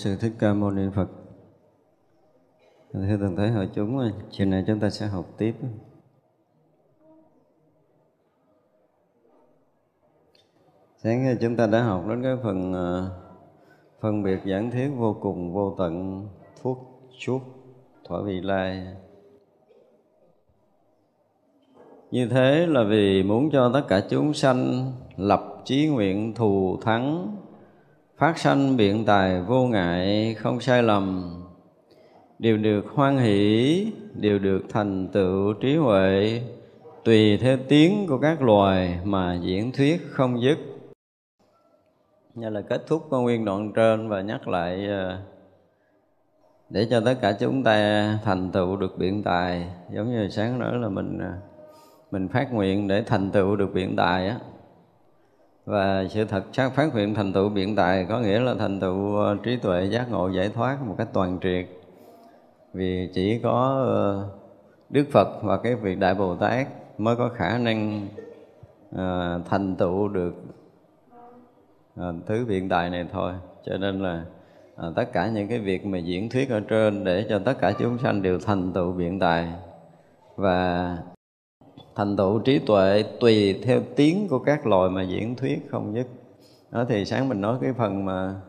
Sư Thích Ca Mâu Ni Phật. Thưa toàn thể hội chúng, chiều nay chúng ta sẽ học tiếp. Sáng chúng ta đã học đến cái phần à, phân biệt giảng thuyết vô cùng vô tận phút suốt thỏa vị lai. Như thế là vì muốn cho tất cả chúng sanh lập chí nguyện thù thắng phát sanh biện tài vô ngại không sai lầm. Đều được hoan hỷ, đều được thành tựu trí huệ. Tùy theo tiếng của các loài mà diễn thuyết không dứt. Như là kết thúc con nguyên đoạn trên và nhắc lại ờ, để cho tất cả chúng ta thành tựu được biện tài. Giống như sáng nữa là mình ờ, mình phát nguyện để thành tựu được biện tài á và sự thật xác phát hiện thành tựu biện tài có nghĩa là thành tựu ờ, trí tuệ giác ngộ giải thoát một cách toàn triệt. Vì chỉ có ờ, đức phật và cái vị đại bồ tát mới có khả năng ờ, thành tựu được thứ biện tài này thôi. Cho nên là à, tất cả những cái việc mà diễn thuyết ở trên để cho tất cả chúng sanh đều thành tựu biện tài. Và thành tựu trí tuệ tùy theo tiếng của các loài mà diễn thuyết không nhất. Đó thì sáng mình nói cái phần mà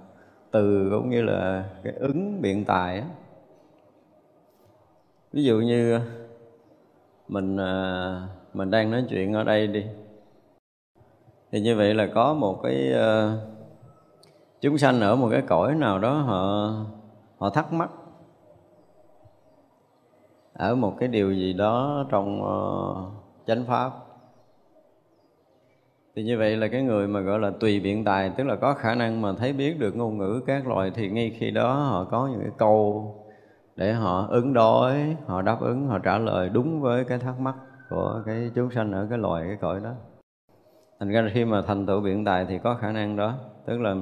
từ cũng như là cái ứng biện tài á. Ví dụ như mình à, mình đang nói chuyện ở đây đi. Thì như vậy là có một cái uh, chúng sanh ở một cái cõi nào đó họ họ thắc mắc ở một cái điều gì đó trong uh, chánh pháp. Thì như vậy là cái người mà gọi là tùy biện tài, tức là có khả năng mà thấy biết được ngôn ngữ các loài thì ngay khi đó họ có những cái câu để họ ứng đối, họ đáp ứng, họ trả lời đúng với cái thắc mắc của cái chúng sanh ở cái loài, cái cõi đó. Thành ra khi mà thành tựu biện tài thì có khả năng đó. Tức là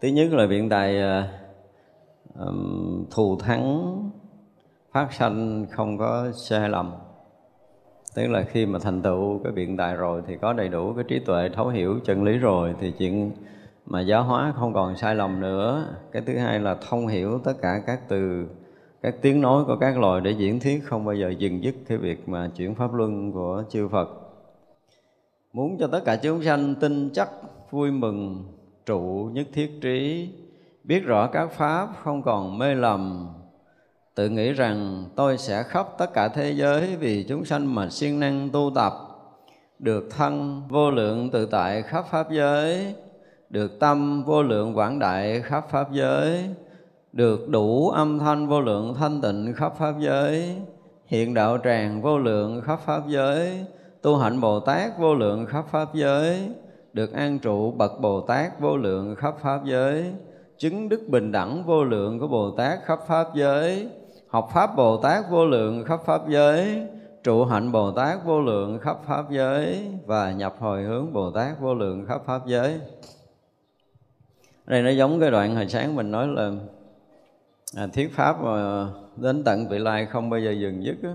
thứ nhất là biện tài à, thù thắng, phát sanh không có sai lầm tức là khi mà thành tựu cái biện tài rồi thì có đầy đủ cái trí tuệ, thấu hiểu, chân lý rồi thì chuyện mà giáo hóa không còn sai lầm nữa. Cái thứ hai là thông hiểu tất cả các từ, các tiếng nói của các loài để diễn thuyết, không bao giờ dừng dứt cái việc mà chuyển pháp luân của chư Phật. Muốn cho tất cả chúng sanh tin chắc, vui mừng, trụ nhất thiết trí, biết rõ các pháp không còn mê lầm tự nghĩ rằng tôi sẽ khóc tất cả thế giới vì chúng sanh mà siêng năng tu tập, được thân vô lượng tự tại khắp pháp giới, được tâm vô lượng quảng đại khắp pháp giới, được đủ âm thanh vô lượng thanh tịnh khắp pháp giới, hiện đạo tràng vô lượng khắp pháp giới, tu hạnh bồ tát vô lượng khắp pháp giới, được an trụ bậc bồ tát vô lượng khắp pháp giới, chứng đức bình đẳng vô lượng của bồ tát khắp pháp giới học pháp Bồ Tát vô lượng khắp pháp giới, trụ hạnh Bồ Tát vô lượng khắp pháp giới và nhập hồi hướng Bồ Tát vô lượng khắp pháp giới. Đây nó giống cái đoạn hồi sáng mình nói là à, thuyết pháp mà đến tận vị lai không bao giờ dừng dứt á.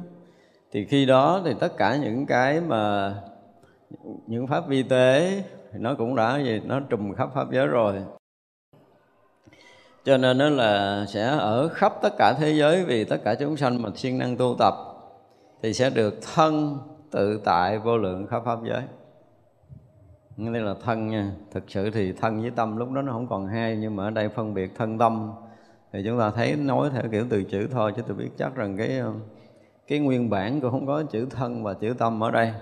thì khi đó thì tất cả những cái mà những pháp vi tế thì nó cũng đã gì nó trùm khắp pháp giới rồi cho nên nó là sẽ ở khắp tất cả thế giới vì tất cả chúng sanh mà siêng năng tu tập thì sẽ được thân tự tại vô lượng khắp pháp giới. Đây là thân nha. Thực sự thì thân với tâm lúc đó nó không còn hai, nhưng mà ở đây phân biệt thân tâm thì chúng ta thấy nói theo kiểu từ chữ thôi, chứ tôi biết chắc rằng cái cái nguyên bản cũng không có chữ thân và chữ tâm ở đây.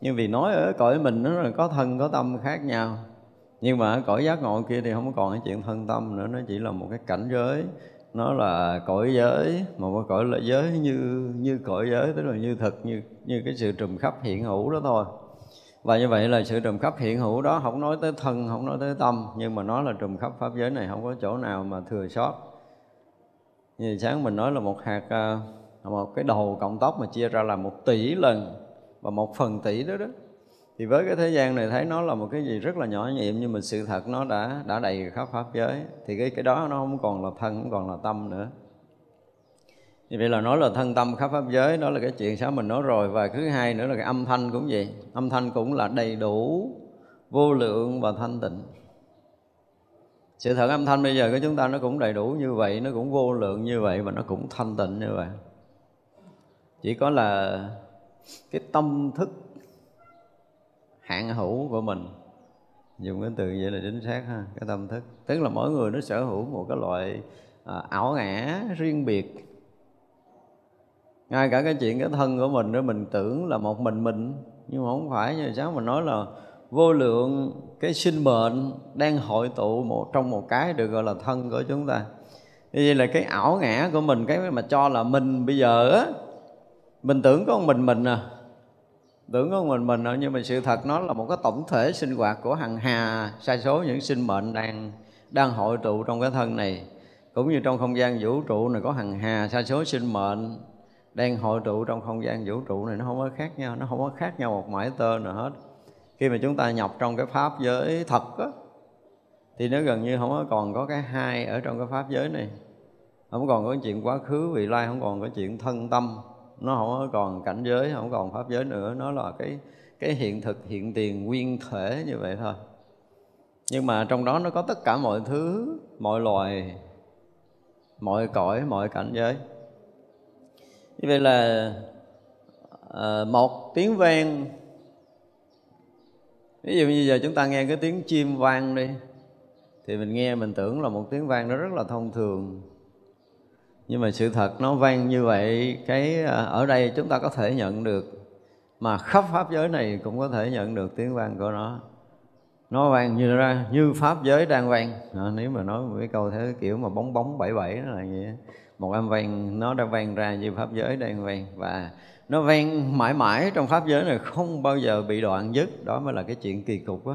Nhưng vì nói ở cõi mình nó là có thân có tâm khác nhau nhưng mà cõi giác ngộ kia thì không còn cái chuyện thân tâm nữa, nó chỉ là một cái cảnh giới. Nó là cõi giới, một cái cõi là giới như như cõi giới, tức là như thực, như như cái sự trùm khắp hiện hữu đó thôi. Và như vậy là sự trùm khắp hiện hữu đó không nói tới thân, không nói tới tâm, nhưng mà nó là trùm khắp pháp giới này, không có chỗ nào mà thừa sót. Như sáng mình nói là một hạt à, một cái đầu cộng tóc mà chia ra là một tỷ lần, và một phần tỷ đó đó thì với cái thế gian này thấy nó là một cái gì rất là nhỏ nhiệm, nhưng mà sự thật nó đã đã đầy khắp pháp giới. Thì cái cái đó nó không còn là thân, không còn là tâm nữa. Như vậy là nói là thân tâm khắp pháp giới, đó là cái chuyện sáng mình nói rồi. Và thứ hai nữa là cái âm thanh cũng vậy. Âm thanh cũng là đầy đủ, vô lượng và thanh tịnh. Sự thật âm thanh bây giờ của chúng ta nó cũng đầy đủ như vậy, nó cũng vô lượng như vậy và nó cũng thanh tịnh như vậy. Chỉ có là cái tâm thức hạn hữu của mình. Dùng cái từ vậy là chính xác ha cái tâm thức. Tức là mỗi người nó sở hữu một cái loại à, ảo ngã riêng biệt. Ngay cả cái chuyện cái thân của mình đó mình tưởng là một mình mình nhưng mà không phải. Như sáng mình nói là vô lượng cái sinh mệnh đang hội tụ một trong một cái được gọi là thân của chúng ta. Như vậy là cái ảo ngã của mình cái mà cho là mình bây giờ á mình tưởng có một mình mình à tưởng của mình mình nhưng mà sự thật nó là một cái tổng thể sinh hoạt của hằng hà, sa số những sinh mệnh đang đang hội tụ trong cái thân này. Cũng như trong không gian vũ trụ này có hằng hà, sa số sinh mệnh đang hội tụ trong không gian vũ trụ này, nó không có khác nhau, nó không có khác nhau một mãi tơ nào hết. Khi mà chúng ta nhập trong cái pháp giới thật á, thì nó gần như không có còn có cái hai ở trong cái pháp giới này. Không còn có chuyện quá khứ, vị lai, không còn có chuyện thân tâm nó không còn cảnh giới không còn pháp giới nữa. Nó là cái cái hiện thực hiện tiền nguyên thể như vậy thôi. Nhưng mà trong đó nó có tất cả mọi thứ mọi loài mọi cõi mọi cảnh giới. Như vậy là à, một tiếng vang. Ví dụ như giờ chúng ta nghe cái tiếng chim vang đi thì mình nghe mình tưởng là một tiếng vang nó rất là thông thường nhưng mà sự thật nó vang như vậy cái à, ở đây chúng ta có thể nhận được mà khắp pháp giới này cũng có thể nhận được tiếng vang của nó. Nó vang như ra như pháp giới đang vang. À, nếu mà nói một cái câu thế kiểu mà bóng bóng bảy bảy nó là gì một âm vang nó đã vang ra như pháp giới đang vang. Và nó vang mãi mãi trong pháp giới này không bao giờ bị đoạn dứt. Đó mới là cái chuyện kỳ cục á.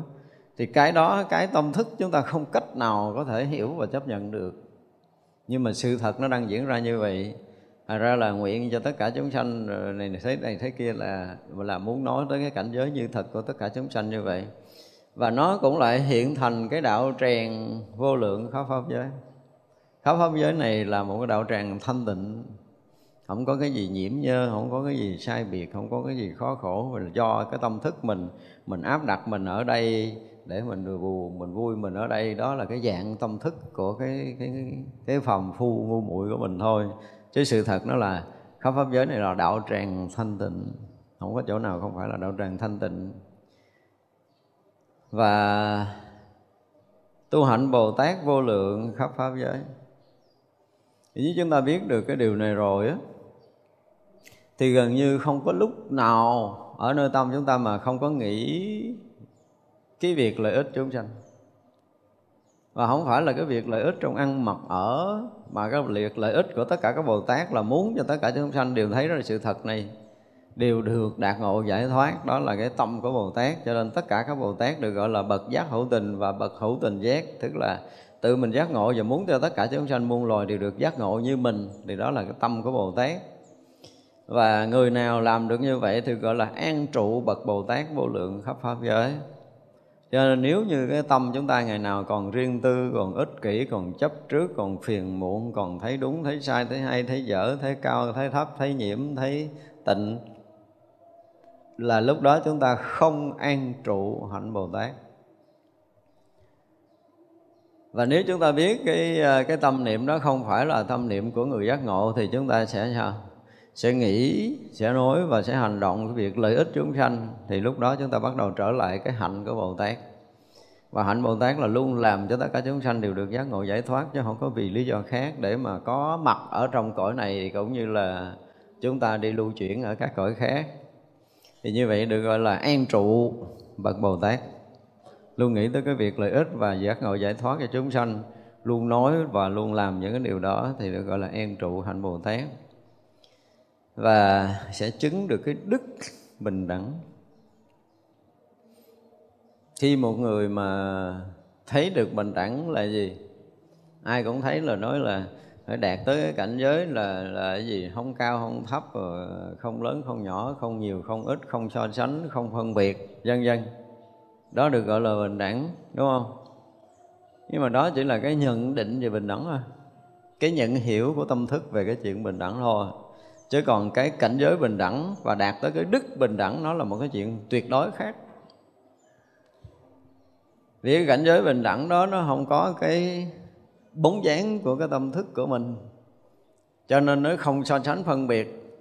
Thì cái đó cái tâm thức chúng ta không cách nào có thể hiểu và chấp nhận được nhưng mà sự thật nó đang diễn ra như vậy à ra là nguyện cho tất cả chúng sanh ờ, này thấy này thấy kia là là muốn nói tới cái cảnh giới như thật của tất cả chúng sanh như vậy. Và nó cũng lại hiện thành cái đạo tràng vô lượng khắp pháp giới. Khắp pháp giới này là một cái đạo tràng thanh tịnh. Không có cái gì nhiễm nhơ, không có cái gì sai biệt, không có cái gì khó khổ. Và do cái tâm thức mình mình áp đặt mình ở đây để mình buồn mình vui, mình ở đây. Đó là cái dạng tâm thức của cái cái cái phòng phu ngu muội của mình thôi. Chứ sự thật nó là khắp pháp giới này là đạo tràng thanh tịnh. Không có chỗ nào không phải là đạo tràng thanh tịnh. Và tu hạnh bồ tát vô lượng khắp pháp giới. Nếu chúng ta biết được cái điều này rồi á, thì gần như không có lúc nào ở nơi tâm chúng ta mà không có nghĩ cái việc lợi ích chúng sanh. Và không phải là cái việc lợi ích trong ăn mặc ở, mà cái việc lợi ích của tất cả các bồ tát là muốn cho tất cả chúng sanh đều thấy ra sự thật này, đều được đạt ngộ giải thoát. Đó là cái tâm của bồ tát, cho nên tất cả các bồ tát được gọi là bậc giác hữu tình và bậc hữu tình giác. Tức là tự mình giác ngộ và muốn cho tất cả chúng sanh muôn loài đều được giác ngộ như mình, thì đó là cái tâm của bồ tát. Và người nào làm được như vậy thì gọi là an trụ bậc bồ tát vô lượng khắp pháp giới cho nên nếu như cái tâm chúng ta ngày nào còn riêng tư, còn ích kỷ, còn chấp trước, còn phiền muộn, còn thấy đúng, thấy sai, thấy hay, thấy dở, thấy cao, thấy thấp, thấy nhiễm, thấy tịnh, là lúc đó chúng ta không an trụ hạnh bồ tát. Và nếu chúng ta biết cái à, cái tâm niệm đó không phải là tâm niệm của người giác ngộ, thì chúng ta sẽ sao? Sẽ nghĩ, sẽ nói và sẽ hành động cái việc lợi ích chúng sanh, thì lúc đó chúng ta bắt đầu trở lại cái hạnh của bồ tát. Và hạnh bồ tát là luôn làm cho tất cả chúng sanh đều được giác ngộ giải thoát, chứ không có vì lý do khác để mà có mặt ở trong cõi này, cũng như là chúng ta đi lưu chuyển ở các cõi khác. Thì như vậy được gọi là an trụ bậc bồ tát. Luôn nghĩ tới cái việc lợi ích và giác ngộ giải thoát cho chúng sanh, luôn nói và luôn làm những cái điều đó thì được gọi là an trụ hạnh bồ tát và sẽ chứng được cái đức bình đẳng. Khi một người mà thấy được bình đẳng là gì? Ai cũng thấy là nói là phải đạt tới cái cảnh giới là là cái gì? Không cao, không thấp ờ, không lớn, không nhỏ, không nhiều, không ít, không so sánh, không phân biệt, vân vân. Đó được gọi là bình đẳng, đúng không? Nhưng mà đó chỉ là cái nhận định về bình đẳng thôi. Cái nhận hiểu của tâm thức về cái chuyện bình đẳng thôi chứ còn cái cảnh giới bình đẳng và đạt tới cái đức bình đẳng, nó là một cái chuyện tuyệt đối khác. Vì cái cảnh giới bình đẳng đó, nó không có cái bóng dáng của cái tâm thức của mình. Cho nên nó không so sánh phân biệt.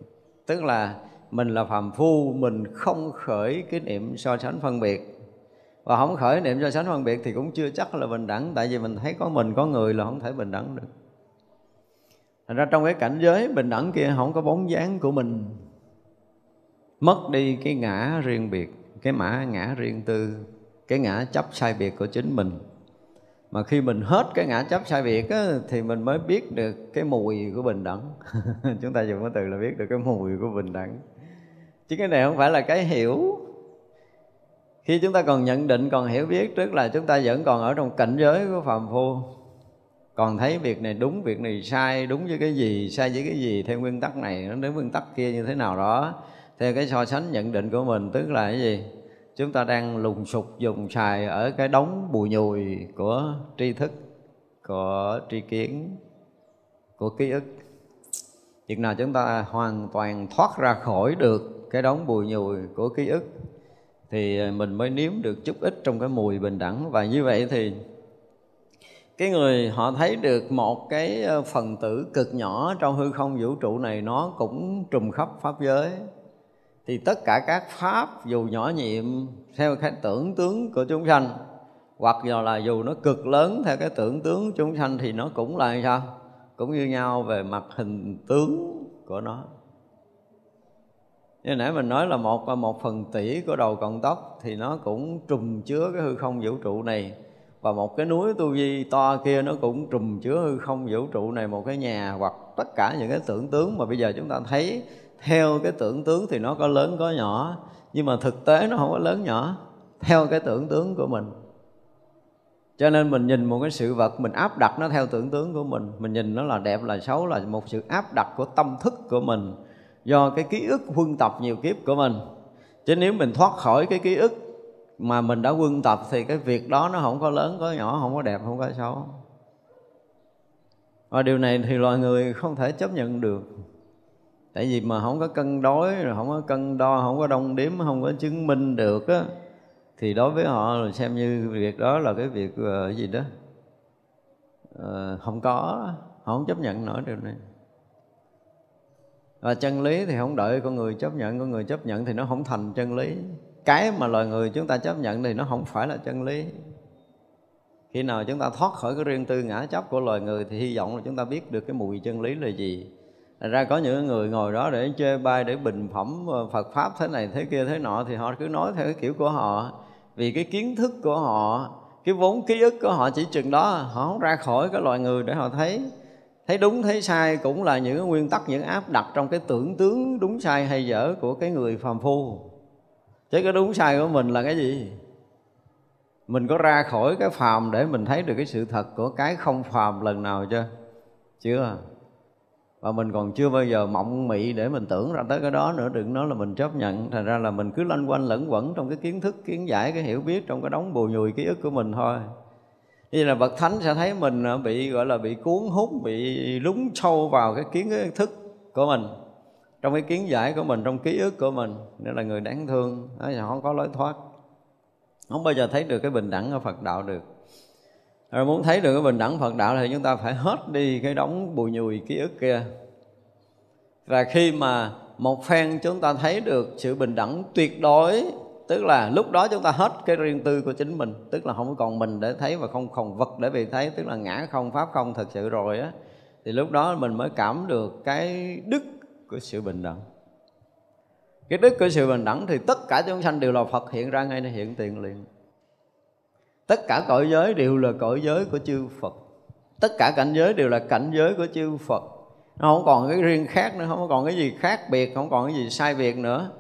Tức là mình là phàm phu, mình không khởi cái niệm so sánh phân biệt. Và không khởi niệm so sánh phân biệt thì cũng chưa chắc là bình đẳng. Tại vì mình thấy có mình, có người là không thể bình đẳng được. Thành ra trong cái cảnh giới bình đẳng kia không có bóng dáng của mình. Mất đi cái ngã riêng biệt Cái mã ngã riêng tư Cái ngã chấp sai biệt của chính mình. Mà khi mình hết cái ngã chấp sai biệt á, Thì mình mới biết được cái mùi của bình đẳng. Chúng ta dùng cái từ là biết được cái mùi của bình đẳng. Chứ cái này không phải là cái hiểu. Khi chúng ta còn nhận định còn hiểu biết trước là chúng ta vẫn còn ở trong cảnh giới của phàm phu còn thấy việc này đúng, việc này sai, đúng với cái gì, sai với cái gì, theo nguyên tắc này, nó đến nguyên tắc kia như thế nào đó. Theo cái so sánh nhận định của mình, tức là cái gì? Chúng ta đang lùng sục dùng xài ở cái đống bùi nhùi của tri thức, của tri kiến, của ký ức. Việc nào chúng ta hoàn toàn thoát ra khỏi được cái đống bùi nhùi của ký ức, thì mình mới nếm được chút ít trong cái mùi bình đẳng. Và như vậy thì cái người họ thấy được một cái ờ, phần tử cực nhỏ trong hư không vũ trụ này nó cũng trùm khắp pháp giới. Thì tất cả các pháp dù nhỏ nhiệm theo cái tưởng tướng của chúng sanh, hoặc là dù nó cực lớn theo cái tưởng tướng chúng sanh thì nó cũng là sao? Cũng như nhau về mặt hình tướng của nó. Như nãy mình nói là một ờ, một phần tỷ của đầu cọng tóc thì nó cũng trùm chứa cái hư không vũ trụ này và một cái núi tu di to kia nó cũng trùm chứa hư không vũ trụ này, một cái nhà hoặc tất cả những cái tưởng tướng mà bây giờ chúng ta thấy. Theo cái tưởng tướng thì nó có lớn có nhỏ, nhưng mà thực tế nó không có lớn nhỏ, theo cái tưởng tướng của mình. Cho nên mình nhìn một cái sự vật, mình áp đặt nó theo tưởng tướng của mình mình nhìn nó là đẹp, là xấu, là một sự áp đặt của tâm thức của mình do cái ký ức huân tập nhiều kiếp của mình. Chứ nếu mình thoát khỏi cái ký ức mà mình đã quân tập thì cái việc đó nó không có lớn có nhỏ không có đẹp không có xấu. Và điều này thì loài người không thể chấp nhận được. Tại vì mà không có cân đối rồi không có cân đo không có đong đếm không có chứng minh được á thì đối với họ là xem như việc đó là cái việc uh, gì đó? Uh, không có họ không chấp nhận nổi điều này. Và chân lý thì không đợi con người chấp nhận con người chấp nhận thì nó không thành chân lý cái mà loài người chúng ta chấp nhận thì nó không phải là chân lý. Khi nào chúng ta thoát khỏi cái riêng tư ngã chấp của loài người thì hy vọng là chúng ta biết được cái mùi chân lý là gì. Thành ra có những người ngồi đó để chê bai, để bình phẩm ờ, Phật pháp thế này thế kia thế nọ thì họ cứ nói theo cái kiểu của họ. Vì cái kiến thức của họ, cái vốn ký ức của họ chỉ chừng đó, họ không ra khỏi cái loài người để họ thấy. Thấy đúng, thấy sai cũng là những cái nguyên tắc, những áp đặt trong cái tưởng tướng đúng sai hay dở của cái người phàm phu chứ cái đúng sai của mình là cái gì? Mình có ra khỏi cái phàm để mình thấy được cái sự thật của cái không phàm lần nào chưa? Chưa. Và mình còn chưa bao giờ mộng mị để mình tưởng ra tới cái đó nữa. Đừng nói là mình chấp nhận. Thành ra là mình cứ lanh quanh lẫn quẩn trong cái kiến thức, kiến giải, cái hiểu biết, trong cái đống bù nhùi ký ức của mình thôi. Như là bậc thánh sẽ thấy mình à, bị, gọi là, bị cuốn hút, bị lúng sâu vào cái kiến thức của mình trong cái kiến giải của mình, trong ký ức của mình nên là người đáng thương đó là không có lối thoát. Không bao giờ thấy được cái bình đẳng ở Phật đạo được. Rồi muốn thấy được cái bình đẳng Phật đạo thì chúng ta phải hết đi cái đống bùi nhùi ký ức kia. Và khi mà một phen chúng ta thấy được sự bình đẳng tuyệt đối, tức là lúc đó chúng ta hết cái riêng tư của chính mình, tức là không còn mình để thấy và không còn vật để bị thấy, tức là ngã không, pháp không thật sự rồi á, thì lúc đó mình mới cảm được cái đức của sự bình đẳng. Cái đức của sự bình đẳng thì tất cả chúng sanh đều là phật, hiện ra ngay hiện tiền liền. Tất cả cõi giới đều là cõi giới của chư phật. Tất cả cảnh giới đều là cảnh giới của chư phật. Nó không còn cái riêng khác nữa, không còn cái gì khác biệt, không còn cái gì sai biệt nữa.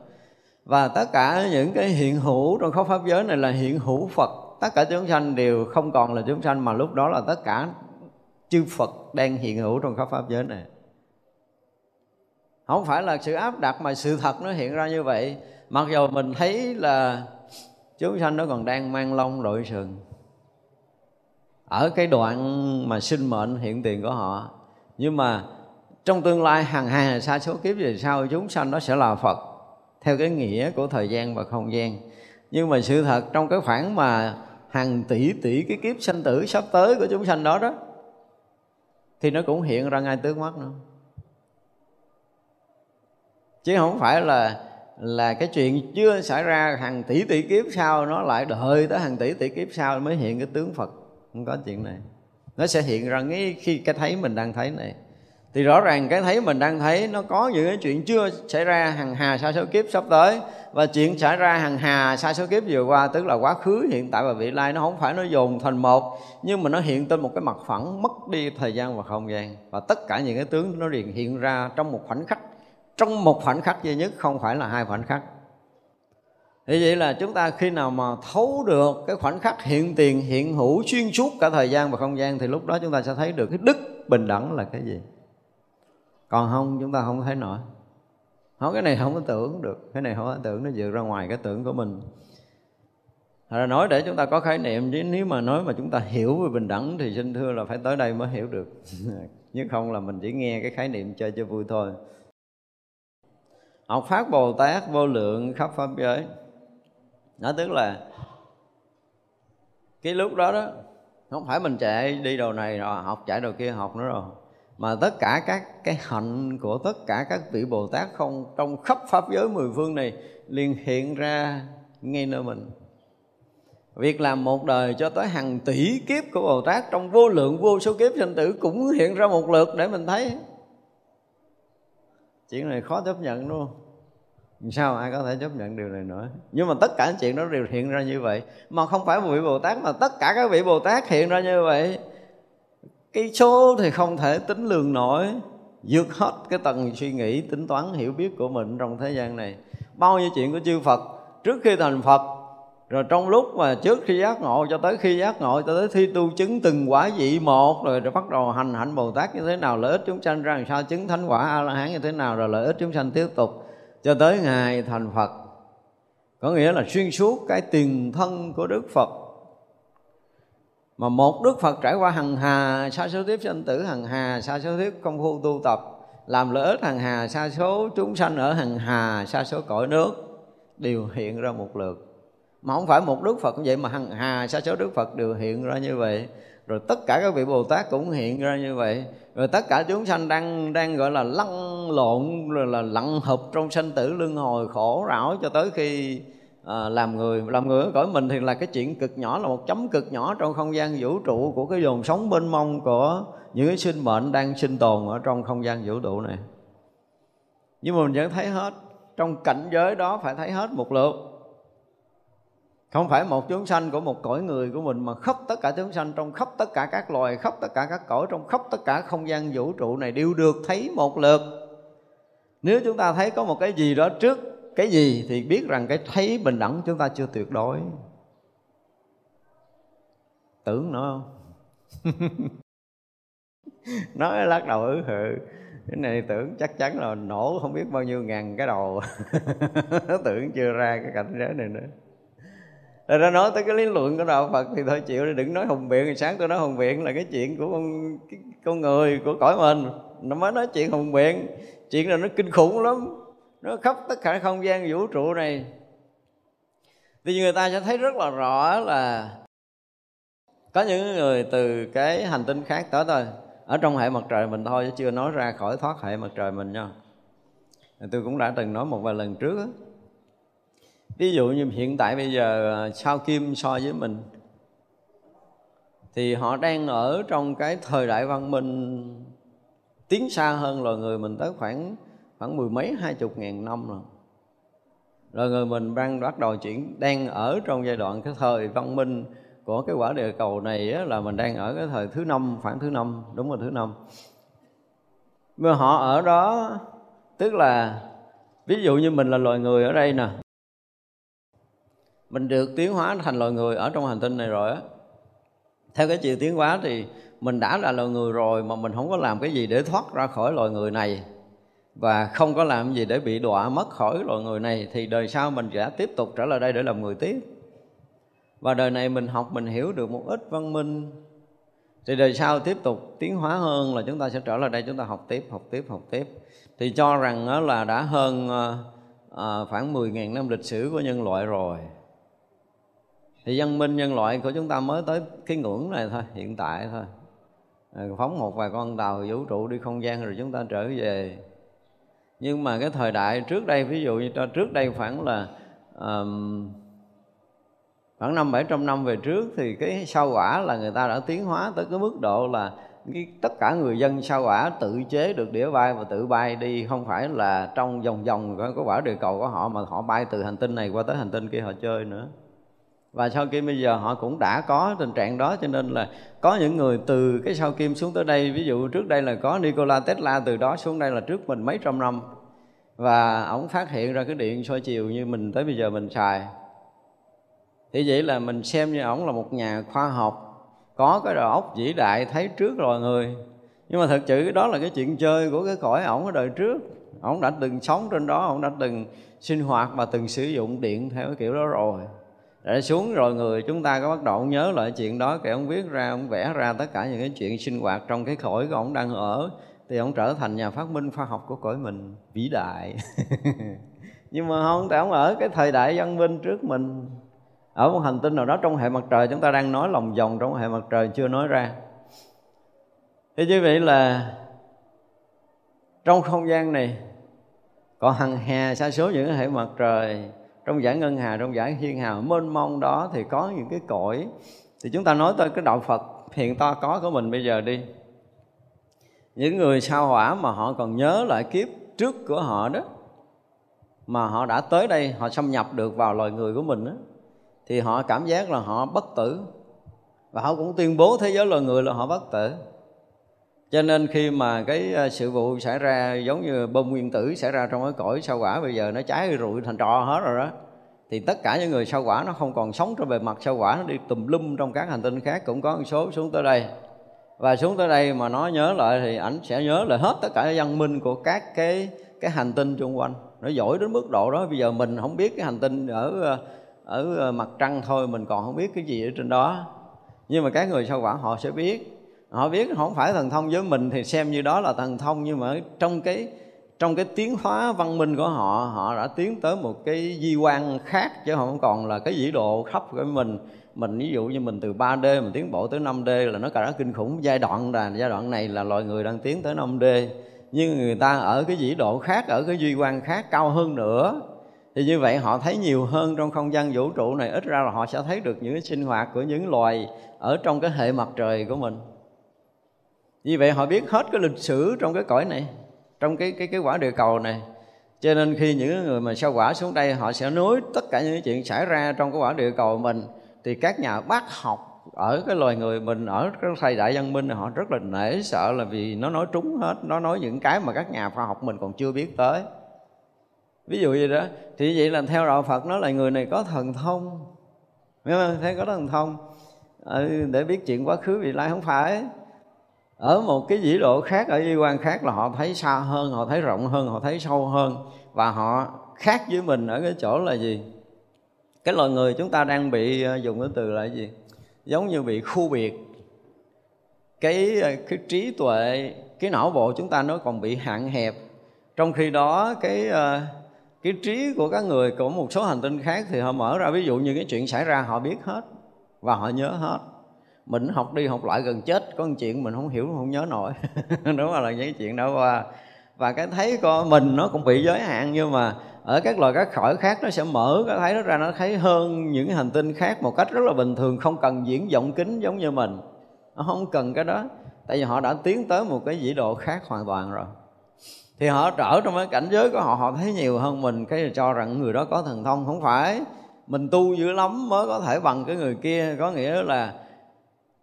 Và tất cả những cái hiện hữu trong khắp pháp giới này là hiện hữu phật. Tất cả chúng sanh đều không còn là chúng sanh mà lúc đó là tất cả chư phật đang hiện hữu trong khắp pháp giới này không phải là sự áp đặt, mà sự thật nó hiện ra như vậy. Mặc dù mình thấy là chúng sanh nó còn đang mang lông đội sừng. Ở cái đoạn mà sinh mệnh hiện tiền của họ. Nhưng mà trong tương lai hàng hà xa số kiếp về sau, chúng sanh nó sẽ là phật, theo cái nghĩa của thời gian và không gian. Nhưng mà sự thật trong cái khoảng mà hàng tỷ tỷ cái kiếp sanh tử sắp tới của chúng sanh đó đó, thì nó cũng hiện ra ngay trước mắt nữa chứ không phải là là cái chuyện chưa xảy ra hàng tỷ tỷ kiếp sau, nó lại đợi tới hàng tỷ tỷ kiếp sau mới hiện cái tướng Phật. Không có chuyện này. Nó sẽ hiện ra ngay khi cái thấy mình đang thấy này. Thì rõ ràng cái thấy mình đang thấy, nó có những cái chuyện chưa xảy ra hàng hà sa số kiếp sắp tới. Và chuyện xảy ra hàng hà sa số kiếp vừa qua, tức là quá khứ, hiện tại và vị lai, nó không phải nó dồn thành một, nhưng mà nó hiện trên một cái mặt phẳng, mất đi thời gian và không gian. Và tất cả những cái tướng nó liền hiện ra trong một khoảnh khắc trong một khoảnh khắc duy nhất, không phải là hai khoảnh khắc. Thế vậy là chúng ta khi nào mà thấu được cái khoảnh khắc hiện tiền, hiện hữu, xuyên suốt cả thời gian và không gian, thì lúc đó chúng ta sẽ thấy được cái đức bình đẳng là cái gì. Còn không, chúng ta không thấy nổi. Không, cái này không có tưởng được. Cái này không có tưởng, nó vượt ra ngoài cái tưởng của mình. Thật ra nói để chúng ta có khái niệm, chứ nếu mà nói mà chúng ta hiểu về bình đẳng thì xin thưa là phải tới đây mới hiểu được. Nhưng không là mình chỉ nghe cái khái niệm chơi cho vui thôi học phát bồ tát vô lượng khắp pháp giới. Nó tức là, cái lúc đó đó, không phải mình chạy đi đồ này rồi học chạy đồ kia, học nữa rồi. Mà tất cả các cái hạnh của tất cả các vị Bồ Tát không, trong khắp pháp giới mười phương này liền hiện ra ngay nơi mình. Việc làm một đời cho tới hàng tỷ kiếp của Bồ Tát Trong vô lượng vô số kiếp sinh tử Cũng hiện ra một lượt để mình thấy. Chuyện này khó chấp nhận luôn? Sao ai có thể chấp nhận điều này nữa? Nhưng mà tất cả chuyện đó đều hiện ra như vậy. Mà không phải một vị Bồ Tát, Mà tất cả các vị Bồ Tát hiện ra như vậy. Cái số thì không thể tính lường nổi. Vượt hết cái tầng suy nghĩ, tính toán, hiểu biết của mình trong thế gian này. Bao nhiêu chuyện của chư Phật. Trước khi thành Phật rồi trong lúc mà trước khi giác ngộ cho tới khi giác ngộ cho tới thi tu chứng từng quả vị một rồi, rồi bắt đầu hành hạnh Bồ Tát như thế nào lợi ích chúng sanh ra làm sao chứng thánh quả A La Hán như thế nào rồi lợi ích chúng sanh tiếp tục cho tới ngày thành Phật. Có nghĩa là xuyên suốt cái tiền thân của Đức Phật. Mà một đức phật trải qua hằng hà sa số tiếp sinh tử hằng hà sa số tiếp công phu tu tập làm lợi ích hằng hà sa số chúng sanh ở hằng hà sa số cõi nước đều hiện ra một lượt mà không phải một đức phật cũng vậy mà hằng hà sa số đức phật đều hiện ra như vậy. Rồi tất cả các vị bồ tát cũng hiện ra như vậy. Rồi tất cả chúng sanh đang đang gọi là lăn lộn rồi là lặn hợp trong sanh tử luân hồi khổ rảo cho tới khi à, làm người. Làm người ở cõi mình thì là cái chuyện cực nhỏ là một chấm cực nhỏ trong không gian vũ trụ của cái dồn sống mênh mông của những cái sinh mệnh đang sinh tồn ở trong không gian vũ trụ này. Nhưng mà mình vẫn thấy hết. Trong cảnh giới đó phải thấy hết một lượt không phải một chúng sanh của một cõi người của mình, mà khắp tất cả chúng sanh trong khắp tất cả các loài, khắp tất cả các cõi, trong khắp tất cả không gian vũ trụ này đều được thấy một lượt. Nếu chúng ta thấy có một cái gì đó trước cái gì thì biết rằng cái thấy bình đẳng chúng ta chưa tuyệt đối. Tưởng nữa không? Nói lắc đầu ứ hự cái này tưởng chắc chắn là nổ không biết bao nhiêu ngàn cái đầu. Tưởng chưa ra cái cảnh giới này nữa rồi ra nói tới cái lý luận của đạo Phật thì thôi chịu đi, đừng nói hùng biện. Sáng tôi nói hùng biện là cái chuyện của con con người, của cõi mình. Nó mới nói chuyện hùng biện. Chuyện là nó kinh khủng lắm. Nó khắp tất cả không gian vũ trụ này. Thì người ta sẽ thấy rất là rõ là có những người từ cái hành tinh khác tới thôi. Ở trong hệ mặt trời mình thôi, chứ chưa nói ra khỏi thoát hệ mặt trời mình nha. Tôi cũng đã từng nói một vài lần trước đó ví dụ như hiện tại bây giờ à, sao kim so với mình thì họ đang ở trong cái thời đại văn minh tiến xa hơn loài người mình tới khoảng khoảng mười mấy hai chục ngàn năm rồi. Rồi người mình đang bắt đầu chuyển đang ở trong giai đoạn cái thời văn minh của cái quả địa cầu này á, là mình đang ở cái thời thứ năm khoảng thứ năm đúng rồi thứ năm. Mà họ ở đó tức là ví dụ như mình là loài người ở đây nè mình được tiến hóa thành loài người ở trong hành tinh này rồi á. Theo cái chiều tiến hóa thì mình đã là loài người rồi mà mình không có làm cái gì để thoát ra khỏi loài người này. Và không có làm gì để bị đọa mất khỏi loài người này thì đời sau mình sẽ tiếp tục trở lại đây để làm người tiếp. Và đời này mình học mình hiểu được một ít văn minh. Thì đời sau tiếp tục tiến hóa hơn là chúng ta sẽ trở lại đây chúng ta học tiếp học tiếp học tiếp. Thì cho rằng đó là đã hơn à, khoảng 10.000 năm lịch sử của nhân loại rồi thì văn minh nhân loại của chúng ta mới tới cái ngưỡng này thôi hiện tại thôi. Phóng một vài con tàu vũ trụ đi không gian rồi chúng ta trở về. Nhưng mà cái thời đại trước đây ví dụ như trước đây khoảng là um, khoảng năm bảy trăm năm về trước thì cái sao quả là người ta đã tiến hóa tới cái mức độ là cái, tất cả người dân sao quả tự chế được đĩa bay và tự bay đi không phải là trong vòng vòng có quả địa cầu của họ mà họ bay từ hành tinh này qua tới hành tinh kia họ chơi nữa và sau kim bây giờ họ cũng đã có tình trạng đó, cho nên là có những người từ cái sau kim xuống tới đây, ví dụ trước đây là có Nikola Tesla, từ đó xuống đây là trước mình mấy trăm năm. Và ổng phát hiện ra cái điện soi chiều như mình tới bây giờ mình xài. Thì vậy là mình xem như ổng là một nhà khoa học, có cái đầu óc vĩ đại, thấy trước loài người. Nhưng mà thật sự đó là cái chuyện chơi của cái cõi ổng ở đời trước. Ổng đã từng sống trên đó, ổng đã từng sinh hoạt và từng sử dụng điện theo cái kiểu đó rồi để xuống rồi người, chúng ta có bắt đầu nhớ lại chuyện đó. Kể ông viết ra, ông vẽ ra tất cả những cái chuyện sinh hoạt trong cái cõi của ông đang ở, thì ông trở thành nhà phát minh khoa học của cõi mình, vĩ đại. Nhưng mà không, tại ông ở cái thời đại văn minh trước mình. Ở một hành tinh nào đó trong hệ mặt trời, chúng ta đang nói lòng vòng trong hệ mặt trời chưa nói ra. Thì như vậy là trong không gian này còn hằng hà sa số những hệ mặt trời trong giải ngân hà trong giải thiên hà mênh mông đó thì có những cái cõi. Thì chúng ta nói tới cái đạo phật hiện ta có của mình bây giờ đi. Những người sao hỏa mà họ còn nhớ lại kiếp trước của họ đó mà họ đã tới đây họ xâm nhập được vào loài người của mình đó, thì họ cảm giác là họ bất tử. Và họ cũng tuyên bố thế giới loài người là họ bất tử cho nên khi mà cái ờ, sự vụ xảy ra giống như bom nguyên tử xảy ra trong cái cõi sao quả bây giờ nó cháy rụi thành trò hết rồi đó, thì tất cả những người sao quả nó không còn sống trên bề mặt sao quả nó đi tùm lum trong các hành tinh khác cũng có một số xuống tới đây. Và xuống tới đây mà nó nhớ lại thì ảnh sẽ nhớ lại hết tất cả văn minh của các cái cái hành tinh xung quanh. Nó giỏi đến mức độ đó, bây giờ mình không biết cái hành tinh ở ờ, ở ờ, mặt trăng thôi, mình còn không biết cái gì ở trên đó. Nhưng mà các người sao quả họ sẽ biết họ biết không phải thần thông với mình thì xem như đó là thần thông, nhưng mà trong cái trong cái tiến hóa văn minh của họ họ đã tiến tới một cái di quan khác chứ không còn là cái vĩ độ khắp của mình. Mình ví dụ như mình từ 3D mình tiến bộ tới 5D là nó cả rất kinh khủng. Giai đoạn là, giai đoạn này là loài người đang tiến tới 5D nhưng người ta ở cái vĩ độ khác, ở cái duy quan khác cao hơn nữa. Thì như vậy họ thấy nhiều hơn trong không gian vũ trụ này. Ít ra là họ sẽ thấy được những cái sinh hoạt của những loài ở trong cái hệ mặt trời của mình vì vậy họ biết hết cái lịch sử trong cái cõi này, trong cái cái cái quả địa cầu này. Cho nên khi những người mà sao quả xuống đây, họ sẽ nối tất cả những chuyện xảy ra trong cái quả địa cầu mình. Thì các nhà bác học ở cái loài người mình, ở cái thời đại văn minh này họ rất là nể sợ là vì nó nói trúng hết, nó nói những cái mà các nhà khoa học mình còn chưa biết tới. Ví dụ như đó. Thì vậy là theo đạo Phật nó là người này có thần thông. Thấy có thần thông. Ừ, để biết chuyện quá khứ vị lai không phải ở một cái dĩ độ khác, ở y quan khác là họ thấy xa hơn, họ thấy rộng hơn, họ thấy sâu hơn. Và họ khác với mình ở cái chỗ là gì? Cái loài người chúng ta đang bị ờ, dùng cái từ là gì? Giống như bị khu biệt. Cái ờ, cái trí tuệ, cái não bộ chúng ta nó còn bị hạn hẹp. Trong khi đó, cái ờ, cái trí của các người của một số hành tinh khác thì họ mở ra. Ví dụ như cái chuyện xảy ra, họ biết hết và họ nhớ hết mình học đi học lại gần chết, có một chuyện mình không hiểu, không nhớ nổi. Đúng là những chuyện đó. Qua và cái thấy con mình nó cũng bị giới hạn, nhưng mà ở các loài các khỏi khác nó sẽ mở cái thấy nó ra, nó thấy hơn những hành tinh khác một cách rất là bình thường, không cần diễn vọng kính giống như mình. Nó không cần cái đó, tại vì họ đã tiến tới một cái vĩ độ khác hoàn toàn rồi. Thì họ trở trong cái cảnh giới của họ họ thấy nhiều hơn mình, cái cho rằng người đó có thần thông. Không phải, mình tu dữ lắm mới có thể bằng cái người kia, có nghĩa là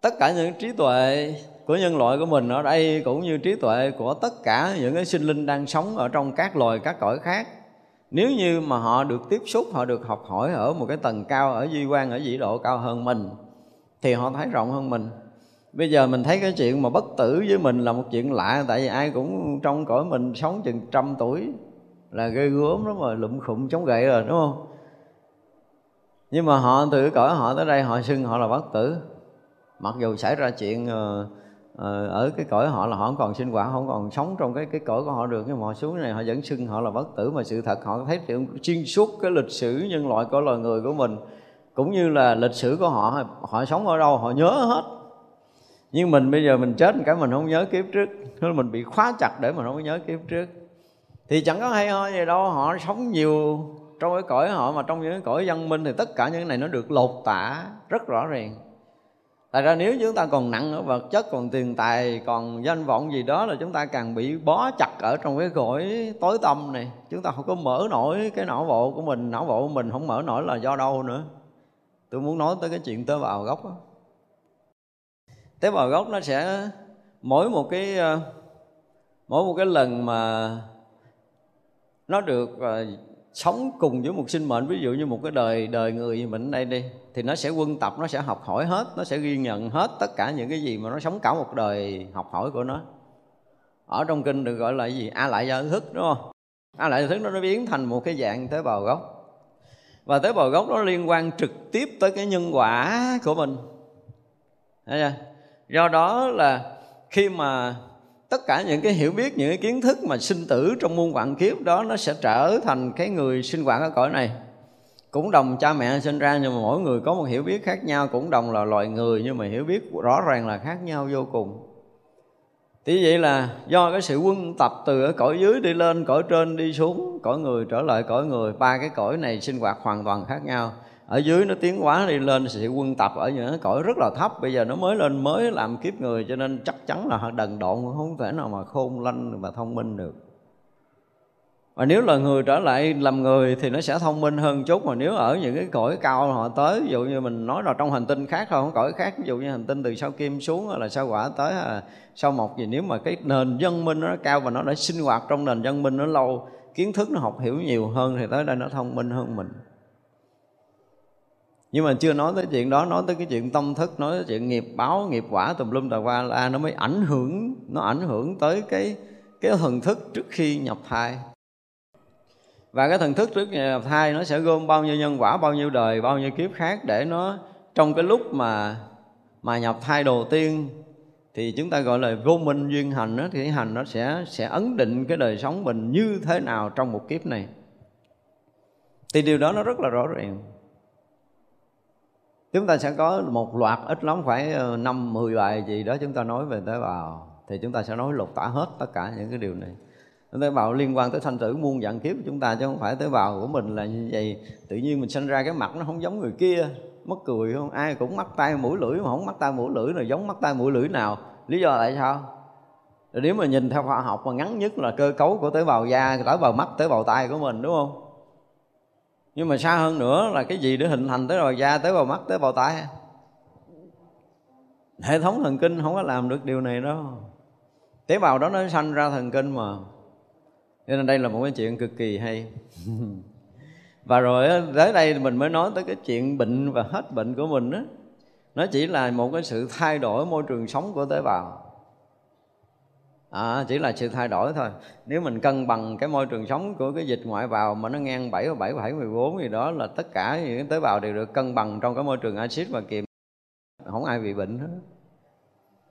tất cả những trí tuệ của nhân loại của mình ở đây cũng như trí tuệ của tất cả những cái sinh linh đang sống ở trong các loài, các cõi khác. Nếu như mà họ được tiếp xúc, họ được học hỏi ở một cái tầng cao, ở duy quan, ở vĩ độ cao hơn mình, thì họ thấy rộng hơn mình. Bây giờ mình thấy cái chuyện mà bất tử với mình là một chuyện lạ, tại vì ai cũng trong cõi mình sống chừng trăm tuổi là ghê gớm lắm mà lụm khụm chống gậy rồi, đúng không? Nhưng mà họ từ cõi họ tới đây, họ xưng họ là bất tử mặc dù xảy ra chuyện uh, Ờ, ở cái cõi họ là họ không còn sinh hoạt không còn sống trong cái cái cõi của họ được nhưng mà họ xuống này họ vẫn xưng họ là bất tử. Mà sự thật họ thấy chuyện xuyên suốt cái lịch sử nhân loại của loài người của mình cũng như là lịch sử của họ họ sống ở đâu họ nhớ hết. Nhưng mình bây giờ mình chết cái mình không nhớ kiếp trước nên mình bị khóa chặt để mình không nhớ kiếp trước. Thì chẳng có hay ho gì đâu họ sống nhiều trong cái cõi họ mà trong những cái cõi văn minh thì tất cả những cái này nó được lột tả rất rõ ràng. Tại ra nếu chúng ta còn nặng ở vật chất, còn tiền tài, còn danh vọng gì đó là chúng ta càng bị bó chặt ở trong cái cõi tối tâm này. Chúng ta không có mở nổi cái não bộ của mình, não bộ của mình không mở nổi là do đâu nữa. Tôi muốn nói tới cái chuyện tế bào gốc đó. Tế bào gốc nó sẽ mỗi một cái ờ, mỗi một cái lần mà nó được ờ, sống cùng với một sinh mệnh, ví dụ như một cái đời đời người mình đây đi, thì nó sẽ quân tập, nó sẽ học hỏi hết, nó sẽ ghi nhận hết tất cả những cái gì mà nó sống cả một đời học hỏi của nó. Ở trong kinh được gọi là gì? A lại gia thức, đúng không? A lại gia thức nó nó biến thành một cái dạng tế bào gốc. Và tế bào gốc nó liên quan trực tiếp tới cái nhân quả của mình. Thấy chưa? do đó là khi mà tất cả những cái hiểu biết, những cái kiến thức mà sinh tử trong muôn vạn kiếp đó nó sẽ trở thành cái người sinh hoạt ở cõi này. Cũng đồng cha mẹ sinh ra, nhưng mà mỗi người có một hiểu biết khác nhau, cũng đồng là loài người, nhưng mà hiểu biết rõ ràng là khác nhau vô cùng. Thì vậy là do cái sự quân tập từ ở cõi dưới đi lên, cõi trên đi xuống, cõi người trở lại cõi người, ba cái cõi này sinh hoạt hoàn toàn khác nhau ở dưới nó tiến hóa đi lên, sự quân tập ở những cái cõi rất là thấp. Bây giờ nó mới lên, mới làm kiếp người, cho nên chắc chắn là đần độn, không thể nào mà khôn lanh và thông minh được. Và nếu là người trở lại làm người thì nó sẽ thông minh hơn chút. Mà nếu ở những cái cõi cao họ tới, ví dụ như mình nói là trong hành tinh khác không cõi khác, ví dụ như hành tinh từ sao kim xuống là sao quả tới là sao mộc gì, nếu mà cái nền dân minh nó cao và nó đã sinh hoạt trong nền dân minh nó lâu, kiến thức nó học hiểu nhiều hơn thì tới đây nó thông minh hơn mình nhưng mà chưa nói tới chuyện đó nói tới cái chuyện tâm thức nói tới chuyện nghiệp báo nghiệp quả tùm lum tà qua la nó mới ảnh hưởng nó ảnh hưởng tới cái cái thần thức trước khi nhập thai. Và cái thần thức trước khi nhập thai nó sẽ gom bao nhiêu nhân quả bao nhiêu đời bao nhiêu kiếp khác để nó trong cái lúc mà mà nhập thai đầu tiên thì chúng ta gọi là vô minh duyên hành đó, thì hành nó sẽ sẽ ấn định cái đời sống mình như thế nào trong một kiếp này. Thì điều đó nó rất là rõ ràng chúng ta sẽ có một loạt ít lắm phải ờ, năm, mười bài gì đó chúng ta nói về tế bào. Thì chúng ta sẽ nói lột tả hết tất cả những cái điều này. Tế bào liên quan tới sanh tử, muôn dạng kiếp của chúng ta chứ không phải tế bào của mình là như vậy. Tự nhiên mình sinh ra cái mặt nó không giống người kia mất cười không? Ai cũng mắc tay mũi lưỡi mà không mắc tay mũi lưỡi là giống mắc tay mũi lưỡi nào? Lý do tại sao? Nếu mà nhìn theo khoa học mà ngắn nhất là cơ cấu của tế bào da, tế bào mắt, tế bào tay của mình, đúng không? Nhưng mà xa hơn nữa là cái gì để hình thành tới bào da tới bào mắt, tới bào tay hệ thống thần kinh không có làm được điều này đâu. Tế bào đó nó sanh ra thần kinh mà. Cho nên đây là một cái chuyện cực kỳ hay. Và rồi tới đây mình mới nói tới cái chuyện bệnh và hết bệnh của mình đó nó chỉ là một cái sự thay đổi môi trường sống của tế bào à, chỉ là sự thay đổi thôi. Nếu mình cân bằng cái môi trường sống của cái dịch ngoại vào mà nó ngang 7 và 7 7 14 thì đó là tất cả những tế bào đều được cân bằng trong cái môi trường axit và kiềm. Không ai bị bệnh hết.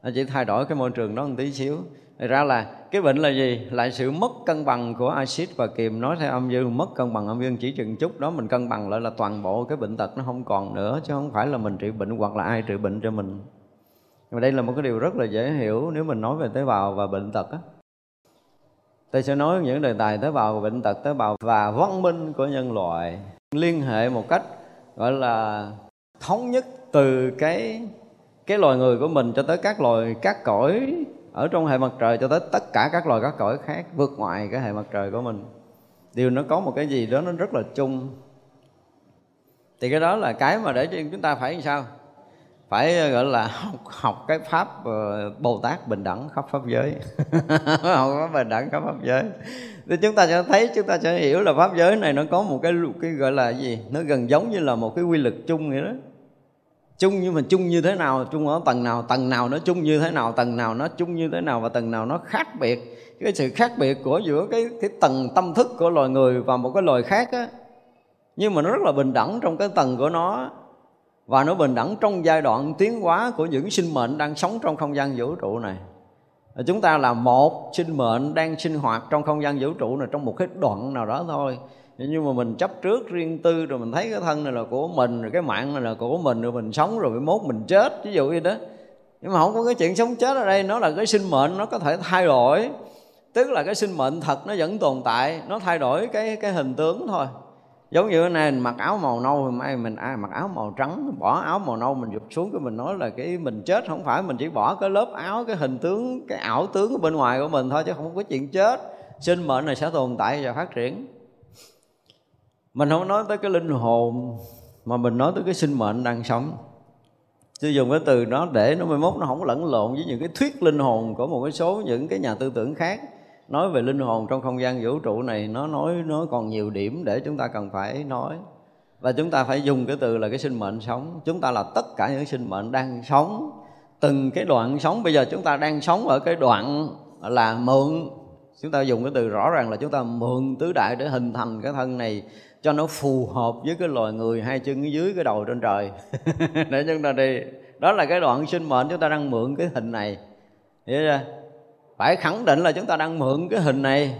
Nó chỉ thay đổi cái môi trường đó một tí xíu. Thật ra là cái bệnh là gì? Là sự mất cân bằng của axit và kiềm. Nói theo âm dương mất cân bằng âm dương chỉ chừng chút đó Mình cân bằng lại là toàn bộ cái bệnh tật nó không còn nữa Chứ không phải là mình trị bệnh hoặc là ai trị bệnh cho mình và đây là một cái điều rất là dễ hiểu nếu mình nói về tế bào và bệnh tật á. Tôi sẽ nói những đề tài tế bào và bệnh tật, tế bào và văn minh của nhân loại. Liên hệ một cách, gọi là, thống nhất từ cái cái loài người của mình cho tới các loài, các cõi ở trong hệ mặt trời, cho tới tất cả các loài, các cõi khác vượt ngoài cái hệ mặt trời của mình. Điều nó có một cái gì đó nó rất là chung. Thì cái đó là cái mà để cho chúng ta phải làm sao? Phải ờ, gọi là, học học cái pháp ờ, bồ tát bình đẳng khắp pháp giới. Học pháp bình đẳng khắp pháp giới. Thì chúng ta sẽ thấy, chúng ta sẽ hiểu là pháp giới này nó có một cái cái gọi là gì? Nó gần giống như là một cái quy luật chung vậy đó. Chung nhưng mà chung như thế nào, chung ở tầng nào tầng nào nó chung như thế nào, tầng nào nó chung như thế nào và tầng nào nó khác biệt. Cái sự khác biệt của giữa cái cái tầng tâm thức của loài người và một cái loài khác á, nhưng mà nó rất là bình đẳng trong cái tầng của nó và nó bình đẳng trong giai đoạn tiến hóa của những sinh mệnh đang sống trong không gian vũ trụ này. Chúng ta là một sinh mệnh đang sinh hoạt trong không gian vũ trụ này trong một cái đoạn nào đó thôi. Nhưng mà mình chấp trước riêng tư rồi mình thấy cái thân này là của mình, rồi cái mạng này là của mình, rồi mình sống rồi cái mốt mình chết, ví dụ như đó. Nhưng mà không có cái chuyện sống chết ở đây, nó là cái sinh mệnh nó có thể thay đổi. Tức là cái sinh mệnh thật nó vẫn tồn tại, nó thay đổi cái cái hình tướng thôi giống như này mặc áo màu nâu thì mai mình, ai mặc áo màu trắng, bỏ áo màu nâu mình giục xuống cái mình nói là cái mình chết. Không phải mình chỉ bỏ cái lớp áo, cái hình tướng, cái ảo tướng ở bên ngoài của mình thôi chứ không có chuyện chết. Sinh mệnh này sẽ tồn tại và phát triển. Mình không nói tới cái linh hồn, mà mình nói tới cái sinh mệnh đang sống. Tôi dùng cái từ đó để nó mai mốt nó không lẫn lộn với những cái thuyết linh hồn của một cái số những cái nhà tư tưởng khác nói về linh hồn trong không gian vũ trụ này, nó nói, nó còn nhiều điểm để chúng ta cần phải nói. Và chúng ta phải dùng cái từ là cái sinh mệnh sống. Chúng ta là tất cả những sinh mệnh đang sống. Từng cái đoạn sống, bây giờ chúng ta đang sống ở cái đoạn là mượn. Chúng ta dùng cái từ rõ ràng là chúng ta mượn tứ đại để hình thành cái thân này cho nó phù hợp với cái loài người hai chân dưới cái đầu trên trời. Để chúng ta đi. Đó là cái đoạn sinh mệnh chúng ta đang mượn cái hình này. Hiểu chưa? Phải khẳng định là chúng ta đang mượn cái hình này.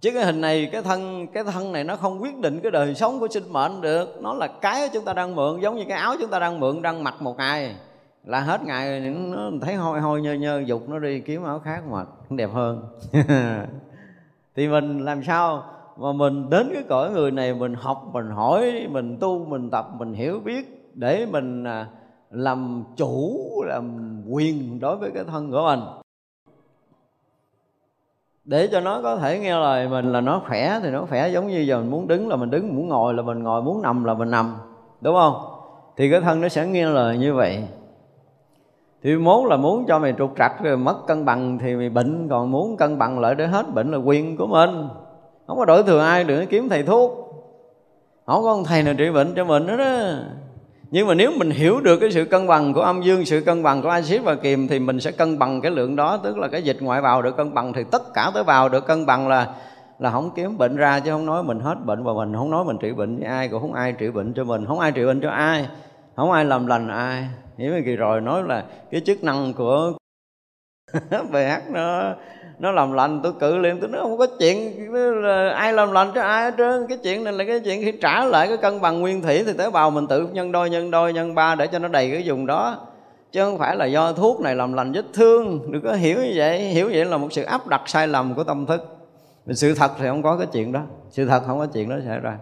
Chứ cái hình này, cái thân cái thân này nó không quyết định cái đời sống của sinh mệnh được. Nó là cái chúng ta đang mượn, giống như cái áo chúng ta đang mượn đang mặc một ngày. Là hết ngày, nó thấy hôi hôi nhơ nhơ, dục nó đi kiếm áo khác mặc đẹp hơn. Thì mình làm sao mà mình đến cái cõi người này, mình học, mình hỏi, mình tu, mình tập, mình hiểu biết để mình à, làm chủ, làm quyền đối với cái thân của mình. Để cho nó có thể nghe lời mình là nó khỏe thì nó khỏe, giống như giờ mình muốn đứng là mình đứng, muốn ngồi là mình ngồi, muốn nằm là mình nằm, đúng không? Thì cái thân nó sẽ nghe lời như vậy. Thì muốn là muốn cho mày trục trặc rồi mất cân bằng thì mày bệnh, còn muốn cân bằng lại để hết bệnh là quyền của mình. Không có đổi thừa ai đừng kiếm thầy thuốc. Không có ông thầy nào trị bệnh cho mình nữa đó nhưng mà nếu mình hiểu được cái sự cân bằng của âm dương, sự cân bằng của axit và kiềm thì mình sẽ cân bằng cái lượng đó, tức là cái dịch ngoại vào được cân bằng thì tất cả tế bào được cân bằng là là không kiếm bệnh ra, chứ không nói mình hết bệnh và mình không nói mình trị bệnh với ai, cũng không ai trị bệnh cho mình, không ai trị bệnh cho ai, không ai làm lành ai. Hiểu cái kỳ rồi, nói là cái chức năng của ph nó nó làm lành, tôi cự liền, tôi nói không có chuyện, ai làm lành cho ai hết trơn. Cái chuyện này là cái chuyện khi trả lại cái cân bằng nguyên thủy thì tế bào mình tự nhân đôi nhân đôi, nhân ba để cho nó đầy cái vùng đó. Chứ không phải là do thuốc này làm lành vết thương. Đừng có hiểu như vậy. Hiểu vậy là một sự áp đặt sai lầm của tâm thức. Sự thật thì không có cái chuyện đó. Sự thật không có chuyện đó xảy ra.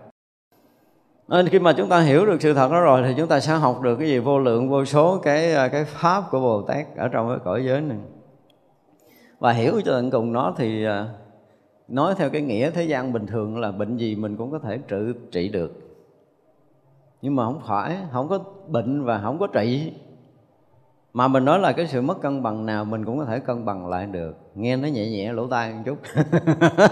Nên khi mà chúng ta hiểu được sự thật đó rồi thì chúng ta sẽ học được cái gì vô lượng, vô số cái à, cái pháp của bồ tát ở trong cái cõi giới này và hiểu cho tận cùng nó thì à, nói theo cái nghĩa thế gian bình thường là bệnh gì mình cũng có thể trị trị được. Nhưng mà không phải, không có bệnh và không có trị. Mà mình nói là cái sự mất cân bằng nào mình cũng có thể cân bằng lại được. Nghe nó nhẹ nhẹ, lỗ tai một chút.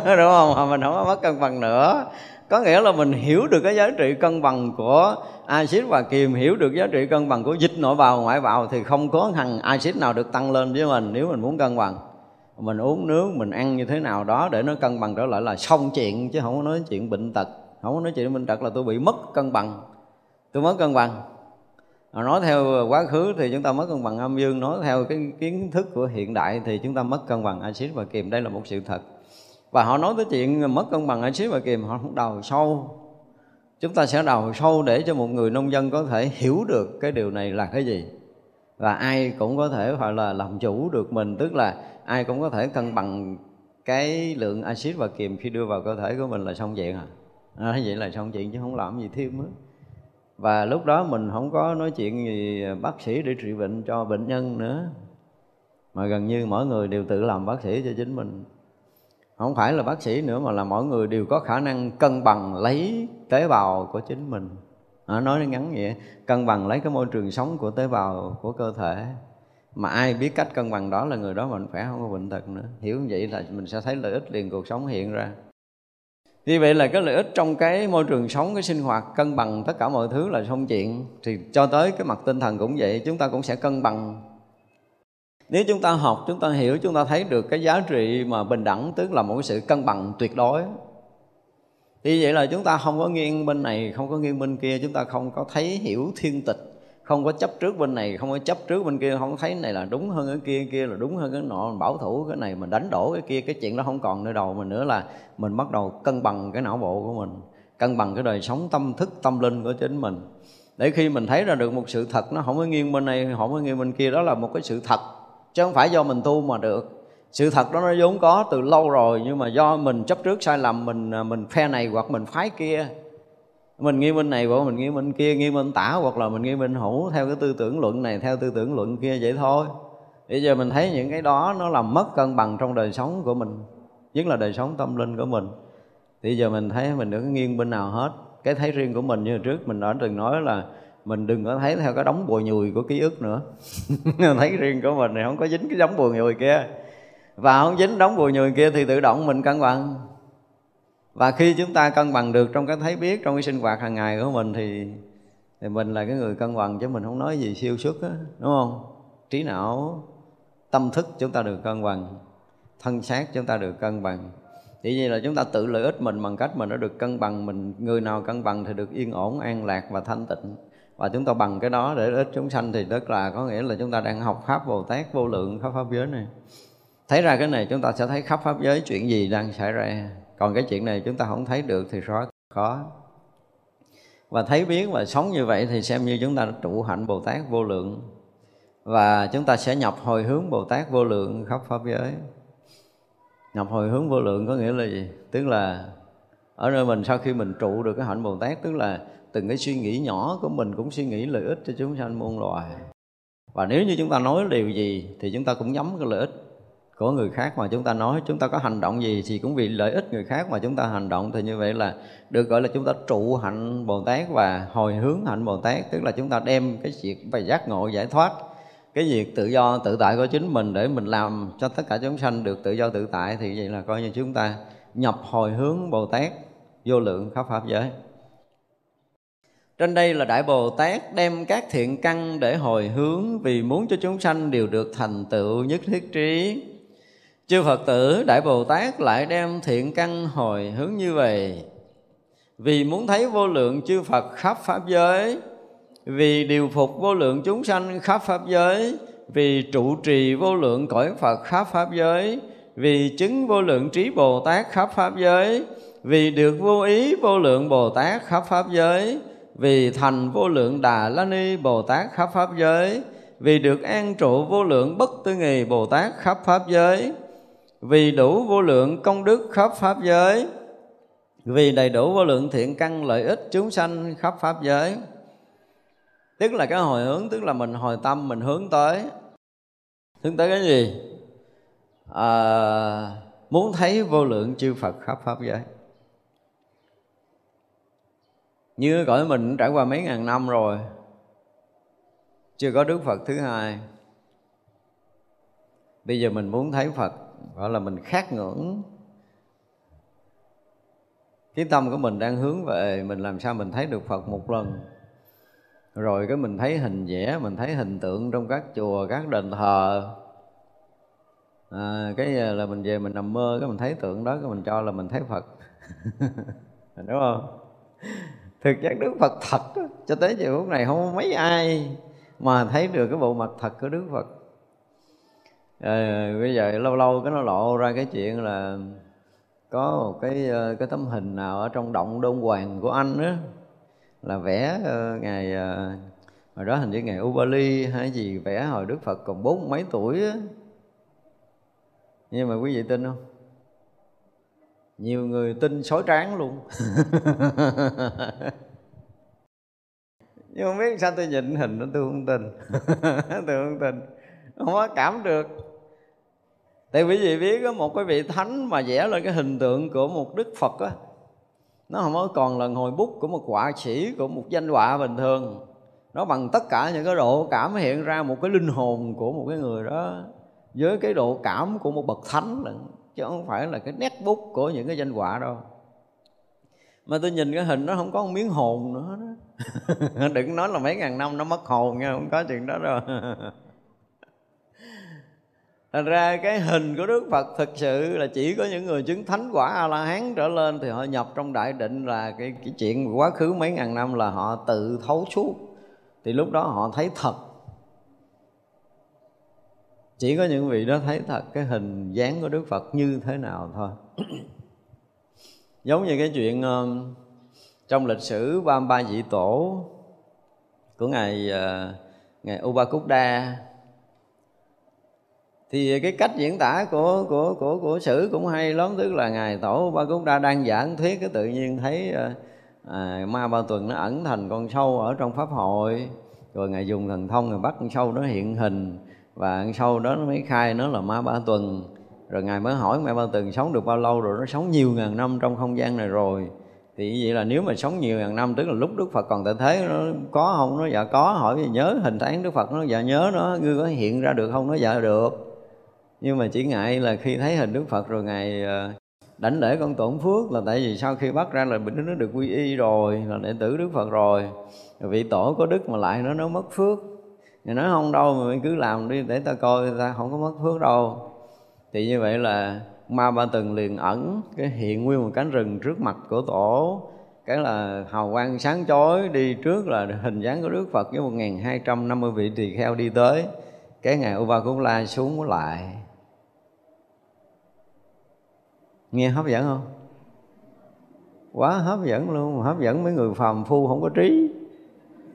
Đúng không? Mà mình không có mất cân bằng nữa. Có nghĩa là mình hiểu được cái giá trị cân bằng của axit và kiềm hiểu được giá trị cân bằng của dịch nội vào ngoại vào thì không có thằng axit nào được tăng lên với mình nếu mình muốn cân bằng mình uống nước, mình ăn như thế nào đó để nó cân bằng trở lại là xong chuyện, chứ không có nói chuyện bệnh tật, không có nói chuyện bệnh tật là tôi bị mất cân bằng. Tôi mất cân bằng. Nói theo quá khứ thì chúng ta mất cân bằng âm dương, nói theo cái kiến thức của hiện đại thì chúng ta mất cân bằng axit và kiềm. Đây là một sự thật. Và họ nói tới chuyện mất cân bằng axit và kiềm, họ không đào sâu. Chúng ta sẽ đào sâu để cho một người nông dân có thể hiểu được cái điều này là cái gì và ai cũng có thể gọi là làm chủ được mình tức là ai cũng có thể cân bằng cái lượng axit và kiềm khi đưa vào cơ thể của mình là xong chuyện à, à vậy là xong chuyện chứ không làm gì thêm nữa và lúc đó mình không có nói chuyện gì bác sĩ để trị bệnh cho bệnh nhân nữa. Mà gần như mỗi người đều tự làm bác sĩ cho chính mình. Không phải là bác sĩ nữa mà là mỗi người đều có khả năng cân bằng lấy tế bào của chính mình à, nói ngắn vậy cân bằng lấy cái môi trường sống của tế bào của cơ thể. Mà ai biết cách cân bằng đó là người đó mạnh khỏe không có bệnh tật nữa. Hiểu như vậy là mình sẽ thấy lợi ích liền cuộc sống hiện ra. Như vậy là cái lợi ích trong cái môi trường sống cái sinh hoạt cân bằng tất cả mọi thứ là xong chuyện. Thì cho tới cái mặt tinh thần cũng vậy chúng ta cũng sẽ cân bằng. Nếu chúng ta học chúng ta hiểu chúng ta thấy được cái giá trị mà bình đẳng tức là một cái sự cân bằng tuyệt đối thì vậy là chúng ta không có nghiêng bên này, không có nghiêng bên kia, chúng ta không có thấy hiểu thiên tịch, không có chấp trước bên này, không có chấp trước bên kia, không thấy này là đúng hơn cái kia kia là đúng hơn cái nọ, mình bảo thủ cái này, mình đánh đổ cái kia, cái chuyện đó không còn nơi đầu mình nữa là mình bắt đầu cân bằng cái não bộ của mình, cân bằng cái đời sống tâm thức, tâm linh của chính mình. Để khi mình thấy ra được một sự thật nó không có nghiêng bên này, không có nghiêng bên kia, đó là một cái sự thật, chứ không phải do mình tu mà được sự thật đó nó vốn có từ lâu rồi, nhưng mà do mình chấp trước sai lầm, mình à, mình phe này hoặc mình phái kia. Mình nghi bên này hoặc mình nghi bên kia, nghi bên tả hoặc là mình nghi bên hữu theo cái tư tưởng luận này, theo tư tưởng luận kia vậy thôi. Bây giờ mình thấy những cái đó nó làm mất cân bằng trong đời sống của mình, nhất là đời sống tâm linh của mình. Thì giờ mình thấy mình đừng có nghiêng bên nào hết. Cái thấy riêng của mình như trước, mình đã từng nói là mình đừng có thấy theo cái đống bùi nhùi của ký ức nữa. Thấy riêng của mình thì không có dính cái đống bùi nhùi kia và không dính đóng bùi nhùi kia thì tự động mình cân bằng. Và khi chúng ta cân bằng được trong cái thấy biết, trong cái sinh hoạt hàng ngày của mình thì thì mình là cái người cân bằng chứ mình không nói gì siêu xuất á, đúng không? Trí não, tâm thức chúng ta được cân bằng, thân xác chúng ta được cân bằng. Chỉ như là chúng ta tự lợi ích mình bằng cách mình đã được cân bằng, mình, người nào cân bằng thì được yên ổn, an lạc và thanh tịnh. Và chúng ta bằng cái đó để ích chúng sanh thì tức là có nghĩa là chúng ta đang học pháp bồ tát vô lượng khắp pháp giới này thấy ra cái này chúng ta sẽ thấy khắp pháp giới chuyện gì đang xảy ra. Còn cái chuyện này chúng ta không thấy được thì rất khó. Và thấy biến và sống như vậy thì xem như chúng ta đã trụ hạnh Bồ Tát vô lượng. Và chúng ta sẽ nhập hồi hướng Bồ Tát vô lượng khắp pháp giới. Nhập hồi hướng vô lượng có nghĩa là gì? Tức là ở nơi mình sau khi mình trụ được cái hạnh Bồ Tát, tức là từng cái suy nghĩ nhỏ của mình cũng suy nghĩ lợi ích cho chúng sanh muôn loài. Và nếu như chúng ta nói điều gì thì chúng ta cũng nhắm cái lợi ích của người khác mà chúng ta nói chúng ta có hành động gì thì cũng vì lợi ích người khác mà chúng ta hành động. Thì như vậy là được gọi là chúng ta trụ hạnh Bồ Tát và hồi hướng hạnh Bồ Tát. Tức là chúng ta đem cái việc về giác ngộ giải thoát, cái việc tự do tự tại của chính mình để mình làm cho tất cả chúng sanh được tự do tự tại, thì vậy là coi như chúng ta nhập hồi hướng Bồ Tát, vô lượng khắp pháp giới. Trên đây là Đại Bồ Tát đem các thiện căn để hồi hướng vì muốn cho chúng sanh đều được thành tựu nhất thiết trí chư phật tử, đại bồ tát lại đem thiện căn hồi hướng như vậy. Vì muốn thấy vô lượng chư phật khắp pháp giới, vì điều phục vô lượng chúng sanh khắp pháp giới, vì trụ trì vô lượng cõi phật khắp pháp giới, vì chứng vô lượng trí bồ tát khắp pháp giới, vì được vô ý vô lượng bồ tát khắp pháp giới, vì thành vô lượng đà la ni bồ tát khắp pháp giới, vì được an trụ vô lượng bất tư nghì bồ tát khắp pháp giới vì đủ vô lượng công đức khắp pháp giới. Vì đầy đủ vô lượng thiện căn lợi ích chúng sanh khắp pháp giới. Tức là cái hồi hướng tức là mình hồi tâm mình hướng tới. Hướng tới cái gì? À, muốn thấy vô lượng chư phật khắp pháp giới. Như cõi mình trải qua mấy ngàn năm rồi chưa có đức phật thứ hai. Bây giờ mình muốn thấy phật gọi là mình khát ngưỡng. Cái tâm của mình đang hướng về mình làm sao mình thấy được phật một lần. Rồi cái mình thấy hình vẽ mình thấy hình tượng trong các chùa các đền thờ. À, cái à, là mình về mình nằm mơ cái mình thấy tượng đó cái mình cho là mình thấy phật. Đúng không? Thực chất đức phật thật cho tới giờ phút này không mấy ai mà thấy được cái bộ mặt thật của đức phật à, bây giờ lâu lâu cái nó lộ ra cái chuyện là có một cái ờ, cái tấm hình nào ở trong động đôn hoàng của anh đó là vẽ uh, ngày uh, hồi đó hình như ngày Ubali hay gì vẽ hồi Đức Phật còn bốn mấy tuổi á. Nhưng mà quý vị tin không? Nhiều người tin sói tráng luôn. Nhưng không biết sao tôi nhìn hình đó tôi không tin. Tôi không tin. Không có cảm được tại vì gì? Biết có một cái vị thánh mà vẽ lên cái hình tượng của một đức phật á, nó không có còn là ngồi bút của một họa sĩ, của một danh họa bình thường. Nó bằng tất cả những cái độ cảm hiện ra một cái linh hồn của một cái người đó, với cái độ cảm của một bậc thánh lận, chứ không phải là cái nét bút của những cái danh họa đâu. Mà tôi nhìn cái hình nó không có một miếng hồn nữa đó. đừng nói là mấy ngàn năm nó mất hồn nha, không có chuyện đó đâu. Thành ra cái hình của Đức Phật thực sự là chỉ có những người chứng thánh quả A-la-hán trở lên thì họ nhập trong đại định là cái, cái chuyện quá khứ mấy ngàn năm là họ tự thấu suốt. Thì lúc đó họ thấy thật. Chỉ có những vị đó thấy thật cái hình dáng của Đức Phật như thế nào thôi. Giống như cái chuyện um, trong lịch sử ba ba vị tổ của ngài uh, ngài Đa thì cái cách diễn tả của của của của sử cũng hay lắm tức là ngài tổ ba cũng đa đang giảng thuyết cái tự nhiên thấy ờ, à, ma ba tuần nó ẩn thành con sâu ở trong pháp hội. Rồi ngài dùng thần thông ngài bắt con sâu nó hiện hình và con sâu đó nó mới khai nó là ma ba tuần. Rồi ngài mới hỏi ma ba tuần sống được bao lâu rồi nó sống nhiều ngàn năm trong không gian này rồi. Thì vậy là nếu mà sống nhiều ngàn năm tức là lúc Đức Phật còn tại thế nó có không? Nó dạ có hỏi gì nhớ hình tháng Đức Phật nó dạ nhớ nó ngươi có hiện ra được không? Nó dạ được nhưng mà chỉ ngại là khi thấy hình đức phật rồi ngài ờ, đảnh lễ con tổn phước là tại vì sau khi bắt ra là bệnh nó được quy y rồi, là đệ tử đức phật rồi. Vị tổ có đức mà lại nó nó mất phước. Thì nói không đâu, mà mình cứ làm đi, để ta coi ta không có mất phước đâu. Thì như vậy là ma ba từng liền ẩn cái hiện nguyên một cánh rừng trước mặt của tổ. Cái là hào quang sáng chói đi trước là hình dáng của Đức Phật với một nghìn hai trăm năm mươi vị tỳ kheo đi tới. Cái ngài Uva cũng la xuống lại nghe hấp dẫn không? Quá hấp dẫn luôn. Hấp dẫn mấy người phàm phu không có trí.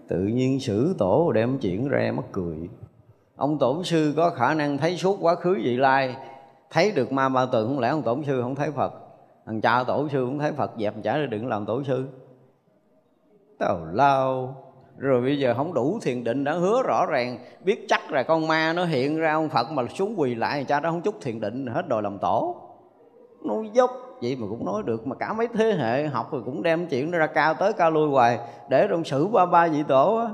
Tự nhiên sử tổ đem chuyện ra mất cười. Ông tổ sư có khả năng thấy suốt quá khứ vị lai. Thấy được ma ba tượng không lẽ ông tổ sư không thấy phật? Thằng cha tổ sư cũng thấy phật, dẹp trả ra đừng làm tổ sư. Tào lao. Rồi bây giờ không đủ thiền định đã hứa rõ ràng. Biết chắc là con ma nó hiện ra ông phật mà xuống quỳ lại, cha đó không chút thiền định, hết đòi làm tổ nói dốc. Vậy mà cũng nói được, mà cả mấy thế hệ học rồi cũng đem chuyện ra cao tới cao lui hoài. Để trong sử ba ba vị tổ á,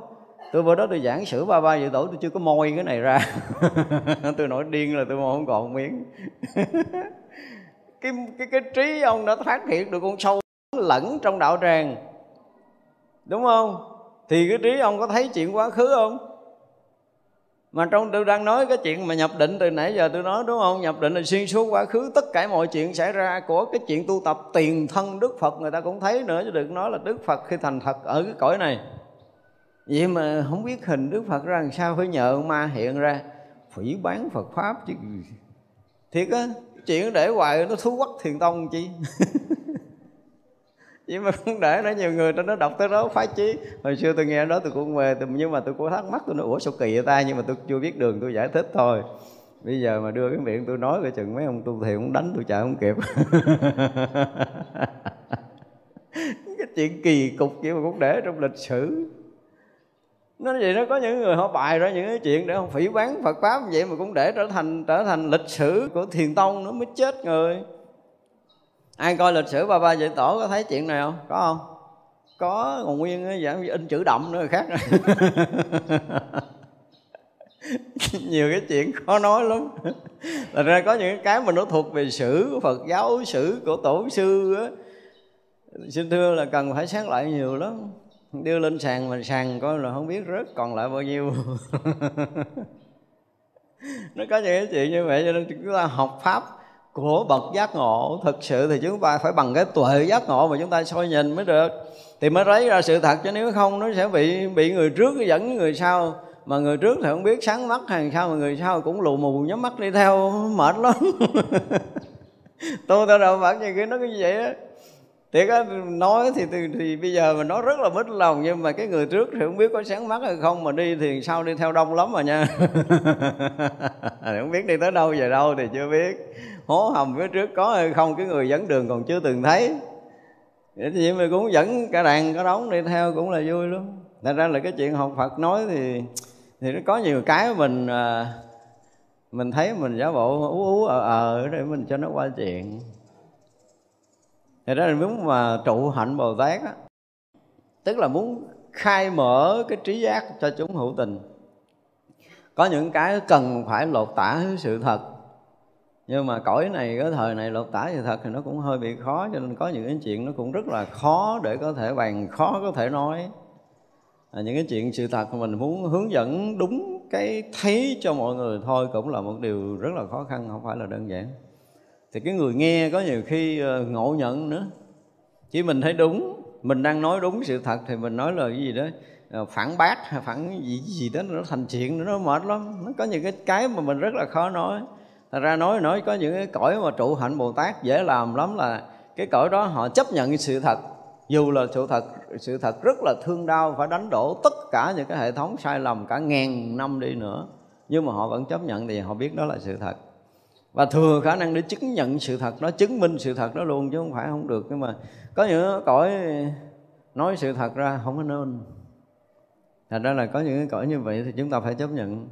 tôi vừa đó tôi giảng sử ba ba vị tổ, tôi chưa có môi cái này ra. Tôi nổi điên là tôi môi không còn miếng. Cái cái cái trí ông đã phát hiện được con sâu lẫn trong đạo tràng. Đúng không? Thì cái trí ông có thấy chuyện quá khứ không? Mà trong, tôi đang nói cái chuyện mà nhập định từ nãy giờ tôi nói, đúng không? Nhập định là xuyên suốt quá khứ, tất cả mọi chuyện xảy ra của cái chuyện tu tập tiền thân đức phật người ta cũng thấy nữa, chứ đừng nói là đức phật khi thành thật ở cái cõi này. Vậy mà không biết hình đức phật ra làm sao, phải nhờ ma hiện ra, phỉ bán phật pháp chứ. Thiệt á, chuyện để hoài nó thú quắc thiền tông chi? nhưng mà không để nó nhiều người cho nó đọc tới đó phái chí. Hồi xưa tôi nghe đó tôi cũng về nhưng mà tôi cũng thắc mắc, tôi nói, ủa, sao kỳ vậy ta? Nhưng mà tôi chưa biết đường tôi giải thích thôi. Bây giờ mà đưa cái miệng tôi nói coi chừng mấy ông tu thiền cũng đánh tôi chạy không kịp. Cái chuyện kỳ cục vậy mà cũng để trong lịch sử. Nó vậy, nó có những người họ bài ra những cái chuyện để không phỉ bán Phật pháp vậy mà cũng để trở thành trở thành lịch sử của thiền tông, nó mới chết người ai coi lịch sử ba ba dạy tổ có thấy chuyện này không? Có không? Có, còn nguyên giảng in chữ đậm nữa, khác nhiều cái chuyện khó nói lắm. Thật ra có những cái mà nó thuộc về sử của phật giáo, sử của tổ sư á. Xin thưa là cần phải xét lại nhiều lắm. Đưa lên sàn mà sàn coi là không biết rớt còn lại bao nhiêu. Nó có những cái chuyện như vậy cho nên chúng ta học pháp của bậc giác ngộ, thực sự thì chúng ta phải bằng cái tuệ giác ngộ mà chúng ta soi nhìn mới được. Thì mới lấy ra sự thật, chứ nếu không nó sẽ bị bị người trước dẫn người sau. Mà người trước thì không biết, sáng mắt hàng sao mà người sau cũng lù mù, nhắm mắt đi theo, mệt lắm. Tôi tôi đâu phải như cái nó cái gì vậy á thiệt á nói thì, thì thì bây giờ mình nói rất là mít lòng nhưng mà cái người trước thì không biết có sáng mắt hay không mà đi thì sau đi theo đông lắm mà nha. Không biết đi tới đâu về đâu thì chưa biết. Hố hầm phía trước có hay không cái người dẫn đường còn chưa từng thấy. Vậy thì mình cũng dẫn cả đàn cả đống đi theo cũng là vui lắm. Thật ra là cái chuyện học Phật nói thì thì nó có nhiều cái mình à, mình thấy mình giả bộ ú ú ờ ờ để mình cho nó qua chuyện thì đó là muốn mà trụ hạnh Bồ Tát á tức là muốn khai mở cái trí giác cho chúng hữu tình. Có những cái cần phải lột tả sự thật. Nhưng mà cõi này cái thời này lột tả sự thật thì nó cũng hơi bị khó cho nên có những cái chuyện nó cũng rất là khó để có thể bàn khó có thể nói. À, những cái chuyện sự thật mình muốn hướng dẫn đúng cái thấy cho mọi người thôi cũng là một điều rất là khó khăn không phải là đơn giản thì cái người nghe có nhiều khi ờ, ngộ nhận nữa. Chỉ mình thấy đúng, mình đang nói đúng sự thật thì mình nói là cái gì đó ờ, phản bác hay phản gì gì đó, nó thành chuyện, nó mệt lắm. Nó có những cái cái mà mình rất là khó nói. Thật ra nói nói, có những cái cõi mà trụ hạnh bồ tát dễ làm lắm là cái cõi đó họ chấp nhận sự thật. Dù là sự thật sự thật rất là thương đau, phải đánh đổ tất cả những cái hệ thống sai lầm cả ngàn năm đi nữa, nhưng mà họ vẫn chấp nhận thì họ biết đó là sự thật và thừa khả năng để chứng nhận sự thật đó, chứng minh sự thật đó luôn, chứ không phải không được. Nhưng mà có những cõi nói sự thật ra không có nên. Thành ra là có những cõi như vậy thì chúng ta phải chấp nhận.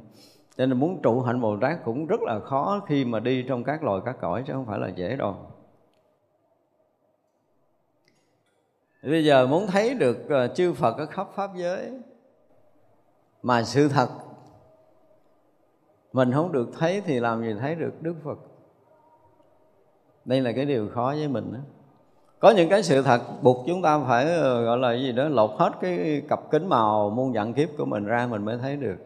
Cho nên muốn trụ hạnh bồ tát cũng rất là khó khi mà đi trong các loài, các cõi, chứ không phải là dễ đâu. Bây giờ muốn thấy được ờ, chư Phật ở khắp pháp giới, mà sự thật mình không được thấy thì làm gì thấy được Đức Phật. Đây là cái điều khó với mình đó. có những cái sự thật buộc chúng ta phải ờ, gọi là gì đó, lột hết cái cặp kính màu muôn dạng kiếp của mình ra mình mới thấy được.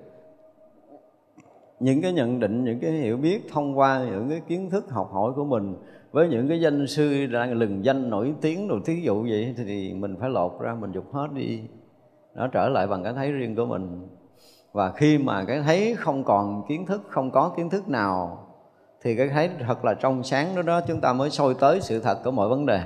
Những cái nhận định, những cái hiểu biết thông qua những cái kiến thức học hỏi của mình với những cái danh sư đang lừng danh nổi tiếng rồi thí dụ vậy thì mình phải lột ra mình dục hết đi. Nó trở lại bằng cái thấy riêng của mình và khi mà cái thấy không còn kiến thức, không có kiến thức nào, thì cái thấy thật là trong sáng đó đó chúng ta mới soi tới sự thật của mọi vấn đề.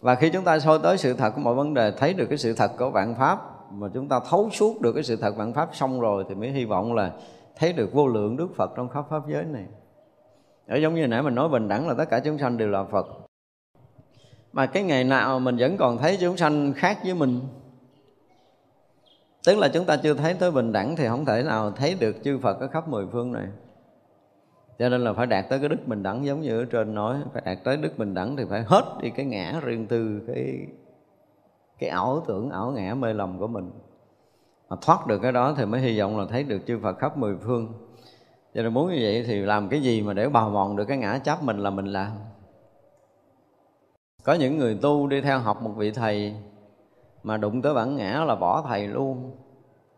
Và khi chúng ta soi tới sự thật của mọi vấn đề, thấy được cái sự thật của vạn pháp, mà chúng ta thấu suốt được cái sự thật vạn pháp xong rồi, thì mới hy vọng là thấy được vô lượng đức phật trong khắp pháp giới này. Ở giống như nãy mình nói bình đẳng là tất cả chúng sanh đều là phật. Mà cái ngày nào mình vẫn còn thấy chúng sanh khác với mình tức là chúng ta chưa thấy tới bình đẳng thì không thể nào thấy được chư Phật ở khắp mười phương này. Cho nên là phải đạt tới cái đức bình đẳng giống như ở trên nói, phải đạt tới đức bình đẳng thì phải hết đi cái ngã riêng tư, cái cái ảo tưởng, ảo ngã mê lầm của mình. Mà thoát được cái đó thì mới hy vọng là thấy được chư Phật khắp mười phương. Cho nên muốn như vậy thì làm cái gì mà để bào mòn được cái ngã chấp mình là mình làm. Có những người tu đi theo học một vị thầy mà đụng tới bản ngã là bỏ thầy luôn.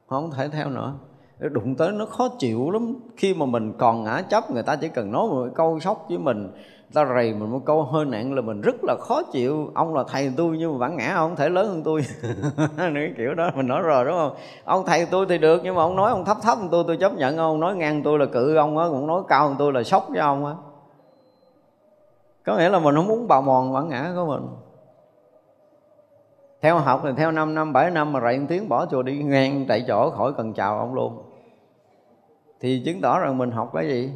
Không thể theo nữa. Đụng tới nó khó chịu lắm. Khi mà mình còn ngã chấp người ta chỉ cần nói một câu sốc với mình. Ta rầy mình một câu hơi nặng là mình rất là khó chịu. Ông là thầy tôi nhưng mà bản ngã ông không thể lớn hơn tôi. Cái kiểu đó, mình nói rồi đúng không? Ông thầy tôi thì được nhưng mà ông nói ông thấp thấp hơn tôi tôi chấp nhận ông. Nói ngang tôi là cự ông á cũng nói cao hơn tôi là sốc với ông á. Có nghĩa là mình không muốn bào mòn bản ngã của mình theo học thì theo 5 năm 7 năm mà rạy tiếng bỏ chùa đi ngang tại chỗ khỏi cần chào ông luôn. Thì chứng tỏ rằng mình học cái gì?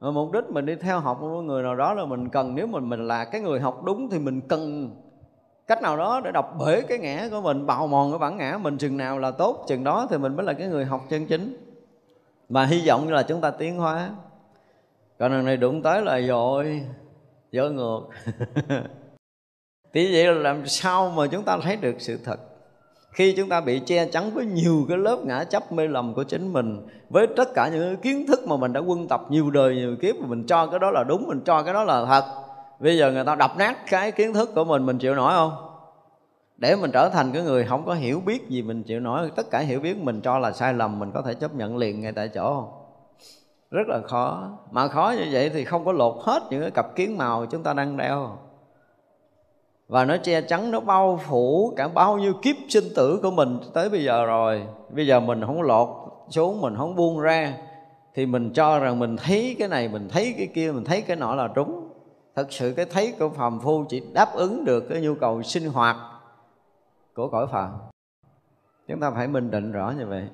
Mà mục đích mình đi theo học một người nào đó là mình cần. Nếu mình mình là cái người học đúng thì mình cần cách nào đó để đọc bể cái ngã của mình, bào mòn cái bản ngã mình. Chừng nào là tốt, chừng đó thì mình mới là cái người học chân chính. Mà hy vọng là chúng ta tiến hóa. Còn lần này đụng tới là dội dở ngược. thì vậy là làm sao mà chúng ta thấy được sự thật? Khi chúng ta bị che chắn với nhiều cái lớp ngã chấp mê lầm của chính mình, với tất cả những kiến thức mà mình đã quân tập nhiều đời, nhiều kiếp, mà mình cho cái đó là đúng, mình cho cái đó là thật, bây giờ người ta đập nát cái kiến thức của mình mình chịu nổi không? Để mình trở thành cái người không có hiểu biết gì, mình chịu nổi, tất cả hiểu biết mình cho là sai lầm, mình có thể chấp nhận liền ngay tại chỗ. Không rất là khó. Mà khó như vậy thì không có lột hết những cái cặp kiến màu chúng ta đang đeo và nó che chắn, nó bao phủ cả bao nhiêu kiếp sinh tử của mình tới bây giờ rồi. Bây giờ mình không lột xuống mình không buông ra, thì mình cho rằng mình thấy cái này, mình thấy cái kia, mình thấy cái nọ là trúng thật sự cái thấy của phàm phu chỉ đáp ứng được cái nhu cầu sinh hoạt của cõi phàm. Chúng ta phải minh định rõ như vậy.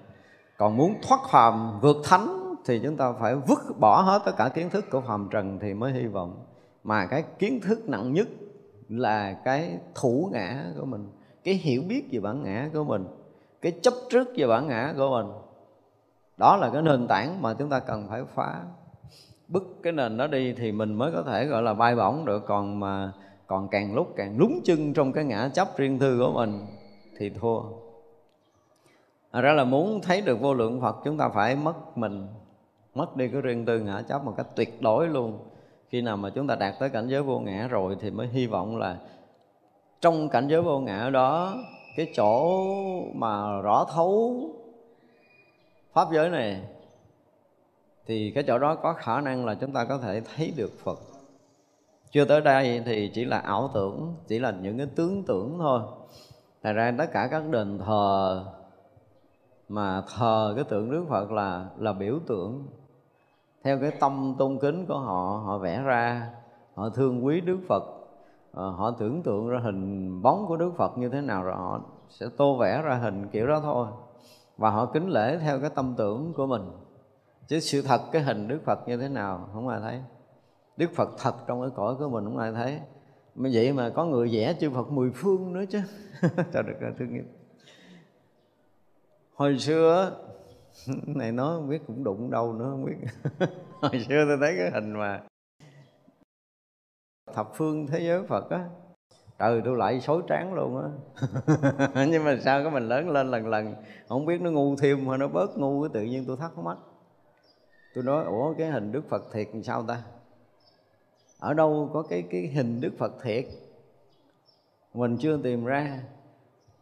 Còn muốn thoát phàm vượt thánh thì chúng ta phải vứt bỏ hết tất cả kiến thức của phàm trần thì mới hy vọng. Mà cái kiến thức nặng nhất là cái thủ ngã của mình, cái hiểu biết về bản ngã của mình, cái chấp trước về bản ngã của mình. Đó là cái nền tảng mà chúng ta cần phải phá. Bứt cái nền đó đi thì mình mới có thể gọi là bay bổng được, còn mà, còn càng lúc càng lúng chân trong cái ngã chấp riêng tư của mình thì thua. Thật ra là muốn thấy được vô lượng Phật, chúng ta phải mất mình, Mất đi cái riêng tư ngã chấp một cách tuyệt đối luôn. Khi nào mà chúng ta đạt tới cảnh giới vô ngã rồi Thì mới hy vọng là Trong cảnh giới vô ngã đó, Cái chỗ mà rõ thấu Pháp giới này, Thì cái chỗ đó có khả năng là chúng ta có thể thấy được Phật. Chưa tới đây thì chỉ là ảo tưởng, Chỉ là những cái tướng tưởng thôi. Thành ra tất cả các đền thờ mà thờ cái tượng Đức Phật là là biểu tượng theo cái tâm tôn kính của họ họ vẽ ra, họ thương quý Đức Phật ờ, họ tưởng tượng ra hình bóng của Đức Phật như thế nào rồi họ sẽ tô vẽ ra hình kiểu đó thôi. Và họ kính lễ theo cái tâm tưởng của mình. Chứ sự thật cái hình Đức Phật như thế nào, không ai thấy. Đức Phật thật trong cái cõi của mình, không ai thấy. Mà vậy mà có người vẽ chư Phật mười phương nữa chứ. Cho được thương nghiệp hồi xưa này, nó không biết cũng đụng đâu nữa không biết. Hồi xưa tôi thấy cái hình mà thập phương thế giới phật á, trời, tôi lại xối tráng luôn á. Nhưng mà sao cái mình lớn lên lần lần, không biết nó ngu thêm hay nó bớt ngu cái tự nhiên tôi thắc mắc. Tôi nói, ủa, cái hình đức phật thiệt làm sao ta? Ở đâu có cái cái hình đức phật thiệt? Mình chưa tìm ra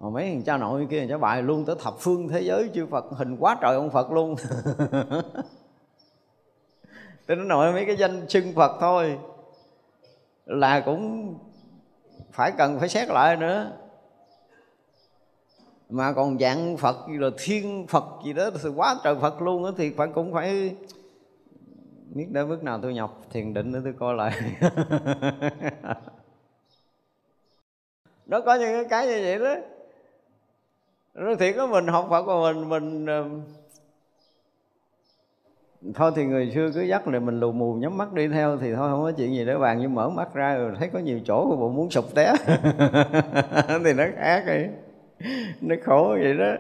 mà mấy thằng cha nội kia cha bài luôn tới thập phương thế giới chư Phật hình quá trời ông Phật luôn. Tôi nói nội mấy cái danh xưng Phật thôi là cũng phải cần phải xét lại nữa. Mà còn dạng Phật gì là thiên Phật gì đó thì quá trời Phật luôn đó, thì phải cũng phải biết đến bước nào tôi nhập thiền định để tôi coi lại. Nó có những cái như vậy đó nói thiệt đó mình học Phật của mình mình thôi thì người xưa cứ dắt là mình lù mù, nhắm mắt đi theo thì thôi, không có chuyện gì để bàn, nhưng mở mắt ra rồi thấy có nhiều chỗ của bộ muốn sụp té. Thì nó khác vậy, nó khổ vậy đó.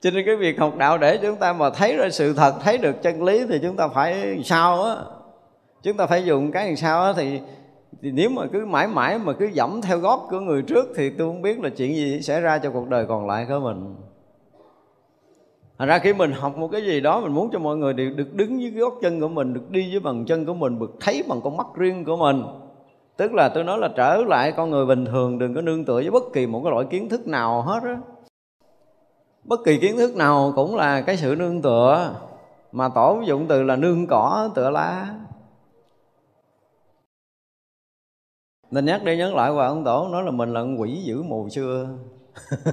Cho nên cái việc học đạo để chúng ta mà thấy ra sự thật, thấy được chân lý thì chúng ta phải sao á? Chúng ta phải dùng cái làm sao á thì thì nếu mà cứ mãi mãi mà cứ dẫm theo gót của người trước thì tôi không biết là chuyện gì sẽ ra cho cuộc đời còn lại của mình. Thành ra khi mình học một cái gì đó, Mình muốn cho mọi người đều được đứng dưới gót chân của mình, Được đi với bằng chân của mình, Được thấy bằng con mắt riêng của mình. Tức là tôi nói là trở lại con người bình thường, Đừng có nương tựa với bất kỳ một cái loại kiến thức nào hết á. Bất kỳ kiến thức nào cũng là cái sự nương tựa, Mà tổ dụng từ là nương cỏ, tựa lá. Nên nhắc đi nhắc lại và ông tổ, nói là mình là quỷ dữ mù xưa.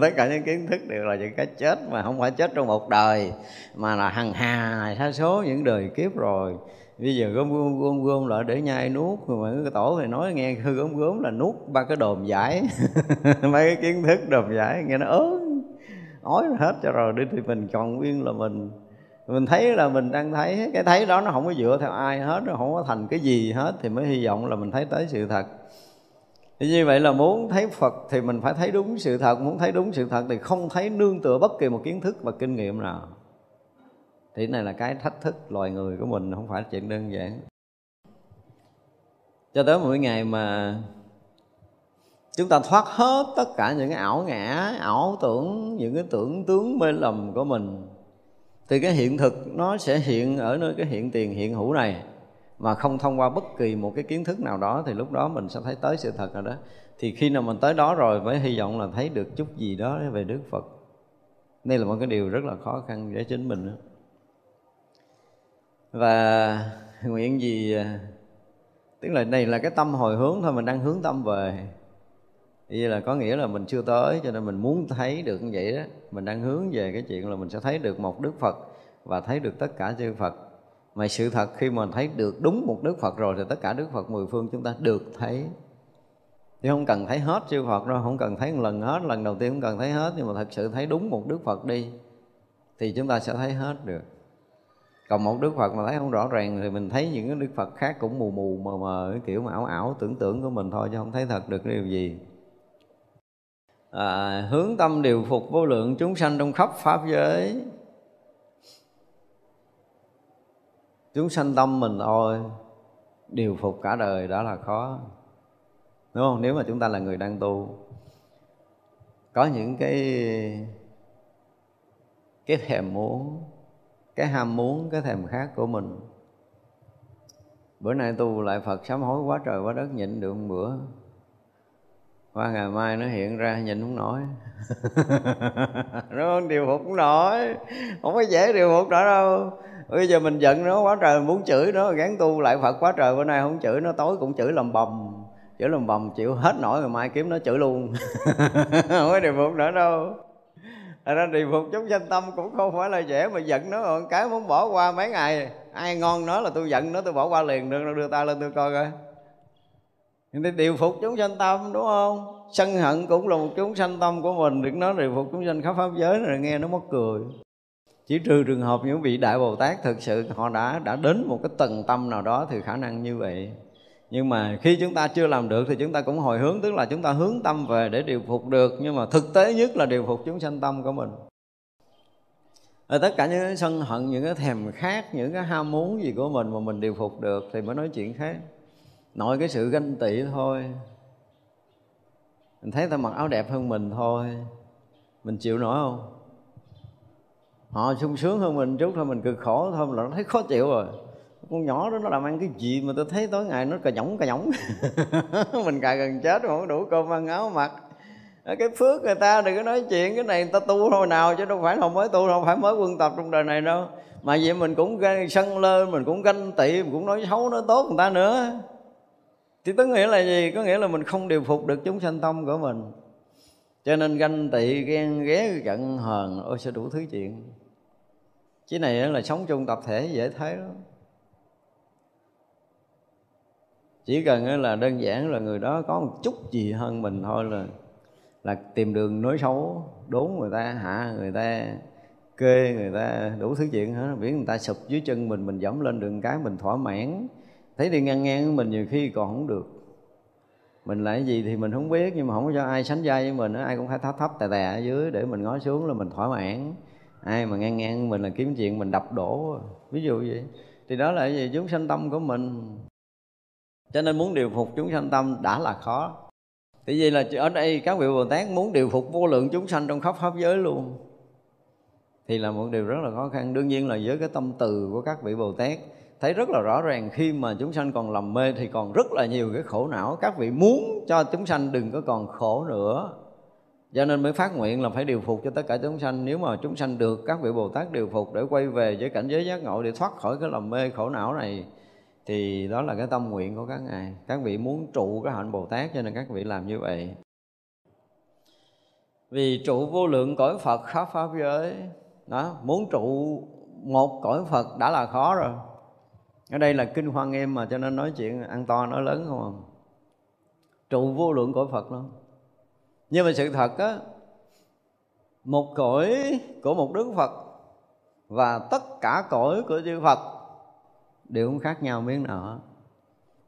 Tất cả những kiến thức đều là những cái chết mà không phải chết trong một đời, mà là hằng hà sa số những đời kiếp rồi. Bây giờ gom gom gom gom lại để nhai nuốt, mà cái tổ thì nói nghe, hư gom gom là nuốt ba cái đồm giải. Mấy cái kiến thức đồm giải nghe nó ớn. Ói hết cho rồi, đi thì mình còn nguyên là mình mình thấy là mình đang thấy cái thấy đó nó không có dựa theo ai hết nó không có thành cái gì hết thì mới hy vọng là mình thấy tới sự thật. Thì như vậy là muốn thấy Phật thì mình phải thấy đúng sự thật Muốn thấy đúng sự thật thì không thấy nương tựa bất kỳ một kiến thức và kinh nghiệm nào. Thì này là cái thách thức loài người của mình Không phải chuyện đơn giản. Cho tới mỗi ngày mà Chúng ta thoát hết tất cả những cái ảo ngã, ảo tưởng Những cái tưởng tướng mê lầm của mình thì cái hiện thực nó sẽ hiện ở nơi cái hiện tiền hiện hữu này. Mà không thông qua bất kỳ một cái kiến thức nào đó thì lúc đó mình sẽ thấy tới sự thật rồi đó. Thì khi nào mình tới đó rồi mới hy vọng là thấy được chút gì đó về Đức Phật. Đây là một cái điều rất là khó khăn để chính mình và nguyện gì à, tức là đây là cái tâm hồi hướng thôi, mình đang hướng tâm về vậy là có nghĩa là mình chưa tới, cho nên mình muốn thấy được như vậy đó. Mình đang hướng về cái chuyện là mình sẽ thấy được một đức phật và thấy được tất cả chư phật. Mà sự thật khi mà thấy được đúng một đức phật rồi thì tất cả đức phật mười phương chúng ta được thấy. Chứ không cần thấy hết chư phật đâu, không cần thấy một lần hết, lần đầu tiên không cần thấy hết, nhưng mà thật sự thấy đúng một đức phật đi, thì chúng ta sẽ thấy hết được. Còn một đức phật mà thấy không rõ ràng thì mình thấy những cái đức phật khác cũng mù mù, mờ mờ, cái kiểu mà ảo ảo, tưởng tượng của mình thôi, chứ không thấy thật được cái điều gì à, hướng tâm điều phục vô lượng chúng sanh trong khắp pháp giới. Chúng sanh tâm mình thôi điều phục cả đời đã là khó. Đúng không? Nếu mà chúng ta là người đang tu có những cái cái thèm muốn cái ham muốn cái thèm khát của mình. Bữa nay tu lại phật sám hối quá trời quá đất nhịn được một bữa qua ngày mai nó hiện ra, nhìn không nổi. Nó không điều phục không nổi. Không có dễ điều phục nổi đâu. Bây giờ mình giận nó quá trời muốn chửi nó, gán tu lại phật quá trời, bữa nay không chửi nó, tối cũng chửi lầm bầm. Chửi lầm bầm, chịu hết nổi, ngày mai kiếm nó chửi luôn. Không có điều phục nữa đâu. Thật ra điều phục chúng sanh tâm cũng không phải là dễ mà giận nó, còn cái muốn bỏ qua mấy ngày. Ai ngon nó là tôi giận nó, tôi bỏ qua liền. Được đưa ta lên, tôi coi coi thì điều phục chúng sanh tâm, đúng không? Sân hận cũng là một chúng sanh tâm của mình. Được nói điều phục chúng sanh khắp pháp giới rồi nghe nó mất cười. Chỉ trừ trường hợp những vị đại bồ tát thực sự họ đã đã đến một cái tầng tâm nào đó thì khả năng như vậy. Nhưng mà khi chúng ta chưa làm được thì chúng ta cũng hồi hướng, tức là chúng ta hướng tâm về để điều phục được. Nhưng mà thực tế nhất là điều phục chúng sanh tâm của mình. Ở tất cả những cái sân hận, những cái thèm khát, những cái ham muốn gì của mình mà mình điều phục được thì mới nói chuyện khác nội cái sự ganh tị thôi. Mình thấy ta mặc áo đẹp hơn mình thôi. Mình chịu nổi không? Họ sung sướng hơn mình chút thôi, mình cực khổ thôi là nó thấy khó chịu rồi. Con nhỏ đó nó làm ăn cái gì mà tôi thấy tối ngày nó cà nhõng cà nhõng. Mình cài gần chết mà không đủ cơm ăn, áo mặc. Cái phước người ta đừng có nói chuyện, cái này người ta tu hồi nào chứ đâu phải là mới tu, đâu phải mới quân tập trong đời này đâu. Mà vậy mình cũng sân lên, mình cũng ganh tị, mình cũng nói xấu, nói tốt người ta nữa thì tức nghĩa là gì? Có nghĩa là mình không điều phục được chúng sanh tâm của mình. Cho nên ganh tị, ghen ghé, giận, hờn ôi sẽ đủ thứ chuyện. Chứ này là sống chung tập thể dễ thấy lắm. Chỉ cần là đơn giản là người đó có một chút gì hơn mình thôi là là tìm đường nói xấu, đốn người ta, hạ người ta, kê người ta, đủ thứ chuyện hết. Biết người ta sụp dưới chân mình mình dẫm lên đường cái, mình thỏa mãn thấy đi ngang ngang mình nhiều khi còn không được. Mình là cái gì thì mình không biết, nhưng mà không có cho ai sánh vai với mình ai cũng phải thấp thấp tè tè ở dưới để mình ngó xuống là mình thỏa mãn. Ai mà ngang ngang mình là kiếm chuyện mình đập đổ. Ví dụ vậy. Thì đó là cái gì? Chúng sanh tâm của mình. Cho nên muốn điều phục chúng sanh tâm đã là khó. Thì vậy là ở đây các vị bồ tát muốn điều phục vô lượng chúng sanh trong khắp pháp giới luôn. Thì là một điều rất là khó khăn. Đương nhiên là với cái tâm từ của các vị bồ tát thấy rất là rõ ràng khi mà chúng sanh còn lầm mê thì còn rất là nhiều cái khổ não. Các vị muốn cho chúng sanh đừng có còn khổ nữa. Cho nên mới phát nguyện là phải điều phục cho tất cả chúng sanh. Nếu mà chúng sanh được, các vị bồ tát điều phục để quay về với cảnh giới giác ngộ để thoát khỏi cái lầm mê khổ não này, thì đó là cái tâm nguyện của các ngài. Các vị muốn trụ cái hạnh bồ tát cho nên các vị làm như vậy. Vì trụ vô lượng cõi phật khắp pháp giới. Đó, muốn trụ một cõi phật đã là khó rồi ở đây là kinh hoa nghiêm mà cho nên nói chuyện ăn to, nói lớn không à? Trụ vô lượng cõi phật luôn. Nhưng mà sự thật á, một cõi của một đức phật và tất cả cõi của chư phật đều không khác nhau miếng nào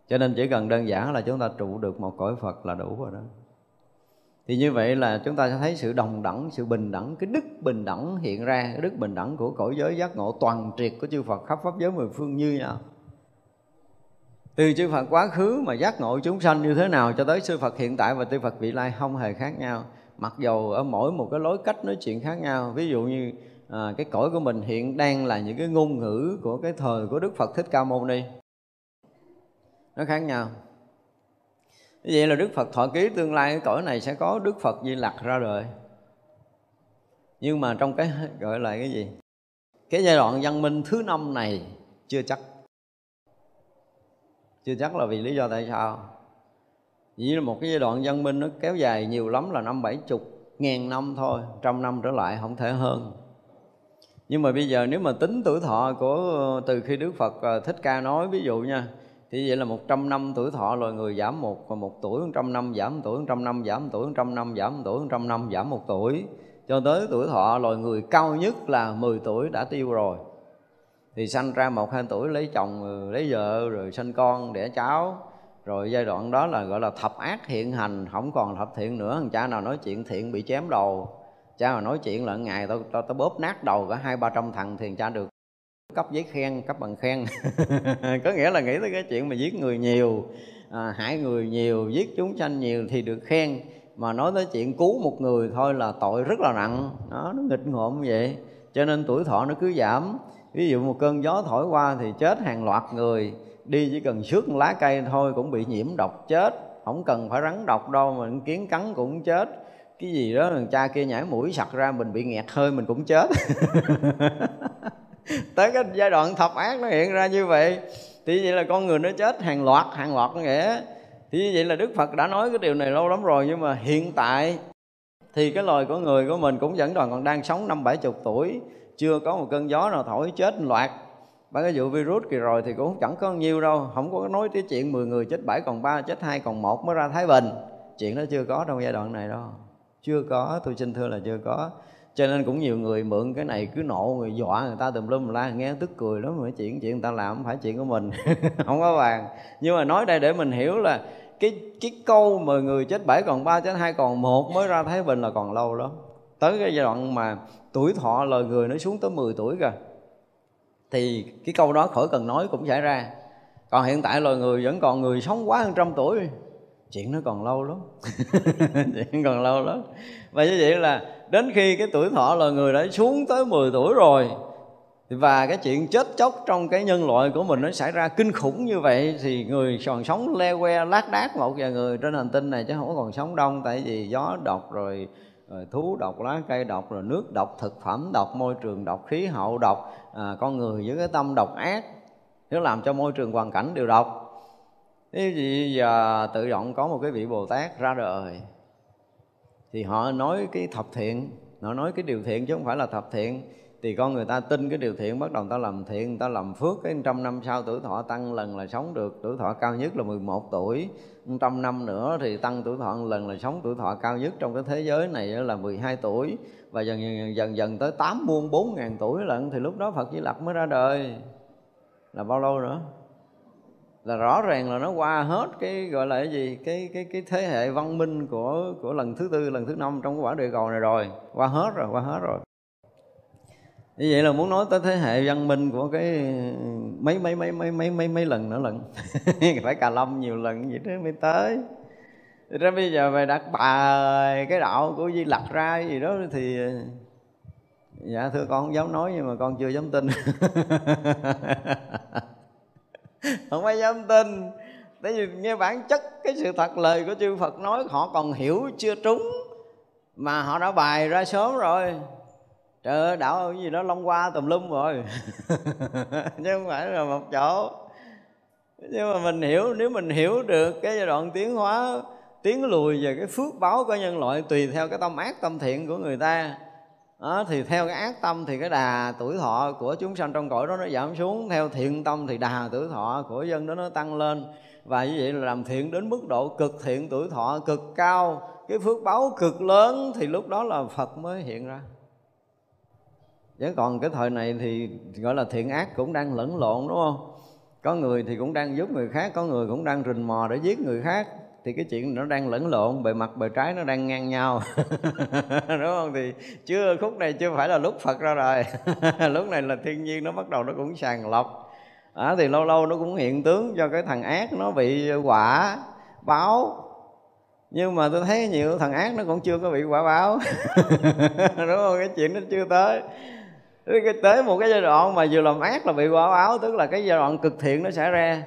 cho nên chỉ cần đơn giản là chúng ta trụ được một cõi phật là đủ rồi đó. Thì như vậy là chúng ta sẽ thấy sự đồng đẳng, sự bình đẳng, cái đức bình đẳng hiện ra cái đức bình đẳng của cõi giới giác ngộ toàn triệt của chư Phật khắp pháp giới mười phương như nhau từ chư Phật quá khứ mà giác ngộ chúng sanh như thế nào cho tới sư Phật hiện tại và tư Phật vị lai không hề khác nhau. Mặc dầu ở mỗi một cái lối cách nói chuyện khác nhau ví dụ như à, cái cõi của mình hiện đang là những cái ngôn ngữ của cái thời của Đức Phật Thích Ca Mâu Ni nó khác nhau. Như vậy là Đức Phật thọ ký tương lai cái cõi này sẽ có Đức Phật Di Lặc ra đời. Nhưng mà trong cái gọi là cái gì? Cái giai đoạn văn minh thứ năm này chưa chắc chưa chắc là vì lý do tại sao. Chỉ là một cái giai đoạn văn minh nó kéo dài nhiều lắm là năm bảy chục, ngàn năm thôi, trăm năm trở lại không thể hơn. Nhưng mà bây giờ nếu mà tính tuổi thọ của, từ khi Đức Phật à, Thích Ca nói, ví dụ nha, thì vậy là 100 năm tuổi thọ loài người giảm một, và một tuổi 100 năm giảm 1 tuổi 100 năm giảm 1 tuổi 100 năm giảm 1 tuổi 100 năm giảm một tuổi. Cho tới tuổi thọ loài người cao nhất là 10 tuổi đã tiêu rồi thì sanh ra một hai tuổi lấy chồng ừ, lấy vợ rồi sinh con đẻ cháu. Rồi giai đoạn đó là gọi là thập ác hiện hành không còn thập thiện nữa. Thằng cha nào nói chuyện thiện bị chém đầu. Cha mà nói chuyện là ngày tao tao, tao bóp nát đầu cả hai ba trăm thằng thì cha được cấp giấy khen cấp bằng khen. Có nghĩa là nghĩ tới cái chuyện mà giết người nhiều à, hại người nhiều giết chúng sanh nhiều thì được khen. Mà nói tới chuyện cứu một người thôi là tội rất là nặng. Đó nó nghịch ngợm vậy. Cho nên tuổi thọ nó cứ giảm ví dụ một cơn gió thổi qua thì chết hàng loạt người. Đi chỉ cần xước lá cây thôi cũng bị nhiễm độc chết. Không cần phải rắn độc đâu, mà kiến cắn cũng chết. Cái gì đó thằng cha kia nhảy mũi sặc ra, mình bị nghẹt hơi, mình cũng chết. Tới cái giai đoạn thập ác nó hiện ra như vậy, thì vậy là con người nó chết hàng loạt hàng loạt nghĩa. Thì như vậy là đức phật đã nói cái điều này lâu lắm rồi, nhưng mà hiện tại thì cái loài của người của mình cũng vẫn còn còn đang sống năm bảy chục tuổi chưa có một cơn gió nào thổi chết loạt. Ba cái vụ virus kỳ rồi thì cũng chẳng có nhiêu đâu, không có nói tới chuyện 10 người chết bảy còn ba, chết hai còn một mới ra thái bình. Chuyện đó chưa có trong giai đoạn này đâu. Chưa có, tôi xin thưa là chưa có. Cho nên cũng nhiều người mượn cái này cứ nộ, người dọa người ta tùm lum la, nghe tức cười lắm, mà chuyện chuyện người ta làm không phải chuyện của mình, không có bàn nhưng mà nói đây để mình hiểu là cái cái câu mà người chết bảy còn ba, chết hai còn một mới ra thái bình là còn lâu lắm. Tới cái giai đoạn mà tuổi thọ lời người nó xuống tới 10 tuổi kìa. Thì cái câu đó khỏi cần nói cũng xảy ra. Còn hiện tại loài người vẫn còn người sống quá hơn trăm tuổi. Chuyện nó còn lâu lắm. Chuyện còn lâu lắm. Và như vậy là đến khi cái tuổi thọ loài người đã xuống tới 10 tuổi rồi, và cái chuyện chết chóc trong cái nhân loại của mình nó xảy ra kinh khủng như vậy, thì người còn sống le que lác đác một vài người trên hành tinh này chứ không còn sống đông. Tại vì gió độc rồi rồi thú độc lá cây độc rồi nước độc thực phẩm độc môi trường độc khí hậu độc à, con người với cái tâm độc ác. Nó làm cho môi trường hoàn cảnh đều độc thế thì giờ tự động có một cái vị bồ tát ra đời. Thì họ nói cái thập thiện họ nói cái điều thiện chứ không phải là thập thiện thì con người ta tin cái điều thiện bắt đầu người ta làm thiện người ta làm phước. Cái trăm năm sau tuổi thọ tăng lần là sống được. Tuổi thọ cao nhất là 11 tuổi. Trăm năm nữa thì tăng tuổi thọ lần là sống tuổi thọ cao nhất trong cái thế giới này là 12 tuổi. Và dần dần dần, dần tới tám muôn bốn ngàn tuổi lận thì lúc đó Phật Di Lặc mới ra đời. Là bao lâu nữa? Là rõ ràng là nó qua hết cái gọi là cái gì? Cái cái cái thế hệ văn minh của của lần thứ tư lần thứ năm trong cái quả địa cầu này rồi. Qua hết rồi qua hết rồi như vậy là muốn nói tới thế hệ văn minh của cái mấy mấy mấy mấy mấy mấy mấy lần nữa lần. Phải cà lâm nhiều lần vậy đó mới tới. Thì ra bây giờ về đặt bài, cái đạo của di lặc ra gì đó thì dạ thưa con không dám nói nhưng mà con chưa dám tin. Không ai dám tin. Tại vì nghe bản chất cái sự thật lời của chư Phật nói, họ còn hiểu chưa trúng mà họ đã bài ra sớm rồi trời ơi đạo cái gì đó long qua tùm lum rồi. Chứ không phải là một chỗ. Nhưng mà mình hiểu nếu mình hiểu được cái giai đoạn tiến hóa tiến lùi về cái phước báo của nhân loại tùy theo cái tâm ác tâm thiện của người ta đó, thì theo cái ác tâm thì cái đà tuổi thọ của chúng sanh trong cõi đó nó giảm xuống. Theo thiện tâm thì đà tuổi thọ của dân đó nó tăng lên. Và như vậy là làm thiện đến mức độ cực thiện tuổi thọ cực cao. Cái phước báo cực lớn thì lúc đó là phật mới hiện ra chứ còn cái thời này thì gọi là thiện ác cũng đang lẫn lộn đúng không? Có người thì cũng đang giúp người khác có người cũng đang rình mò để giết người khác. Thì cái chuyện nó đang lẫn lộn bề mặt bề trái nó đang ngang nhau. Đúng không? Thì chưa khúc này chưa phải là lúc phật ra rồi lúc này là thiên nhiên nó bắt đầu nó cũng sàng lọc. À, thì lâu lâu nó cũng hiện tướng cho cái thằng ác nó bị quả báo. Nhưng mà tôi thấy nhiều thằng ác nó cũng chưa có bị quả báo. Đúng không? Cái chuyện nó chưa tới tới một cái giai đoạn mà vừa làm ác là bị quả báo, tức là cái giai đoạn cực thiện nó xảy ra.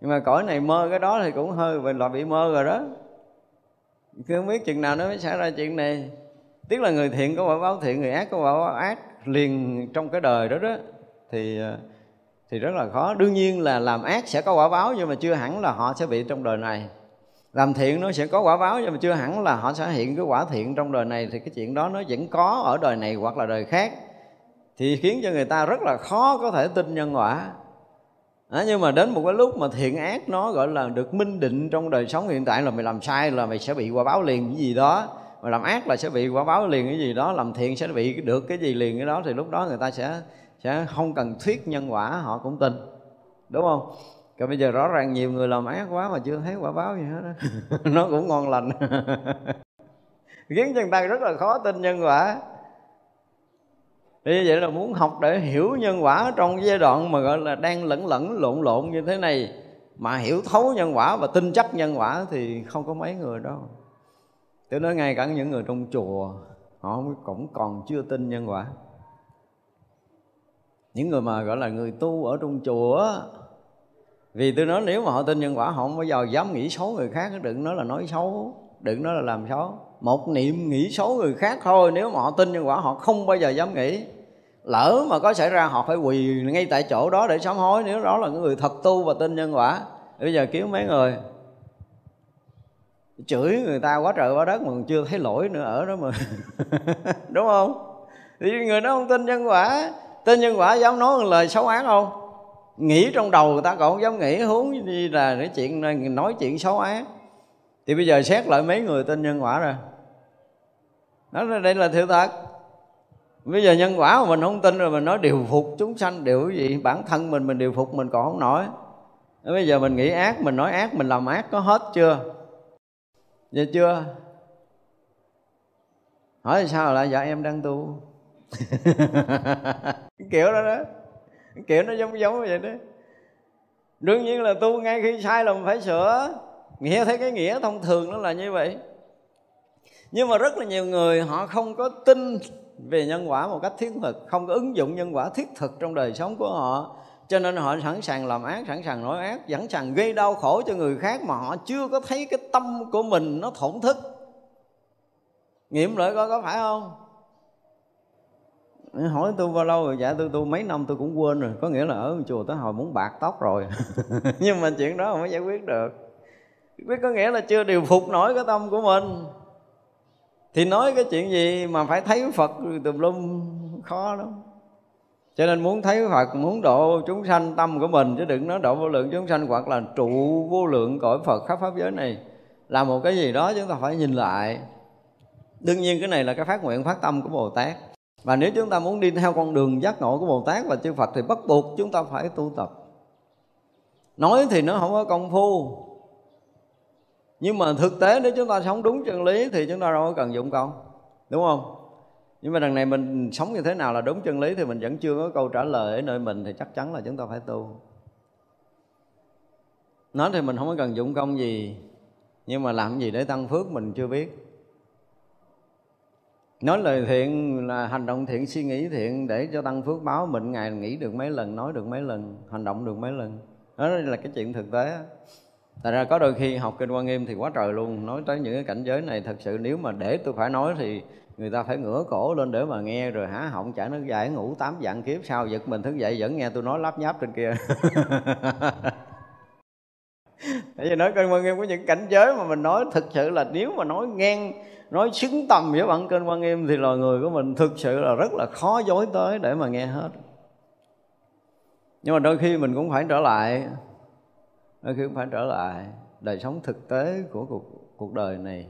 Nhưng mà cõi này mơ cái đó thì cũng hơi bị loại bị mơ rồi đó. Cứ không biết chừng nào nó mới xảy ra chuyện này. Tức là người thiện có quả báo thiện, người ác có quả báo ác liền trong cái đời đó đó. Thì ờ, thì rất là khó. Đương nhiên là làm ác sẽ có quả báo nhưng mà chưa hẳn là họ sẽ bị trong đời này. Làm thiện nó sẽ có quả báo nhưng mà chưa hẳn là họ sẽ hiện cái quả thiện trong đời này. Thì cái chuyện đó nó vẫn có ở đời này hoặc là đời khác thì khiến cho người ta rất là khó có thể tin nhân quả. À, nhưng mà đến một cái lúc mà thiện ác nó gọi là được minh định trong đời sống hiện tại là mày làm sai là mày sẽ bị quả báo liền cái gì đó. Mà làm ác là sẽ bị quả báo liền cái gì đó làm thiện sẽ bị được cái gì liền cái đó. Thì lúc đó người ta sẽ sẽ không cần thuyết nhân quả họ cũng tin. Đúng không? Còn bây giờ rõ ràng nhiều người làm ác quá mà chưa thấy quả báo gì hết đó. nó cũng ngon lành. Khiến cho người ta rất là khó tin nhân quả như vậy là muốn học để hiểu nhân quả trong giai đoạn mà gọi là đang lẫn lẫn, lộn lộn như thế này, mà hiểu thấu nhân quả và tin chắc nhân quả thì không có mấy người đâu. Tôi nói ngay cả những người trong chùa, họ cũng còn chưa tin nhân quả. Những người mà gọi là người tu ở trong chùa vì tôi nói nếu mà họ tin nhân quả, họ không bao giờ dám nghĩ xấu người khác đừng nói là nói xấu, đừng nói là làm xấu. Một niệm nghĩ xấu người khác thôi, nếu mà họ tin nhân quả, họ không bao giờ dám nghĩ lỡ mà có xảy ra, họ phải quỳ ngay tại chỗ đó để sám hối. Nếu đó là người thật tu và tin nhân quả bây giờ kiếm mấy người? Chửi người ta quá trời quá đất mà còn chưa thấy lỗi nữa, ở đó mà. Đúng không? Thì người đó không tin nhân quả. Tin nhân quả dám nói một lời xấu ác không? Nghĩ trong đầu người ta còn không dám nghĩ, huống gì là cái chuyện nói chuyện xấu ác. Thì bây giờ xét lại mấy người tin nhân quả rồi. Đó đây là thiệt thật bây giờ nhân quả mà mình không tin rồi, mình nói điều phục chúng sanh, điều gì? Bản thân mình mình điều phục mình còn không nổi. Bây giờ mình nghĩ ác, mình nói ác, mình làm ác có hết chưa? Vậy chưa. Hỏi sao lại dạ em đang tu? Kiểu đó đó. Kiểu nó giống giống vậy đó. Đương nhiên là tu ngay khi sai là mình phải sửa. Nghĩa thấy cái nghĩa thông thường nó là như vậy. Nhưng mà rất là nhiều người họ không có tin về nhân quả một cách thiết thực, không có ứng dụng nhân quả thiết thực trong đời sống của họ. Cho nên họ sẵn sàng làm ác, sẵn sàng nói ác sẵn sàng gây đau khổ cho người khác mà họ chưa có thấy cái tâm của mình nó thổn thức. Nghiệm lại coi có phải không? Hỏi tôi bao lâu rồi? Dạ tôi tu mấy năm tôi cũng quên rồi. Có nghĩa là ở chùa tới hồi muốn bạc tóc rồi. Nhưng mà chuyện đó không có giải quyết được. Biết có nghĩa là chưa điều phục nổi cái tâm của mình thì nói cái chuyện gì mà phải thấy phật tùm lum, khó lắm. Cho nên muốn thấy Phật, muốn độ chúng sanh tâm của mình, chứ đừng nói độ vô lượng chúng sanh, hoặc là trụ vô lượng cõi Phật, khắp pháp giới này, là một cái gì đó chúng ta phải nhìn lại. Đương nhiên cái này là cái phát nguyện, phát tâm của Bồ Tát. Và nếu chúng ta muốn đi theo con đường giác ngộ của Bồ Tát và chư Phật, thì bắt buộc chúng ta phải tu tập. Nói thì nó không có công phu nhưng mà thực tế nếu chúng ta sống đúng chân lý thì chúng ta đâu có cần dụng công đúng không? Nhưng mà đằng này mình sống như thế nào là đúng chân lý thì mình vẫn chưa có câu trả lời ở nơi mình thì chắc chắn là chúng ta phải tu. Nói thì mình không có cần dụng công gì, nhưng mà làm gì để tăng phước mình chưa biết. Nói lời thiện là hành động thiện, suy nghĩ thiện để cho tăng phước báo, mình ngày nghĩ được mấy lần, nói được mấy lần, hành động được mấy lần. Đó là cái chuyện thực tế Tại ra có đôi khi học kinh quan nghiêm thì quá trời luôn. Nói tới những cái cảnh giới này, thật sự nếu mà để tôi phải nói thì Người ta phải ngửa cổ lên để mà nghe rồi há họng chả nước dài ngủ tám dạng kiếp sau giật mình thức dậy vẫn nghe tôi nói lắp nháp trên kia. Tại vì nói kinh quan nghiêm có những cảnh giới mà mình nói thực sự là nếu mà nói ngang, Nói xứng tầm với bản kinh quan nghiêm thì loài người của mình thực sự là rất là khó dối tới để mà nghe hết. Nhưng mà đôi khi mình cũng phải trở lại đôi khi cũng phải trở lại đời sống thực tế của cuộc, cuộc đời này.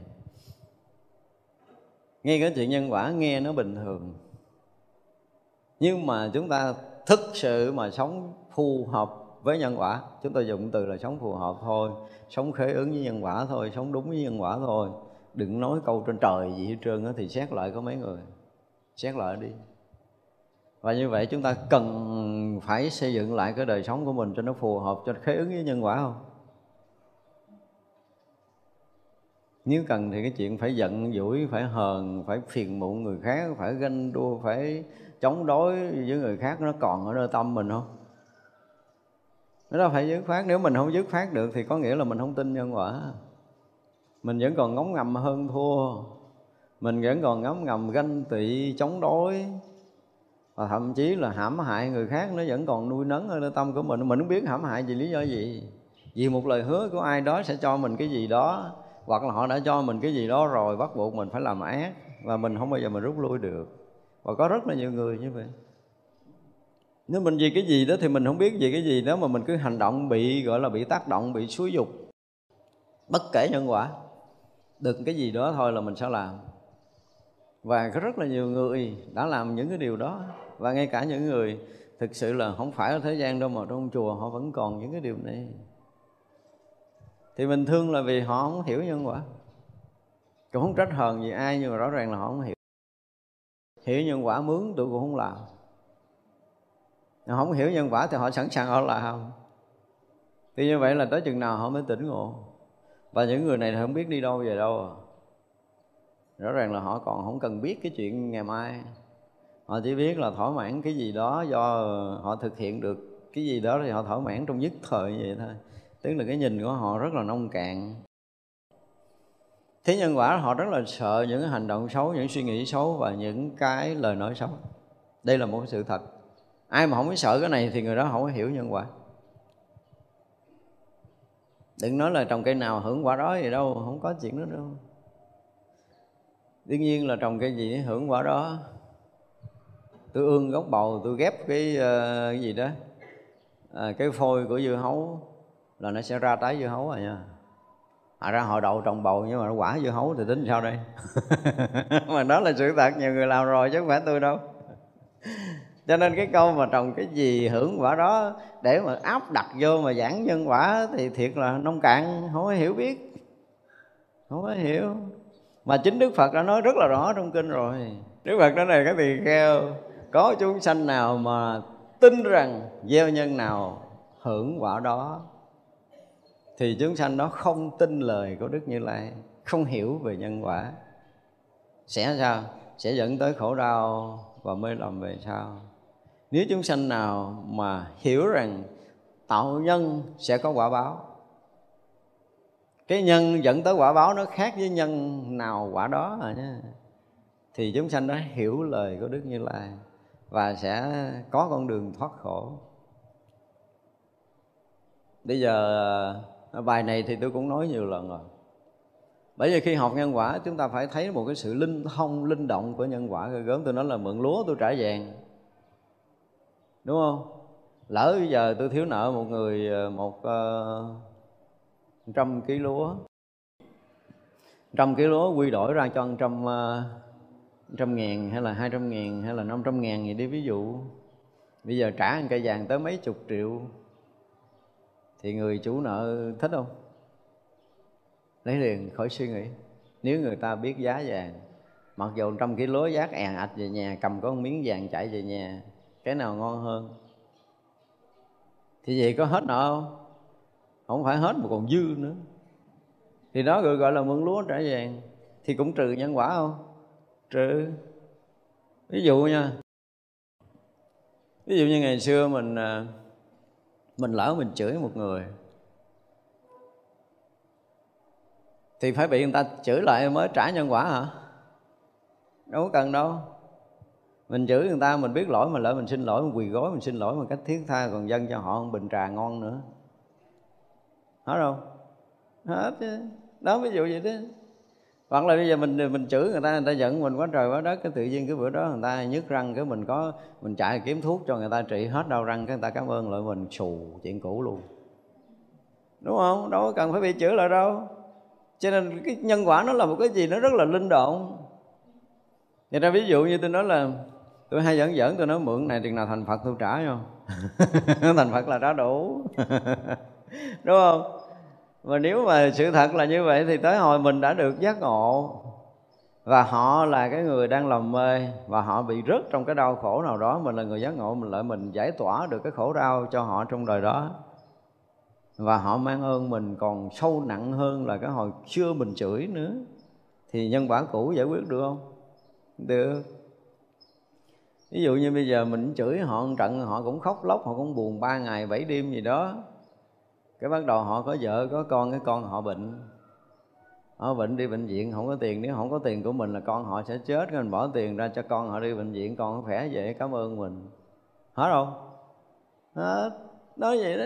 Nghe cái chuyện nhân quả nghe nó bình thường. Nhưng mà chúng ta thực sự mà sống phù hợp với nhân quả chúng ta dùng từ là sống phù hợp thôi. Sống khế ứng với nhân quả thôi sống đúng với nhân quả thôi. Đừng nói câu trên trời gì hết trơn thì xét lại có mấy người. Xét lại đi và như vậy chúng ta cần phải xây dựng lại cái đời sống của mình cho nó phù hợp cho khế ứng với nhân quả không? Nếu cần thì cái chuyện phải giận dỗi phải hờn, phải phiền muộn người khác, phải ganh đua, phải chống đối với người khác, nó còn ở nơi tâm mình không? Nó đâu phải dứt phát nếu mình không dứt phát được thì có nghĩa là mình không tin nhân quả. Mình vẫn còn ngóng ngầm hơn thua. Mình vẫn còn ngóng ngầm ganh tị, chống đối và thậm chí là hãm hại người khác nó vẫn còn nuôi nấng ở nơi tâm của mình. Mình không biết hãm hại vì lý do gì. Vì một lời hứa của ai đó sẽ cho mình cái gì đó, hoặc là họ đã cho mình cái gì đó rồi, bắt buộc mình phải làm ác, và mình không bao giờ mình rút lui được. Và có rất là nhiều người như vậy. Nếu mình vì cái gì đó thì mình không biết vì cái gì đó mà mình cứ hành động bị, gọi là bị tác động, bị xúi dục. Bất kể nhân quả được cái gì đó thôi là mình sẽ làm. Và có rất là nhiều người đã làm những cái điều đó và ngay cả những người thực sự là không phải ở thế gian đâu mà trong chùa, họ vẫn còn những cái điều này. Thì mình thương là vì họ không hiểu nhân quả. Cũng không trách hờn gì ai, nhưng mà rõ ràng là họ không hiểu. Hiểu nhân quả mướn tôi cũng không làm. Họ không hiểu nhân quả thì họ sẵn sàng họ làm. Thì như vậy là tới chừng nào họ mới tỉnh ngộ. Và những người này thì không biết đi đâu về đâu à. rõ ràng là họ còn không cần biết cái chuyện ngày mai họ chỉ biết là thỏa mãn cái gì đó do họ thực hiện được cái gì đó thì họ thỏa mãn trong nhất thời như vậy thôi. Tức là cái nhìn của họ rất là nông cạn. Thế nhân quả họ rất là sợ những hành động xấu, những suy nghĩ xấu và những cái lời nói xấu. Đây là một sự thật. Ai mà không biết sợ cái này thì người đó không có hiểu nhân quả. Đừng nói là trồng cây nào hưởng quả đó gì đâu, không có chuyện đó đâu. Đương nhiên là trồng cây gì hưởng quả đó tôi ương gốc bầu tôi ghép cái, uh, cái gì đó. À, cái phôi của dưa hấu là nó sẽ ra trái dưa hấu rồi nha. À ra họ đậu trồng bầu nhưng mà quả dưa hấu thì tính sao đây? Mà đó là sự thật nhiều người làm rồi chứ không phải tôi đâu. Cho nên cái câu mà trồng cái gì hưởng quả đó để mà áp đặt vô mà giảng nhân quả thì thiệt là nông cạn không có hiểu biết không có hiểu. Mà chính đức phật đã nói rất là rõ trong kinh rồi. Đức phật nói này cái tỳ kheo có chúng sanh nào mà tin rằng gieo nhân nào hưởng quả đó, thì chúng sanh đó không tin lời của đức như lai, không hiểu về nhân quả. Sẽ sao? Sẽ dẫn tới khổ đau và mê lầm về sau. Nếu chúng sanh nào mà hiểu rằng tạo nhân sẽ có quả báo, cái nhân dẫn tới quả báo nó khác với nhân nào quả đó rồi nhé thì chúng sanh đó hiểu lời của đức như lai và sẽ có con đường thoát khổ. Bây giờ à, bài này thì tôi cũng nói nhiều lần rồi. Bởi vì khi học nhân quả chúng ta phải thấy một cái sự linh thông linh động của nhân quả rồi gớm. Tôi nói là mượn lúa tôi trả vàng. Đúng không? Lỡ bây giờ tôi thiếu nợ một người à, một uh, trăm ký lúa trăm ký lúa quy đổi ra cho trăm uh, trăm ngàn hay là hai trăm ngàn hay là năm trăm ngàn gì đi, ví dụ. Bây giờ trả một cây vàng tới mấy chục triệu, thì người chủ nợ thích không? Lấy liền, khỏi suy nghĩ. Nếu người ta biết giá vàng, mặc dù trăm ký lúa giác èn ạch về nhà, cầm có một miếng vàng chạy về nhà, cái nào ngon hơn? Thì vậy có hết nợ không? Không phải hết mà còn dư nữa. Thì đó gọi gọi là mượn lúa trả vàng, thì cũng trừ nhân quả không? Trừ ví dụ nha, ví dụ như ngày xưa mình à, mình lỡ mình chửi một người, thì phải bị người ta chửi lại mới trả nhân quả hả? Đâu có cần đâu. Mình chửi người ta, mình biết lỗi mà lỡ mình xin lỗi, mình quỳ gối, mình xin lỗi một cách thiết tha, còn dân cho họ một bình trà ngon nữa. Hết không? Hết chứ. Đó, ví dụ vậy đó hoặc là bây giờ mình mình chửi người ta người ta giận mình quá trời quá đất, cái tự nhiên cái bữa đó người ta nhức răng, cái mình có, mình chạy kiếm thuốc cho người ta trị hết đau răng, cái người ta cảm ơn lại mình, xù, chuyện cũ luôn. Đúng không? Đâu có cần phải bị chửi lại đâu. Cho nên cái nhân quả nó là một cái gì nó rất là linh động. Vậy ra ví dụ như tôi nói là, tôi hay dẫn dẫn tôi nói mượn này tiền nào thành Phật tôi trả không thành Phật là trả đủ. Đúng không? Và nếu mà sự thật là như vậy thì tới hồi mình đã được giác ngộ, và họ là cái người đang lầm mê, và họ bị rớt trong cái đau khổ nào đó, mình là người giác ngộ, mình lại mình giải tỏa được cái khổ đau cho họ trong đời đó. Và họ mang ơn mình còn sâu nặng hơn là cái hồi xưa mình chửi nữa. Thì nhân quả cũ giải quyết được không? Được. Ví dụ như bây giờ mình chửi họ một trận, họ cũng khóc lóc, họ cũng buồn ba ngày, bảy đêm gì đó cái bắt đầu họ có vợ, có con, cái con họ bệnh. Họ bệnh đi bệnh viện, không có tiền. Nếu không có tiền của mình là con họ sẽ chết. Mình bỏ tiền ra cho con họ đi bệnh viện, con khỏe vậy, cảm ơn mình. Hết không hết. Nói vậy đó.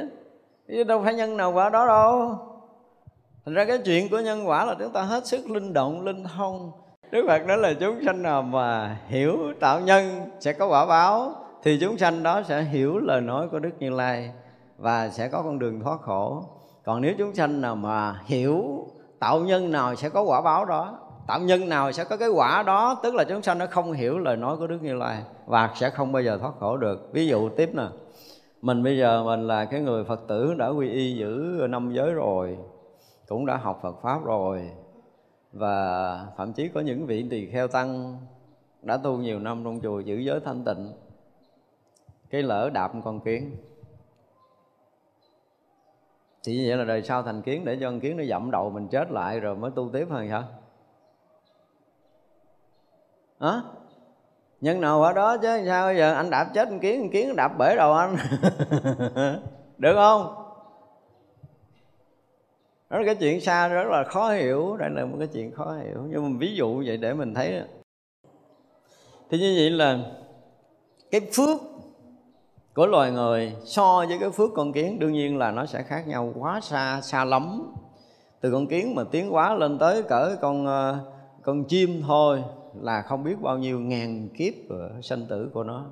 Chứ đâu phải nhân nào quả đó đâu. Thành ra cái chuyện của nhân quả là chúng ta hết sức linh động, linh thông. Đức Phật nói là chúng sanh nào mà hiểu tạo nhân sẽ có quả báo, thì chúng sanh đó sẽ hiểu lời nói của đức như lai và sẽ có con đường thoát khổ. Còn nếu chúng sanh nào mà hiểu tạo nhân nào sẽ có quả báo đó, tạo nhân nào sẽ có cái quả đó, tức là chúng sanh nó không hiểu lời nói của đức như lai và sẽ không bao giờ thoát khổ được. Ví dụ tiếp nè, mình bây giờ mình là cái người phật tử đã quy y giữ năm giới rồi, cũng đã học phật pháp rồi, và thậm chí có những vị tỳ kheo tăng đã tu nhiều năm trong chùa giữ giới thanh tịnh, cái lỡ đạp con kiến thì như vậy là đời sau thành kiến để cho con kiến nó dậm đầu mình chết lại rồi mới tu tiếp hơn sao hả? Nhân nào ở đó chứ, sao bây giờ anh đạp chết con kiến con kiến đạp bể đầu anh? Được không? Đó là cái chuyện xa, rất là khó hiểu. Đây là một cái chuyện khó hiểu. Nhưng mà ví dụ vậy để mình thấy thì như vậy là cái phước của loài người so với cái phước con kiến, đương nhiên là nó sẽ khác nhau quá xa xa lắm. Từ con kiến mà tiến hóa lên tới cỡ con ờ, con chim thôi là không biết bao nhiêu ngàn kiếp sanh tử của nó.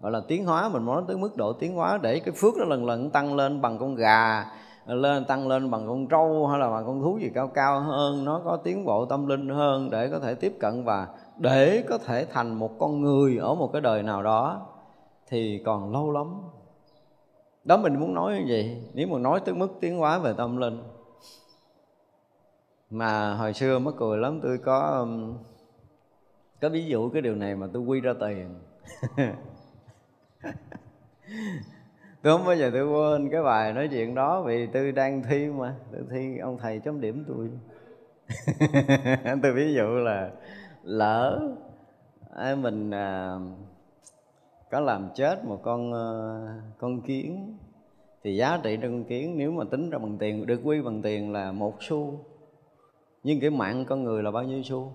Gọi là tiến hóa mình nói tới mức độ tiến hóa để cái phước nó lần lần tăng lên bằng con gà, lên, tăng lên bằng con trâu hay là bằng con thú gì cao cao hơn. Nó có tiến bộ tâm linh hơn để có thể tiếp cận và để có thể thành một con người ở một cái đời nào đó thì còn lâu lắm. Đó mình muốn nói như vậy nếu mà nói tới mức tiến hóa về tâm linh. Mà hồi xưa mất cười lắm tôi có um, có ví dụ cái điều này mà tôi quy ra tiền. Tôi không bao giờ tôi quên cái bài nói chuyện đó vì tôi đang thi mà tôi thi ông thầy chấm điểm tôi. Tôi ví dụ là lỡ à, mình à, có làm chết một con ờ, con kiến thì giá trị trong con kiến nếu mà tính ra bằng tiền được quy bằng tiền là một xu. Nhưng cái mạng con người là bao nhiêu xu?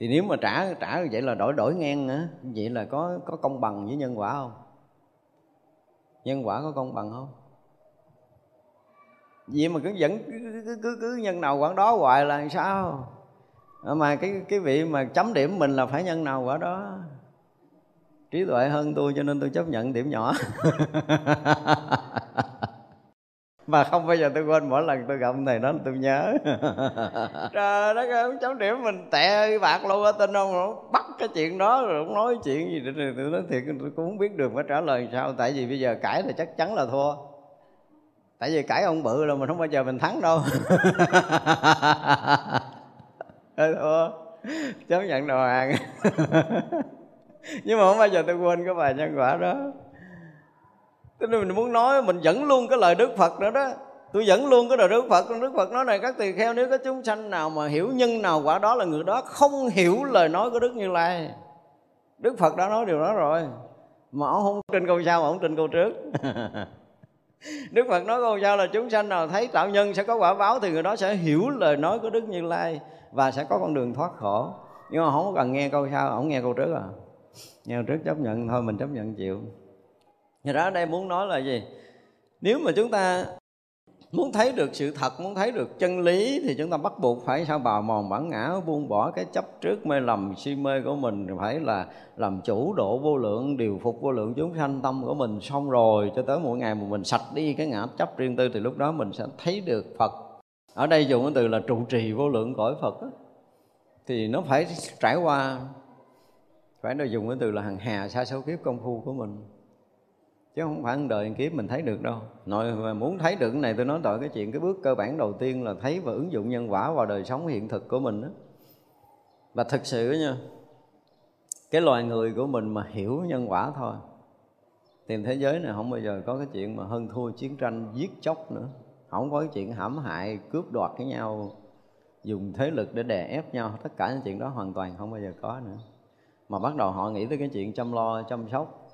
Thì nếu mà trả trả vậy là đổi đổi ngang nữa vậy là có có công bằng với nhân quả không? Nhân quả có công bằng không? Vậy mà cứ vẫn cứ, cứ, cứ, cứ nhân nào quả đó hoài là sao? Ờ, mà cái cái vị mà chấm điểm mình là phải nhân nào quả đó trí tuệ hơn tôi cho nên tôi chấp nhận điểm nhỏ. Mà không bao giờ tôi quên mỗi lần tôi gặp ông thầy đó, tôi nhớ. Trời đất ơi chấm điểm mình tệ bạc luôn á, tin không? Bắt cái chuyện đó rồi không nói chuyện gì để tôi nói thiệt, tôi cũng không biết được phải trả lời sao. Tại vì bây giờ cãi là chắc chắn là thua. Tại vì cãi ông bự là mình không bao giờ mình thắng đâu. Thua. Chấp nhận đầu hàng nhưng mà không bao giờ tôi quên cái bài nhân quả đó. Thế nên mình muốn nói mình dẫn luôn cái lời Đức Phật nữa đó. Tôi dẫn luôn cái lời Đức Phật. Đức Phật nói này các tỳ kheo nếu có chúng sanh nào mà hiểu nhân nào quả đó là người đó không hiểu lời nói của Đức Như Lai. Đức Phật đã nói điều đó rồi. Mà ông không trên câu sau mà ông trên câu trước. Đức Phật nói câu sau là chúng sanh nào thấy tạo nhân sẽ có quả báo Thì người đó sẽ hiểu lời nói của Đức Như Lai Và sẽ có con đường thoát khổ. Nhưng mà không cần nghe câu sau, ông nghe câu trước à? Nhau trước chấp nhận, thôi mình chấp nhận chịu Thì đó ở đây muốn nói là gì? Nếu mà chúng ta muốn thấy được sự thật, muốn thấy được chân lý, thì chúng ta bắt buộc phải sao bào mòn bản ngã, buông bỏ cái chấp trước mê lầm, si mê của mình phải là làm chủ độ vô lượng, điều phục vô lượng chúng sanh tâm của mình xong rồi, cho tới mỗi ngày mà mình sạch đi cái ngã chấp riêng tư, thì lúc đó mình sẽ thấy được phật ở đây dùng cái từ là trụ trì vô lượng cõi phật đó. thì nó phải trải qua phải nó dùng cái từ là hằng hà xa số kiếp công phu của mình. Chứ không phải đời kiếp mình thấy được đâu. Nội mà muốn thấy được cái này, tôi nói tội cái chuyện, cái bước cơ bản đầu tiên là thấy và ứng dụng nhân quả vào đời sống hiện thực của mình đó và thực sự nha, cái loài người của mình mà hiểu nhân quả thôi. Thì thế giới này không bao giờ có cái chuyện mà hơn thua chiến tranh, giết chóc nữa. Không có cái chuyện hãm hại, cướp đoạt với nhau, dùng thế lực để đè ép nhau. Tất cả những chuyện đó hoàn toàn không bao giờ có nữa mà bắt đầu họ nghĩ tới cái chuyện chăm lo, chăm sóc.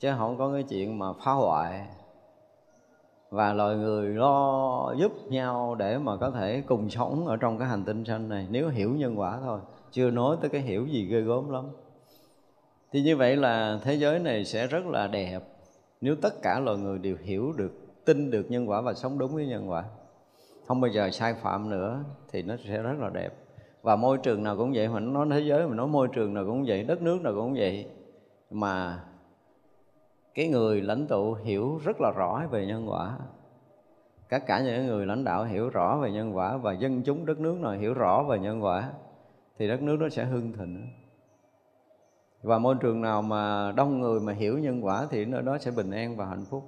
Chứ không có cái chuyện mà phá hoại. Và loài người lo giúp nhau để mà có thể cùng sống ở trong cái hành tinh xanh này. Nếu hiểu nhân quả thôi, chưa nói tới cái hiểu gì ghê gớm lắm. Thì như vậy là thế giới này sẽ rất là đẹp nếu tất cả loài người đều hiểu được, tin được nhân quả và sống đúng với nhân quả. Không bao giờ sai phạm nữa thì nó sẽ rất là đẹp và môi trường nào cũng vậy mình nói thế giới mình nói môi trường nào cũng vậy, đất nước nào cũng vậy. Mà cái người lãnh tụ hiểu rất là rõ về nhân quả. Các cả những người lãnh đạo hiểu rõ về nhân quả và dân chúng đất nước nào hiểu rõ về nhân quả, thì đất nước nó sẽ hưng thịnh. Và môi trường nào mà đông người mà hiểu nhân quả thì nơi đó sẽ bình an và hạnh phúc.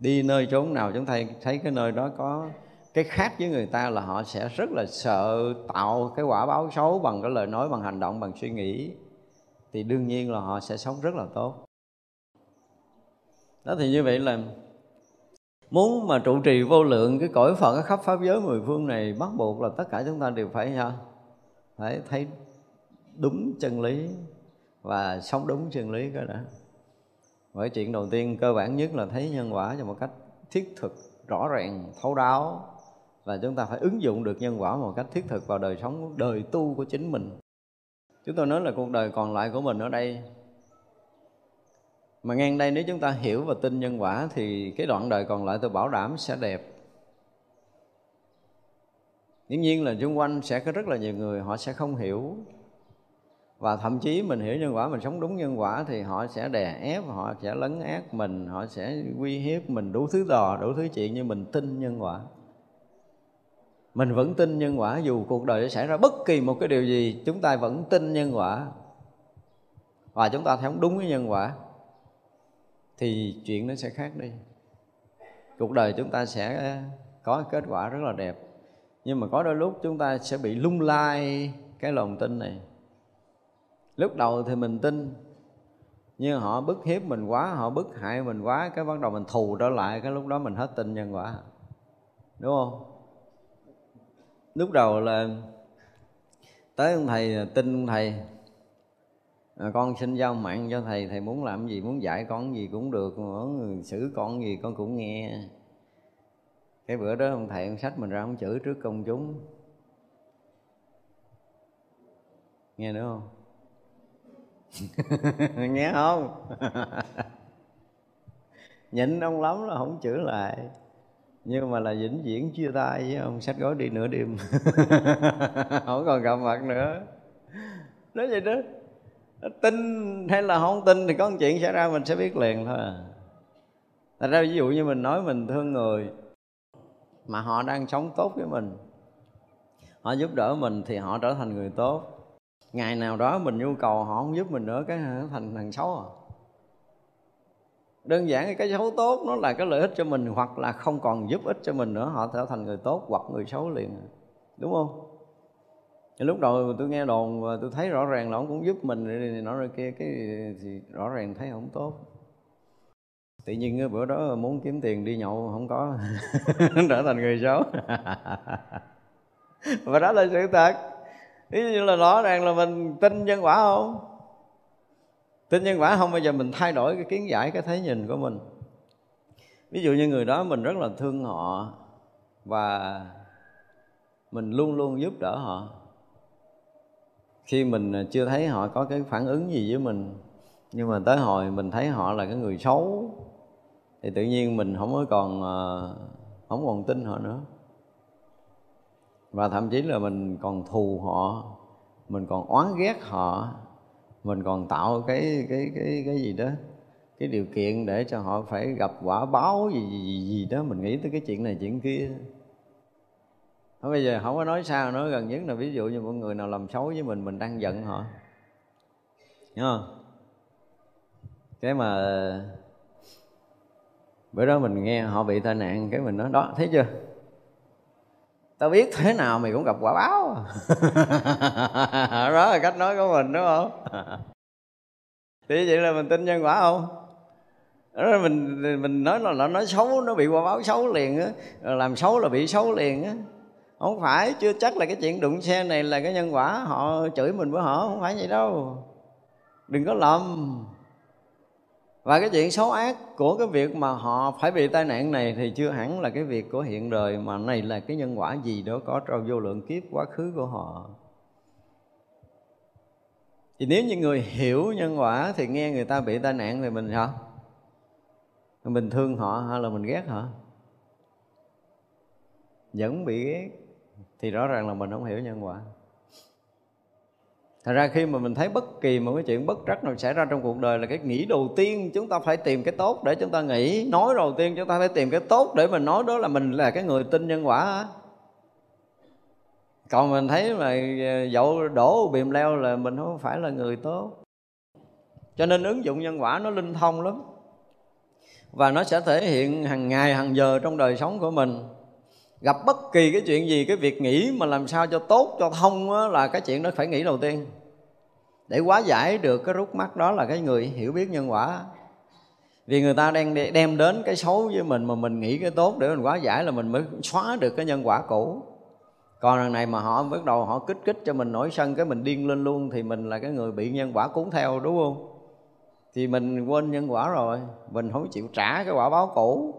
Đi nơi chốn nào chúng ta thấy cái nơi đó có cái khác với người ta là họ sẽ rất là sợ tạo cái quả báo xấu bằng cái lời nói, bằng hành động, bằng suy nghĩ. Thì đương nhiên là họ sẽ sống rất là tốt. Đó thì như vậy là muốn mà trụ trì vô lượng cái cõi phận khắp pháp giới mười phương này, bắt buộc là tất cả chúng ta đều phải, ha, phải thấy đúng chân lý và sống đúng chân lý cái đã. Bởi chuyện đầu tiên cơ bản nhất là thấy nhân quả cho một cách thiết thực, rõ ràng, thấu đáo và chúng ta phải ứng dụng được nhân quả một cách thiết thực vào đời sống, đời tu của chính mình. Chúng tôi nói là cuộc đời còn lại của mình ở đây. Mà ngang đây nếu chúng ta hiểu và tin nhân quả thì cái đoạn đời còn lại tôi bảo đảm sẽ đẹp. Dĩ nhiên là xung quanh sẽ có rất là nhiều người, họ sẽ không hiểu. Và thậm chí mình hiểu nhân quả, mình sống đúng nhân quả thì họ sẽ đè ép, họ sẽ lấn át mình, họ sẽ uy hiếp mình đủ thứ đò đủ thứ chuyện như mình tin nhân quả mình vẫn tin nhân quả, dù cuộc đời xảy ra bất kỳ một cái điều gì, chúng ta vẫn tin nhân quả. Và chúng ta theo đúng cái nhân quả, thì chuyện nó sẽ khác đi. Cuộc đời chúng ta sẽ có kết quả rất là đẹp. Nhưng mà có đôi lúc chúng ta sẽ bị lung lai cái lòng tin này. Lúc đầu thì mình tin, nhưng họ bức hiếp mình quá, họ bức hại mình quá, cái bắt đầu mình thù trở lại, cái lúc đó mình hết tin nhân quả. Đúng không? Lúc đầu là tới ông thầy tin ông thầy à, con xin giao mạng cho thầy thầy muốn làm gì muốn dạy con gì cũng được muốn xử con gì con cũng nghe. Cái bữa đó ông thầy ông sách mình ra ông chửi trước công chúng. Nghe nữa không? Nghe không? Nhịn ông lắm là không chửi lại nhưng mà là vĩnh viễn chia tay với ông sách gói đi nửa đêm. Không còn gặp mặt nữa. Nói vậy đó. Tin hay là không tin thì có một chuyện xảy ra mình sẽ biết liền thôi à. Thật ra ví dụ như mình nói mình thương người mà họ đang sống tốt với mình, họ giúp đỡ mình thì họ trở thành người tốt. Ngày nào đó mình nhu cầu họ không giúp mình nữa, cái thành thằng xấu à đơn giản cái xấu tốt nó là cái lợi ích cho mình, hoặc là không còn giúp ích cho mình nữa, họ trở thành người tốt hoặc người xấu liền. Đúng không? Thì lúc đầu tôi nghe đồn và tôi thấy rõ ràng là ông cũng giúp mình rồi nó rồi kia, cái thì rõ ràng thấy không tốt. Tự nhiên cái bữa đó muốn kiếm tiền đi nhậu, không có. Trở thành người xấu. Và đó là sự thật. Ý như là rõ ràng là mình tin nhân quả không? Tin nhân quả không bao giờ mình thay đổi cái kiến giải, cái thấy nhìn của mình. Ví dụ như người đó mình rất là thương họ và mình luôn luôn giúp đỡ họ. Khi mình à, chưa thấy họ có cái phản ứng gì với mình, nhưng mà tới hồi mình thấy họ là cái người xấu, thì tự nhiên mình không có còn à, không còn tin họ nữa. Và thậm chí là mình còn thù họ, mình còn oán ghét họ mình còn tạo cái cái cái cái gì đó cái điều kiện để cho họ phải gặp quả báo gì gì gì, đó. Mình nghĩ tới cái chuyện này chuyện kia. Thôi bây giờ không có nói sao nói gần nhất là ví dụ như một người nào làm xấu với mình mình đang giận họ. Đúng không? Cái mà bữa đó mình nghe họ bị tai nạn cái mình nói đó thấy chưa? Tao biết thế nào mày cũng gặp quả báo. Đó là cách nói của mình, đúng không? Thì vậy là mình tin nhân quả không? Đó mình mình nói là nó nói xấu, nó bị quả báo xấu liền á. Làm xấu là bị xấu liền á. Không phải, chưa chắc là cái chuyện đụng xe này là cái nhân quả, họ chửi mình với họ, không phải vậy đâu. Đừng có lầm và cái chuyện xấu ác của cái việc mà họ phải bị tai nạn này thì chưa hẳn là cái việc của hiện đời, mà này là cái nhân quả gì đó có trong vô lượng kiếp quá khứ của họ. Thì nếu như người hiểu nhân quả thì nghe người ta bị tai nạn thì mình sao mình thương họ hay là mình ghét họ? Vẫn bị ghét thì rõ ràng là mình không hiểu nhân quả. Thật ra khi mà mình thấy bất kỳ một cái chuyện bất trắc nào xảy ra trong cuộc đời là cái nghĩ đầu tiên chúng ta phải tìm cái tốt để chúng ta nghĩ. Nói đầu tiên chúng ta phải tìm cái tốt để mình nói đó là mình là cái người tin nhân quả. Còn mình thấy mà ờ, dậu đổ bìm leo là mình không phải là người tốt. Cho nên ứng dụng nhân quả nó linh thông lắm. Và nó sẽ thể hiện hàng ngày, hàng giờ trong đời sống của mình gặp bất kỳ cái chuyện gì cái việc nghĩ mà làm sao cho tốt cho thông á, là cái chuyện đó phải nghĩ đầu tiên. Để hóa giải được cái rút mắt đó là cái người hiểu biết nhân quả. Vì người ta đang đem đến cái xấu với mình mà mình nghĩ cái tốt để mình hóa giải là mình mới xóa được cái nhân quả cũ. Còn lần này mà họ bắt đầu họ kích kích cho mình nổi sân cái mình điên lên luôn thì mình là cái người bị nhân quả cuốn theo đúng không? Thì mình quên nhân quả rồi mình không chịu trả cái quả báo cũ.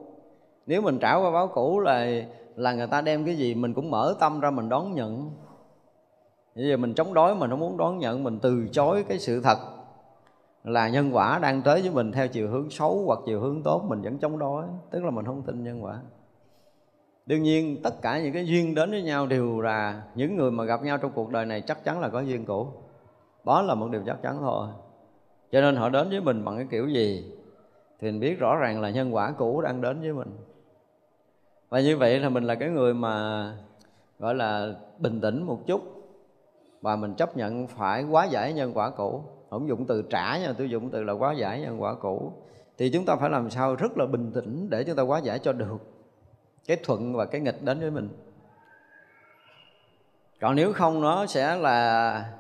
Nếu mình trả quả báo cũ là là người ta đem cái gì mình cũng mở tâm ra mình đón nhận. Bây giờ mình chống đối mình không muốn đón nhận, mình từ chối cái sự thật là nhân quả đang tới với mình theo chiều hướng xấu hoặc chiều hướng tốt, mình vẫn chống đối, tức là mình không tin nhân quả. Đương nhiên, tất cả những cái duyên đến với nhau đều là những người mà gặp nhau trong cuộc đời này chắc chắn là có duyên cũ. Đó là một điều chắc chắn thôi. Cho nên họ đến với mình bằng cái kiểu gì thì mình biết rõ ràng là nhân quả cũ đang đến với mình và như vậy là mình là cái người mà, gọi là, bình tĩnh một chút. Và mình chấp nhận phải quá giải nhân quả cũ. Không dụng từ trả nha, tôi dụng từ là quá giải nhân quả cũ. Thì chúng ta phải làm sao rất là bình tĩnh để chúng ta quá giải cho được cái thuận và cái nghịch đến với mình. Còn nếu không, nó sẽ là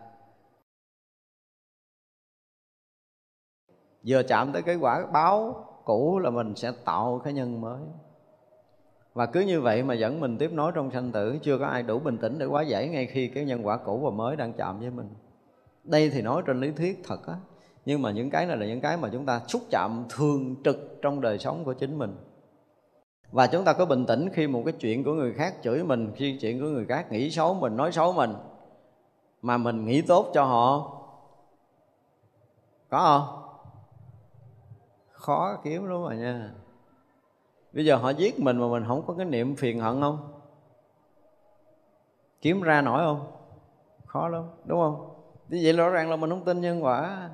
vừa chạm tới cái quả báo cũ là mình sẽ tạo cái nhân mới và cứ như vậy mà dẫn mình tiếp nối trong sanh tử, chưa có ai đủ bình tĩnh để quá giải ngay khi cái nhân quả cũ và mới đang chạm với mình. Đây thì nói trên lý thuyết thật á, nhưng mà những cái này là những cái mà chúng ta xúc chạm thường trực trong đời sống của chính mình. Và chúng ta có bình tĩnh khi một cái chuyện của người khác chửi mình, khi chuyện của người khác nghĩ xấu mình, nói xấu mình, mà mình nghĩ tốt cho họ. Có không? Khó kiếm đúng rồi nha bây giờ họ giết mình mà mình không có cái niệm phiền hận không? Kiếm ra nổi không? Khó lắm, đúng không? Như vậy rõ ràng là mình không tin nhân quả.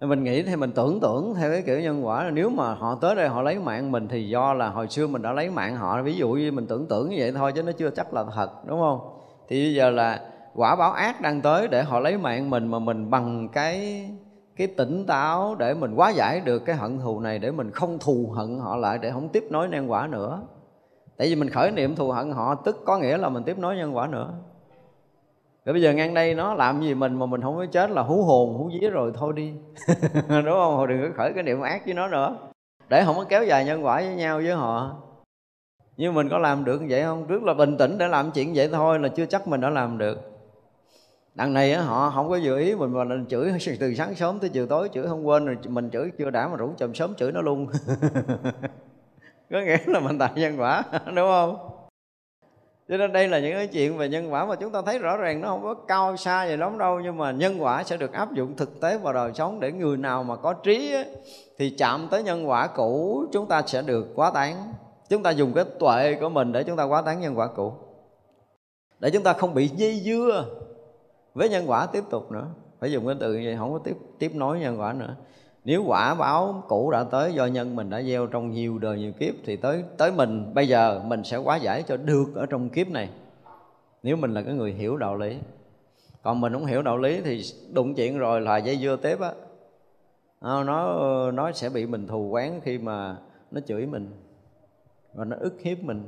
Mình nghĩ thì mình tưởng tượng theo cái kiểu nhân quả là nếu mà họ tới đây họ lấy mạng mình thì do là hồi xưa mình đã lấy mạng họ. Ví dụ như mình tưởng tượng như vậy thôi chứ nó chưa chắc là thật, đúng không? Thì bây giờ là quả báo ác đang tới để họ lấy mạng mình mà mình bằng cái cái tỉnh táo để mình hóa giải được cái hận thù này, để mình không thù hận họ lại, để không tiếp nối nhân quả nữa. Tại vì mình khởi niệm thù hận họ, tức có nghĩa là mình tiếp nối nhân quả nữa. Rồi bây giờ ngang đây nó làm gì mình mà mình không có chết là hú hồn, hú vía rồi thôi đi. Đúng không? Họ đừng có khởi cái niệm ác với nó nữa. Để không có kéo dài nhân quả với nhau với họ. Nhưng mình có làm được vậy không? Trước là bình tĩnh để làm chuyện vậy thôi, là chưa chắc mình đã làm được đằng này họ không có dự ý mình mà mình chửi từ sáng sớm tới chiều tối chửi không quên rồi mình chửi chưa đã mà rủ chồng sớm chửi nó luôn. Có nghĩa là mình tạo nhân quả đúng không? Cho nên đây là những cái chuyện về nhân quả mà chúng ta thấy rõ ràng nó không có cao xa gì lắm đâu nhưng mà nhân quả sẽ được áp dụng thực tế vào đời sống để người nào mà có trí ấy, thì chạm tới nhân quả cũ chúng ta sẽ được quá tán. Chúng ta dùng cái tuệ của mình để chúng ta quá tán nhân quả cũ. Để chúng ta không bị dây dưa với nhân quả tiếp tục nữa. Phải dùng cái từ như vậy, không có tiếp tiếp nối nhân quả nữa. Nếu quả báo cũ đã tới do nhân mình đã gieo trong nhiều đời nhiều kiếp, thì tới tới mình, bây giờ mình sẽ quá giải cho được ở trong kiếp này. Nếu mình là cái người hiểu đạo lý. Còn mình không hiểu đạo lý thì đụng chuyện rồi là dây dưa tiếp á. À, nó nó sẽ bị mình thù quán khi mà nó chửi mình. Và nó ức hiếp mình.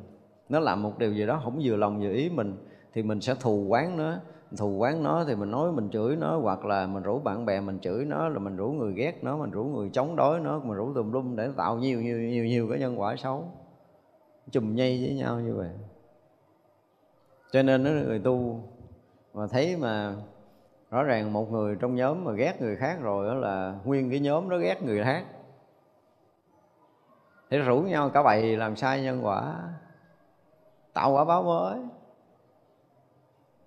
Nó làm một điều gì đó không vừa lòng vừa ý mình, thì mình sẽ thù quán nó thù quán nó thì mình nói mình chửi nó, hoặc là mình rủ bạn bè mình chửi nó, là mình rủ người ghét nó, mình rủ người chống đối nó, mình rủ tùm lum để tạo nhiều nhiều nhiều nhiều cái nhân quả xấu. Chùm nhây với nhau như vậy. Cho nên nó người tu. Mà thấy mà rõ ràng một người trong nhóm mà ghét người khác rồi đó là nguyên cái nhóm nó ghét người khác. Thì rủ nhau cả bầy làm sai nhân quả. Tạo quả báo mới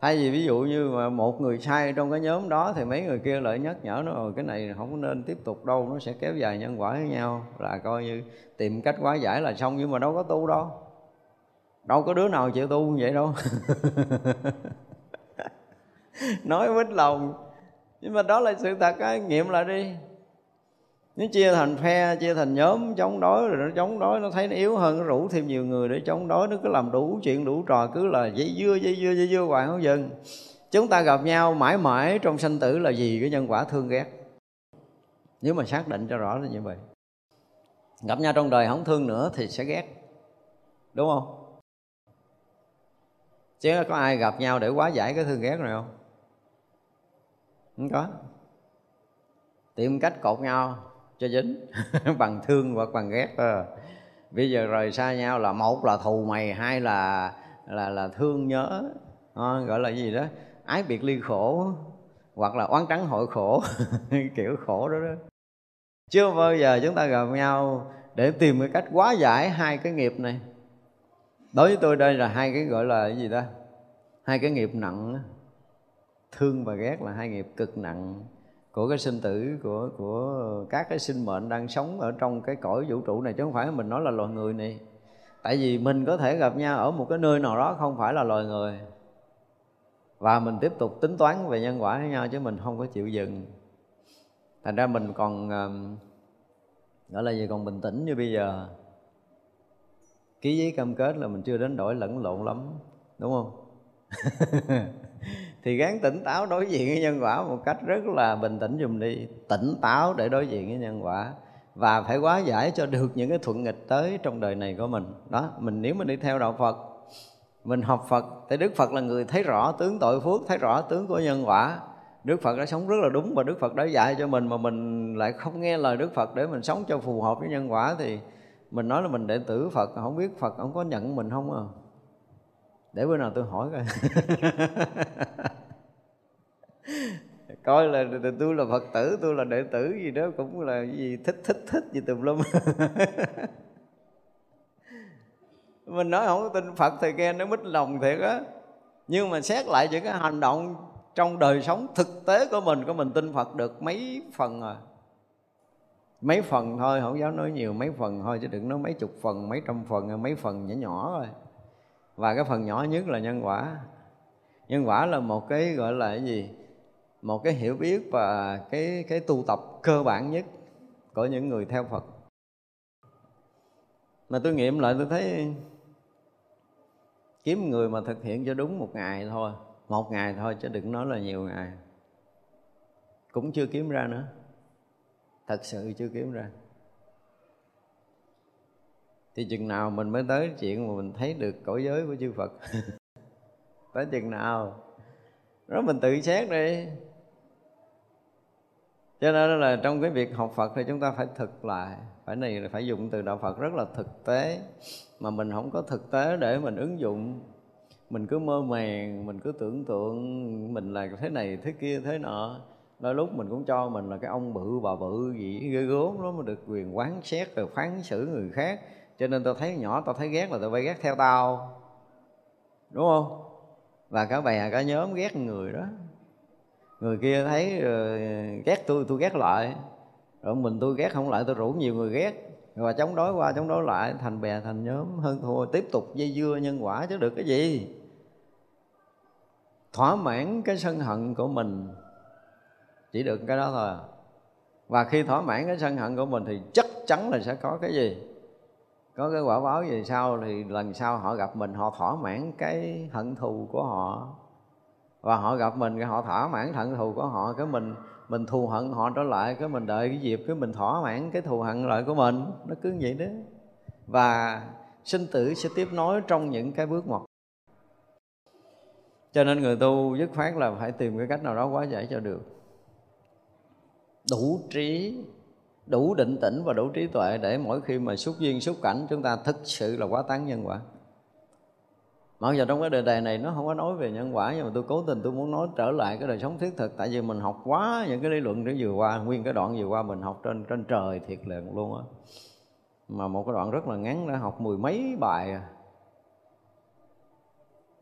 thay vì ví dụ như mà một người sai trong cái nhóm đó thì mấy người kia lại nhắc nhở nó rồi cái này không nên tiếp tục đâu, nó sẽ kéo dài nhân quả với nhau. Là coi như tìm cách hóa giải là xong, nhưng mà đâu có tu đâu. Đâu có đứa nào chịu tu như vậy đâu. Nói mít lòng. Nhưng mà đó là sự thật á, nghiệm lại đi nó chia thành phe, chia thành nhóm, chống đối rồi nó chống đối, nó thấy nó yếu hơn, nó rủ thêm nhiều người để chống đối, nó cứ làm đủ chuyện, đủ trò, cứ là dây dưa dây dưa dây dưa hoài không dừng. Chúng ta gặp nhau mãi mãi trong sanh tử là gì cái nhân quả thương ghét. Nếu mà xác định cho rõ là như vậy. Gặp nhau trong đời không thương nữa thì sẽ ghét. Đúng không? Chứ có ai gặp nhau để quá giải cái thương ghét này không? Không có. Tìm cách cột nhau cho dính bằng thương hoặc bằng ghét thôi bây giờ rời xa nhau là một là thù mày hai là là là thương nhớ à, gọi là gì đó. Ái biệt ly khổ hoặc là oán trắng hội khổ kiểu khổ đó đó. Chưa bao giờ chúng ta gặp nhau để tìm cái cách quá giải hai cái nghiệp này. Đối với tôi đây là hai cái gọi là cái gì ta? Hai cái nghiệp nặng thương và ghét là hai nghiệp cực nặng của cái sinh tử của của các cái sinh mệnh đang sống ở trong cái cõi vũ trụ này, chứ không phải mình nói là loài người này. Tại vì mình có thể gặp nhau ở một cái nơi nào đó, không phải là loài người. Và mình tiếp tục tính toán về nhân quả với nhau, chứ mình không có chịu dừng. Thành ra mình còn um, gọi là gì, còn bình tĩnh như bây giờ. Ký giấy cam kết là mình chưa đến đổi lẫn lộn lắm, đúng không? thì gắng tỉnh táo đối diện với nhân quả một cách rất là bình tĩnh dùm đi. Tỉnh táo để đối diện với nhân quả. Và phải quá giải cho được những cái thuận nghịch tới trong đời này của mình. Đó, mình nếu mình đi theo đạo phật, mình học phật, thì đức phật là người thấy rõ tướng tội phước, thấy rõ tướng của nhân quả. Đức phật đã sống rất là đúng và đức phật đã dạy cho mình mà mình lại không nghe lời đức phật để mình sống cho phù hợp với nhân quả thì mình nói là mình đệ tử phật. Không biết phật không có nhận mình không à? Để bữa nào tôi hỏi coi. Coi là tôi là phật tử, tôi là đệ tử gì đó, cũng là gì, thích thích thích gì tùm lum. Mình nói không có tin phật thì nghe nó mít lòng thiệt á. Nhưng mà xét lại những cái hành động trong đời sống thực tế của mình của mình tin phật được mấy phần à? Mấy phần thôi, không dám nói nhiều, mấy phần thôi, chứ đừng nói mấy chục phần, mấy trăm phần, mấy phần nhỏ nhỏ thôi và cái phần nhỏ nhất là nhân quả. Nhân quả là một cái, gọi là cái gì? Một cái hiểu biết và cái cái tu tập cơ bản nhất của những người theo Phật. Mà tôi nghiệm lại, tôi thấy kiếm người mà thực hiện cho đúng một ngày thôi, một ngày thôi chứ đừng nói là nhiều ngày. Cũng chưa kiếm ra nữa. Thật sự chưa kiếm ra thì chừng nào mình mới tới chuyện mà mình thấy được cõi giới của chư Phật? Tới chừng nào? Đó mình tự xét đi. Cho nên là trong cái việc học Phật thì chúng ta phải thực lại. Phải này là phải dùng từ đạo Phật rất là thực tế. Mà mình không có thực tế để mình ứng dụng. Mình cứ mơ màng, mình cứ tưởng tượng mình là thế này, thế kia, thế nọ. Đôi lúc mình cũng cho mình là cái ông bự, bà bự gì, ghê gớm đó mà được quyền quán xét, rồi phán xử người khác cho nên tao thấy nhỏ tao thấy ghét là tao phải ghét theo tao. Đúng không? Và cả bè cả nhóm ghét người đó. Người kia thấy uh, ghét tôi tôi ghét lại. Rồi mình tôi ghét không lại tôi rủ nhiều người ghét. Và chống đối qua chống đối lại thành bè thành nhóm hơn thua tiếp tục dây dưa nhân quả chứ được cái gì. Thỏa mãn cái sân hận của mình chỉ được cái đó thôi. Và khi thỏa mãn cái sân hận của mình thì chắc chắn là sẽ có cái gì? Có cái quả báo về sau thì lần sau họ gặp mình, họ thỏa mãn cái hận thù của họ. Và họ gặp mình cái họ thỏa mãn hận thù của họ, cái mình mình thù hận họ trở lại, cái mình đợi cái dịp, cái mình thỏa mãn cái thù hận lại của mình. Nó cứ vậy đó. Và sinh tử sẽ tiếp nối trong những cái bước ngoặt cho nên người tu dứt khoát là phải tìm cái cách nào đó quá giải cho được. Đủ trí đủ định tĩnh và đủ trí tuệ để mỗi khi mà xuất duyên xuất cảnh chúng ta thực sự là quá tán nhân quả. Mặc dù trong cái đề tài này nó không có nói về nhân quả, nhưng mà tôi cố tình tôi muốn nói trở lại cái đời sống thiết thực, tại vì mình học quá những cái lý luận đó vừa qua, nguyên cái đoạn vừa qua mình học trên trên trời thiệt là luôn á. Mà một cái đoạn rất là ngắn đã học mười mấy bài à.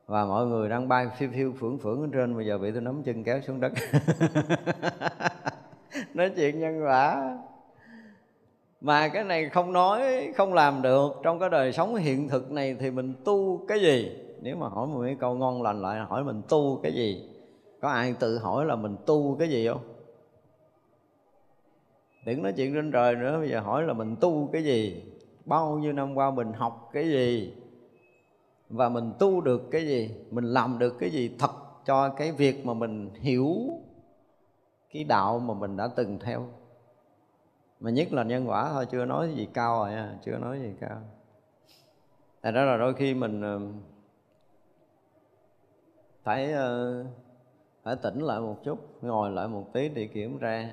và mọi người đang bay phiêu phiêu, phưởng phưởng ở trên, bây giờ bị tôi nắm chân kéo xuống đất. Nói chuyện nhân quả mà cái này không nói, không làm được. Trong cái đời sống hiện thực này thì mình tu cái gì? Nếu mà hỏi một cái câu ngon lành lại hỏi mình tu cái gì? Có ai tự hỏi là mình tu cái gì không? Đừng nói chuyện trên trời nữa, bây giờ hỏi là mình tu cái gì? Bao nhiêu năm qua mình học cái gì? Và mình tu được cái gì? Mình làm được cái gì? Thật cho cái việc mà mình hiểu cái đạo mà mình đã từng theo mà nhất là nhân quả thôi, chưa nói gì cao rồi nha, chưa nói gì cao. Tại đó là đôi khi mình ờ, phải ờ, phải tỉnh lại một chút, ngồi lại một tí để kiểm tra.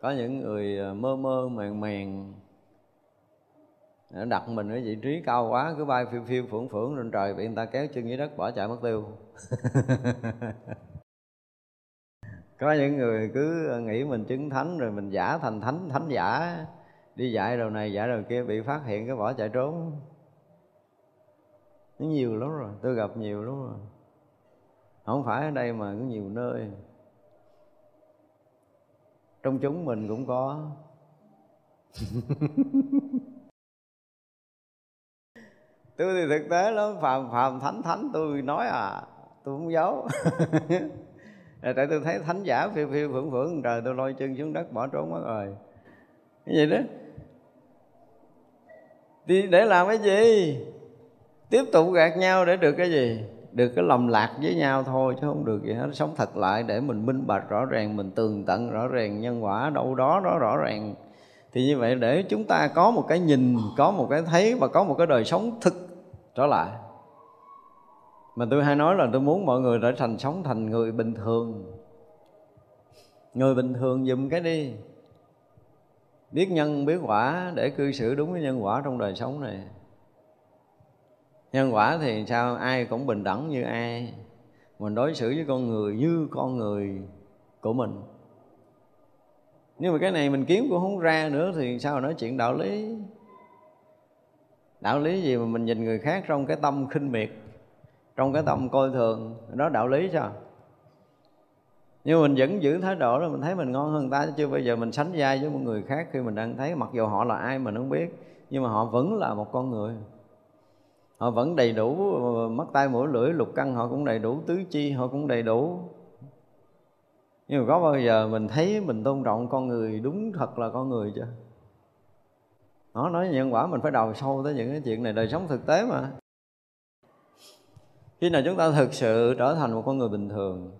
Có những người ờ, mơ mơ, màng màng đặt mình ở vị trí cao quá, cứ bay phiêu phiêu phưởng phưởng lên trời, bị người ta kéo chân dưới đất bỏ chạy mất tiêu. có những người cứ nghĩ mình chứng thánh rồi mình giả thành thánh thánh giả. Đi dạy đầu này, dạy đầu kia, bị phát hiện cái bỏ chạy trốn. Nó nhiều lắm rồi, tôi gặp nhiều lắm rồi. Không phải ở đây mà có nhiều nơi. Trong chúng mình cũng có. Tôi thì thực tế lắm, phàm phàm thánh thánh tôi nói à tôi không giấu. Ờ, tại tôi thấy thánh giả phiêu phiêu phưởng phưởng trời tôi lôi chân xuống đất, bỏ trốn mất rồi. Cái gì đó? Đi để làm cái gì? Tiếp tục gạt nhau để được cái gì? Được cái lầm lạc với nhau thôi, chứ không được gì hết. Sống thật lại để mình minh bạch rõ ràng, mình tường tận rõ ràng, nhân quả đâu đó đó rõ ràng. Thì như vậy để chúng ta có một cái nhìn, có một cái thấy và có một cái đời sống thực trở lại mà tôi hay nói là tôi muốn mọi người trở thành sống thành người bình thường. Người bình thường dùm cái đi. Biết nhân, biết quả, để cư xử đúng với nhân quả trong đời sống này. Nhân quả thì sao? Ai cũng bình đẳng như ai. Mình đối xử với con người như con người của mình. Nhưng mà cái này mình kiếm cũng không ra nữa thì sao nói chuyện đạo lý? Đạo lý gì mà mình nhìn người khác trong cái tâm khinh miệt? Trong cái tâm coi thường, đó đạo lý sao? Nhưng mình vẫn giữ thái độ là mình thấy mình ngon hơn ta chưa bây giờ mình sánh vai với một người khác khi mình đang thấy, mặc dù họ là ai mình không biết, nhưng mà họ vẫn là một con người. Họ vẫn đầy đủ, mắt tay mũi lưỡi, lục căn họ cũng đầy đủ tứ chi, họ cũng đầy đủ. Nhưng mà có bao giờ mình thấy mình tôn trọng con người đúng thật là con người chưa? Nó nói nhân quả mình phải đầu sâu tới những cái chuyện này, đời sống thực tế mà khi nào chúng ta thực sự trở thành một con người bình thường,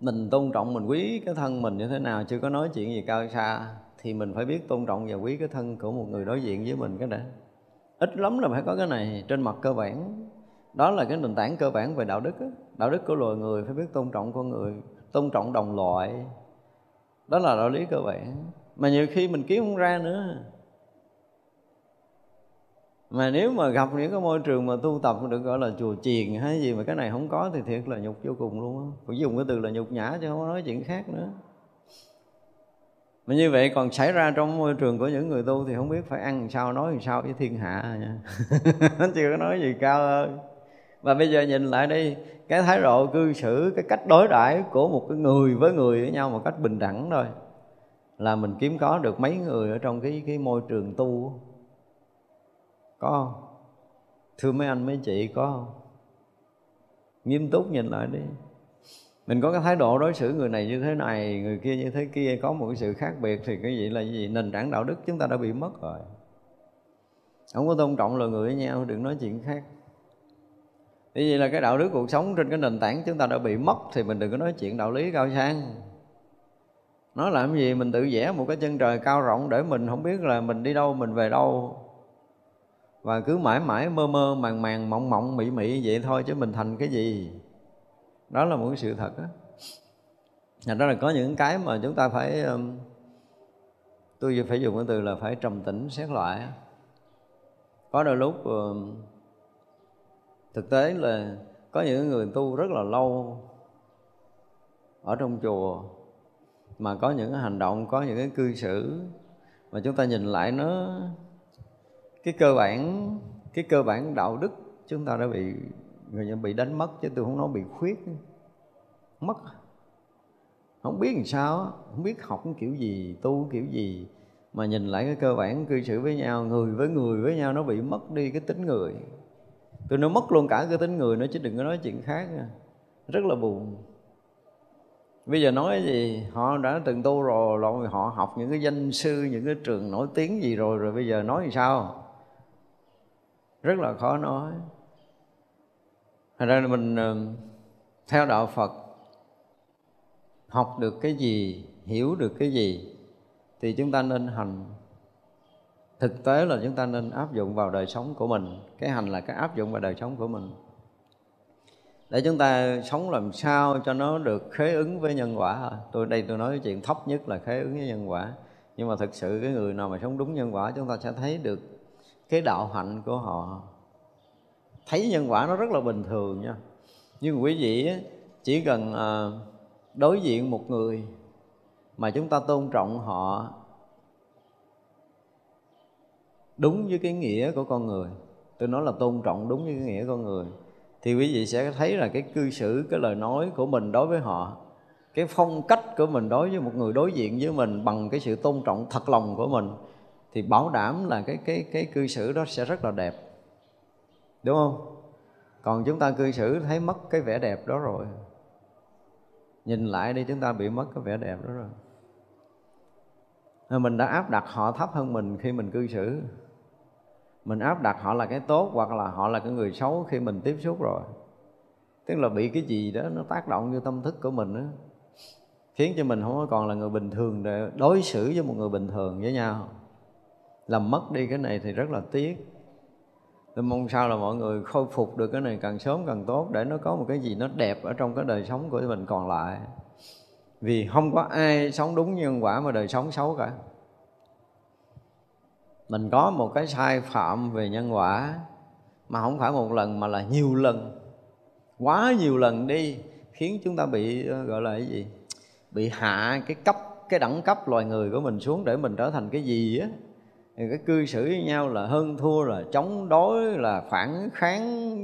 mình tôn trọng, mình quý cái thân mình như thế nào, chưa có nói chuyện gì cao xa, thì mình phải biết tôn trọng và quý cái thân của một người đối diện với mình cái đã. Ít lắm là phải có cái này trên mặt cơ bản. Đó là cái nền tảng cơ bản về đạo đức đó. đạo đức của loài người phải biết tôn trọng con người, tôn trọng đồng loại. Đó là đạo lý cơ bản. Mà nhiều khi mình kiếm không ra nữa mà nếu mà gặp những cái môi trường mà tu tập được, gọi là, chùa chiền hay gì mà cái này không có thì thiệt là nhục vô cùng luôn á. Phải dùng cái từ là nhục nhã chứ không có nói chuyện khác nữa. Mà như vậy còn xảy ra trong môi trường của những người tu thì không biết phải ăn làm sao, nói làm sao với thiên hạ nha. Nó chưa có nói gì cao hơn. Và bây giờ nhìn lại đi, cái thái độ cư xử, cái cách đối đãi của một cái người với người với nhau một cách bình đẳng thôi, là mình kiếm có được mấy người ở trong cái cái môi trường tu có không? Thưa mấy anh mấy chị có không? Nghiêm túc nhìn lại đi. Mình có cái thái độ đối xử người này như thế này người kia như thế kia có một cái sự khác biệt thì cái gì là gì? Nền tảng đạo đức chúng ta đã bị mất rồi. Không có tôn trọng lời người với nhau đừng nói chuyện khác. Như vậy là cái đạo đức cuộc sống trên cái nền tảng chúng ta đã bị mất Thì mình đừng có nói chuyện đạo lý cao sang. Nó làm gì mình tự vẽ một cái chân trời cao rộng Để mình không biết là mình đi đâu, mình về đâu. Và cứ mãi mãi mơ mơ màng màng mộng mộng mị mị vậy thôi Chứ mình thành cái gì? Đó là một cái sự thật đó Thành ra là có những cái mà chúng ta phải Tôi phải dùng cái từ là phải trầm tĩnh xét loại Có đôi lúc Thực tế là có những người tu rất là lâu Ở trong chùa Mà có những hành động, có những cái cư xử Mà chúng ta nhìn lại nó cái cơ bản, Cái cơ bản đạo đức chúng ta đã bị, người ta bị đánh mất chứ tôi không nói bị khuyết. Mất. Không biết làm sao không biết học kiểu gì, tu kiểu gì. Mà nhìn lại cái cơ bản cư xử với nhau, người với người với nhau nó bị mất đi cái tính người. Tôi nói mất luôn cả cái tính người nữa chứ đừng có nói chuyện khác rất là buồn. Bây giờ nói gì, họ đã từng tu rồi rồi họ học những cái danh sư, những cái trường nổi tiếng gì rồi rồi bây giờ nói thì sao? Rất là khó nói. Thành ra mình ờ, theo đạo phật, học được cái gì, hiểu được cái gì thì chúng ta nên hành. Thực tế là chúng ta nên áp dụng vào đời sống của mình. Cái hành là cái áp dụng vào đời sống của mình. Để chúng ta sống làm sao cho nó được khế ứng với nhân quả tôi, đây tôi nói chuyện thấp nhất là khế ứng với nhân quả. Nhưng mà thực sự cái người nào mà sống đúng nhân quả, chúng ta sẽ thấy được cái đạo hạnh của họ. Thấy nhân quả nó rất là bình thường nha. Nhưng quý vị chỉ cần à, đối diện một người mà chúng ta tôn trọng họ đúng với cái nghĩa của con người, tôi nói là tôn trọng đúng với cái nghĩa con người, thì quý vị sẽ thấy là cái cư xử, cái lời nói của mình đối với họ, cái phong cách của mình đối với một người đối diện với mình bằng cái sự tôn trọng thật lòng của mình thì bảo đảm là cái cái cái cư xử đó sẽ rất là đẹp. Đúng không? Còn chúng ta cư xử thấy mất cái vẻ đẹp đó rồi. Nhìn lại đi chúng ta bị mất cái vẻ đẹp đó rồi. Mình đã áp đặt họ thấp hơn mình khi mình cư xử. Mình áp đặt họ là cái tốt hoặc là họ là cái người xấu khi mình tiếp xúc rồi. Tức là bị cái gì đó nó tác động vô tâm thức của mình đó, khiến cho mình không còn là người bình thường để đối xử với một người bình thường với nhau làm mất đi cái này thì rất là tiếc. Tôi mong sao là mọi người khôi phục được cái này càng sớm càng tốt để nó có một cái gì nó đẹp ở trong cái đời sống của mình còn lại. Vì không có ai sống đúng nhân quả mà đời sống xấu cả. Mình có một cái sai phạm về nhân quả mà không phải một lần mà là nhiều lần, quá nhiều lần đi, khiến chúng ta bị ờ, gọi là cái gì? Bị hạ cái cấp, cái đẳng cấp loài người của mình xuống để mình trở thành cái gì á? Thì cái cư xử với nhau là hơn thua là chống đối, là phản kháng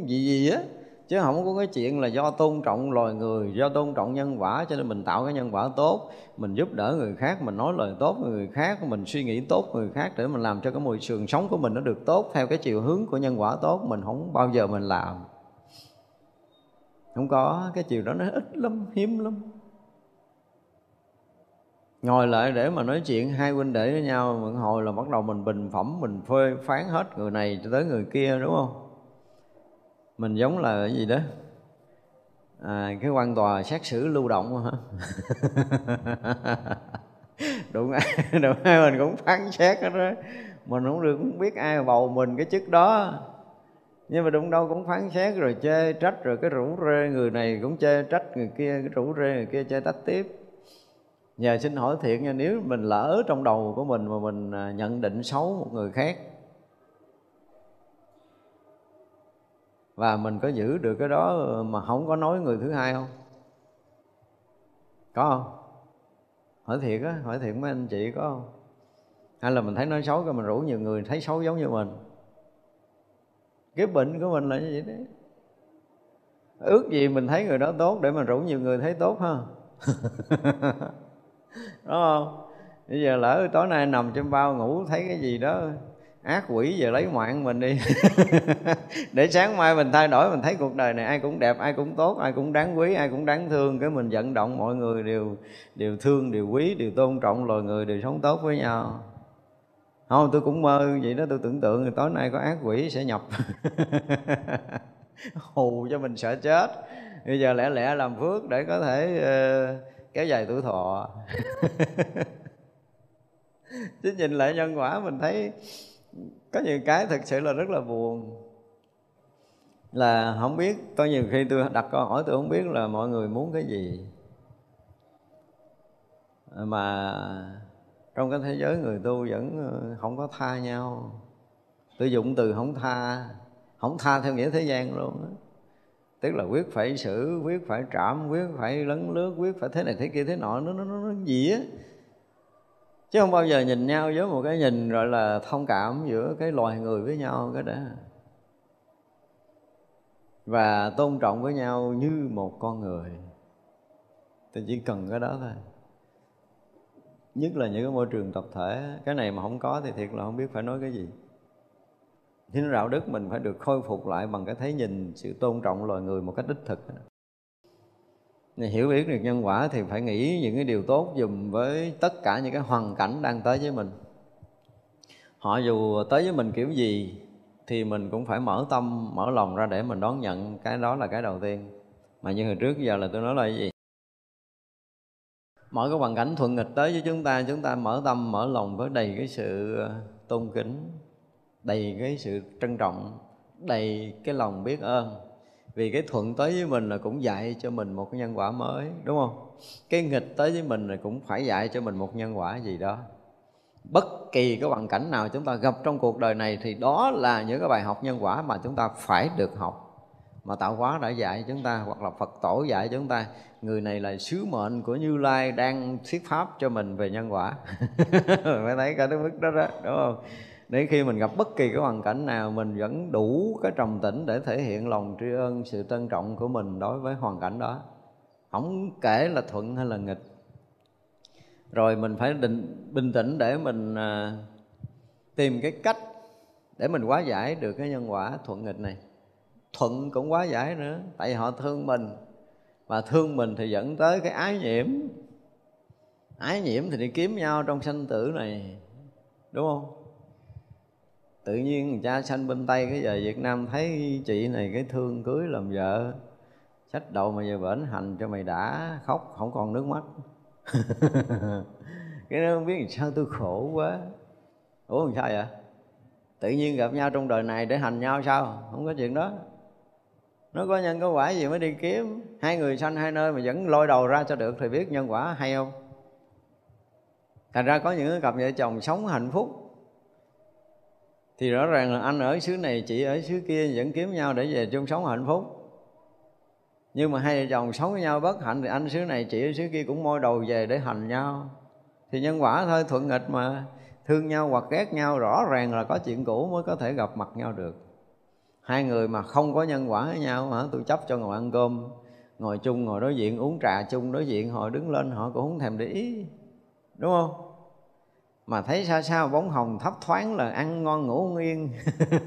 gì gì á. Chứ không có cái chuyện là do tôn trọng loài người, do tôn trọng nhân quả, cho nên mình tạo cái nhân quả tốt. Mình giúp đỡ người khác, mình nói lời tốt người khác, mình suy nghĩ tốt người khác để mình làm cho cái môi trường sống của mình nó được tốt theo cái chiều hướng của nhân quả tốt, mình không bao giờ mình làm. Không có, cái chiều đó nó ít lắm, hiếm lắm ngồi lại để mà nói chuyện hai huynh đệ với nhau một hồi là bắt đầu mình bình phẩm mình phê phán hết người này cho tới người kia đúng không? Mình giống là cái gì đó? À, cái quan tòa xét xử lưu động hả? Đụng ai đụng ai mình cũng phán xét hết đó mình không được cũng biết ai bầu mình cái chức đó. Nhưng mà đụng đâu cũng phán xét rồi chê trách rồi cái rủ rê người này cũng chê trách người kia cái rủ rê người kia chê trách tiếp nhờ xin hỏi thiện nha, nếu mình lỡ trong đầu của mình mà mình à, nhận định xấu một người khác và mình có giữ được cái đó mà không có nói người thứ hai không? Có không? Hỏi thiệt á, hỏi thiệt mấy anh chị có không? Hay là mình thấy nói xấu cái mình rủ nhiều người thấy xấu giống như mình? Cái bệnh của mình là như vậy đấy. Ước gì mình thấy người đó tốt để mình rủ nhiều người thấy tốt ha? đúng không? Bây giờ lỡ tối nay nằm trên bao ngủ thấy cái gì đó ác quỷ giờ lấy mạng mình đi. Để sáng mai mình thay đổi mình thấy cuộc đời này ai cũng đẹp ai cũng tốt ai cũng đáng quý ai cũng đáng thương. Cái mình vận động mọi người đều đều thương đều quý đều tôn trọng loài người đều sống tốt với nhau. Không tôi cũng mơ vậy đó tôi tưởng tượng tối nay có ác quỷ sẽ nhập. Hù cho mình sợ chết. Bây giờ lẽ lẽ làm phước để có thể uh, kéo dài tuổi thọ. Chứ nhìn lại nhân quả mình thấy có nhiều cái thực sự là rất là buồn. Là không biết có nhiều khi tôi đặt câu hỏi tôi không biết là mọi người muốn cái gì. Mà trong cái thế giới người tu vẫn ờ, không có tha nhau. Tôi dụng từ không tha không tha theo nghĩa thế gian luôn đó tức là quyết phải xử quyết phải trảm quyết phải lấn lướt quyết phải thế này thế kia thế nọ nó nó nó, nó gì á. Chứ không bao giờ nhìn nhau với một cái nhìn gọi là thông cảm giữa cái loài người với nhau cái đó. Và tôn trọng với nhau như một con người. Thì chỉ cần cái đó thôi. Nhất là những cái môi trường tập thể cái này mà không có thì thiệt là không biết phải nói cái gì chính đạo đức mình phải được khôi phục lại bằng cái thấy nhìn, sự tôn trọng loài người một cách đích thực. Hiểu biết được nhân quả thì phải nghĩ những cái điều tốt dùm với tất cả những cái hoàn cảnh đang tới với mình. Họ dù tới với mình kiểu gì thì mình cũng phải mở tâm, mở lòng ra để mình đón nhận cái đó là cái đầu tiên. Mà như hồi trước giờ là tôi nói là cái gì? Mỗi cái hoàn cảnh thuận nghịch tới với chúng ta chúng ta mở tâm, mở lòng với đầy cái sự ờ, tôn kính đầy cái sự trân trọng, đầy cái lòng biết ơn. Vì cái thuận tới với mình là cũng dạy cho mình một cái nhân quả mới, đúng không? Cái nghịch tới với mình là cũng phải dạy cho mình một nhân quả gì đó. Bất kỳ cái hoàn cảnh nào chúng ta gặp trong cuộc đời này thì đó là những cái bài học nhân quả mà chúng ta phải được học, mà tạo hóa đã dạy chúng ta, hoặc là phật tổ dạy chúng ta. Người này là sứ mệnh của như lai đang thuyết pháp cho mình về nhân quả. Phải thấy cả cái mức đó đó, đúng không? Để khi mình gặp bất kỳ cái hoàn cảnh nào mình vẫn đủ cái trầm tĩnh để thể hiện lòng tri ân sự trân trọng của mình đối với hoàn cảnh đó. Không kể là thuận hay là nghịch. Rồi mình phải định bình tĩnh để mình à, tìm cái cách để mình hóa giải được cái nhân quả thuận nghịch này. Thuận cũng hóa giải nữa tại vì họ thương mình. Và thương mình thì dẫn tới cái ái nhiễm. Ái nhiễm thì đi kiếm nhau trong sanh tử này đúng không? Tự nhiên cha sanh bên tây, cái giờ việt nam thấy chị này cái thương cưới làm vợ. Sách đầu mà giờ bển hành cho mày đã, khóc, không còn nước mắt. Cái nó không biết sao tôi khổ quá. Ủa, làm sao vậy? Tự nhiên gặp nhau trong đời này để hành nhau sao? Không có chuyện đó. Nó có nhân có quả gì mới đi kiếm? Hai người sanh hai nơi mà vẫn lôi đầu ra cho được thì biết nhân quả hay không? Thành ra có những cặp vợ chồng sống hạnh phúc thì rõ ràng là anh ở xứ này, chị ở xứ kia vẫn kiếm nhau để về chung sống hạnh phúc. Nhưng mà hai vợ chồng sống với nhau bất hạnh thì anh xứ này, chị ở xứ kia cũng môi đầu về để hành nhau. Thì nhân quả thôi, thuận nghịch mà. Thương nhau, hoặc ghét nhau, rõ ràng là có chuyện cũ mới có thể gặp mặt nhau được. Hai người mà không có nhân quả với nhau, hả, tôi chấp cho ngồi ăn cơm. Ngồi chung, ngồi đối diện, uống trà chung đối diện, họ đứng lên, họ cũng không thèm để ý. Đúng không? Mà thấy sao sao bóng hồng thấp thoáng là ăn ngon ngủ yên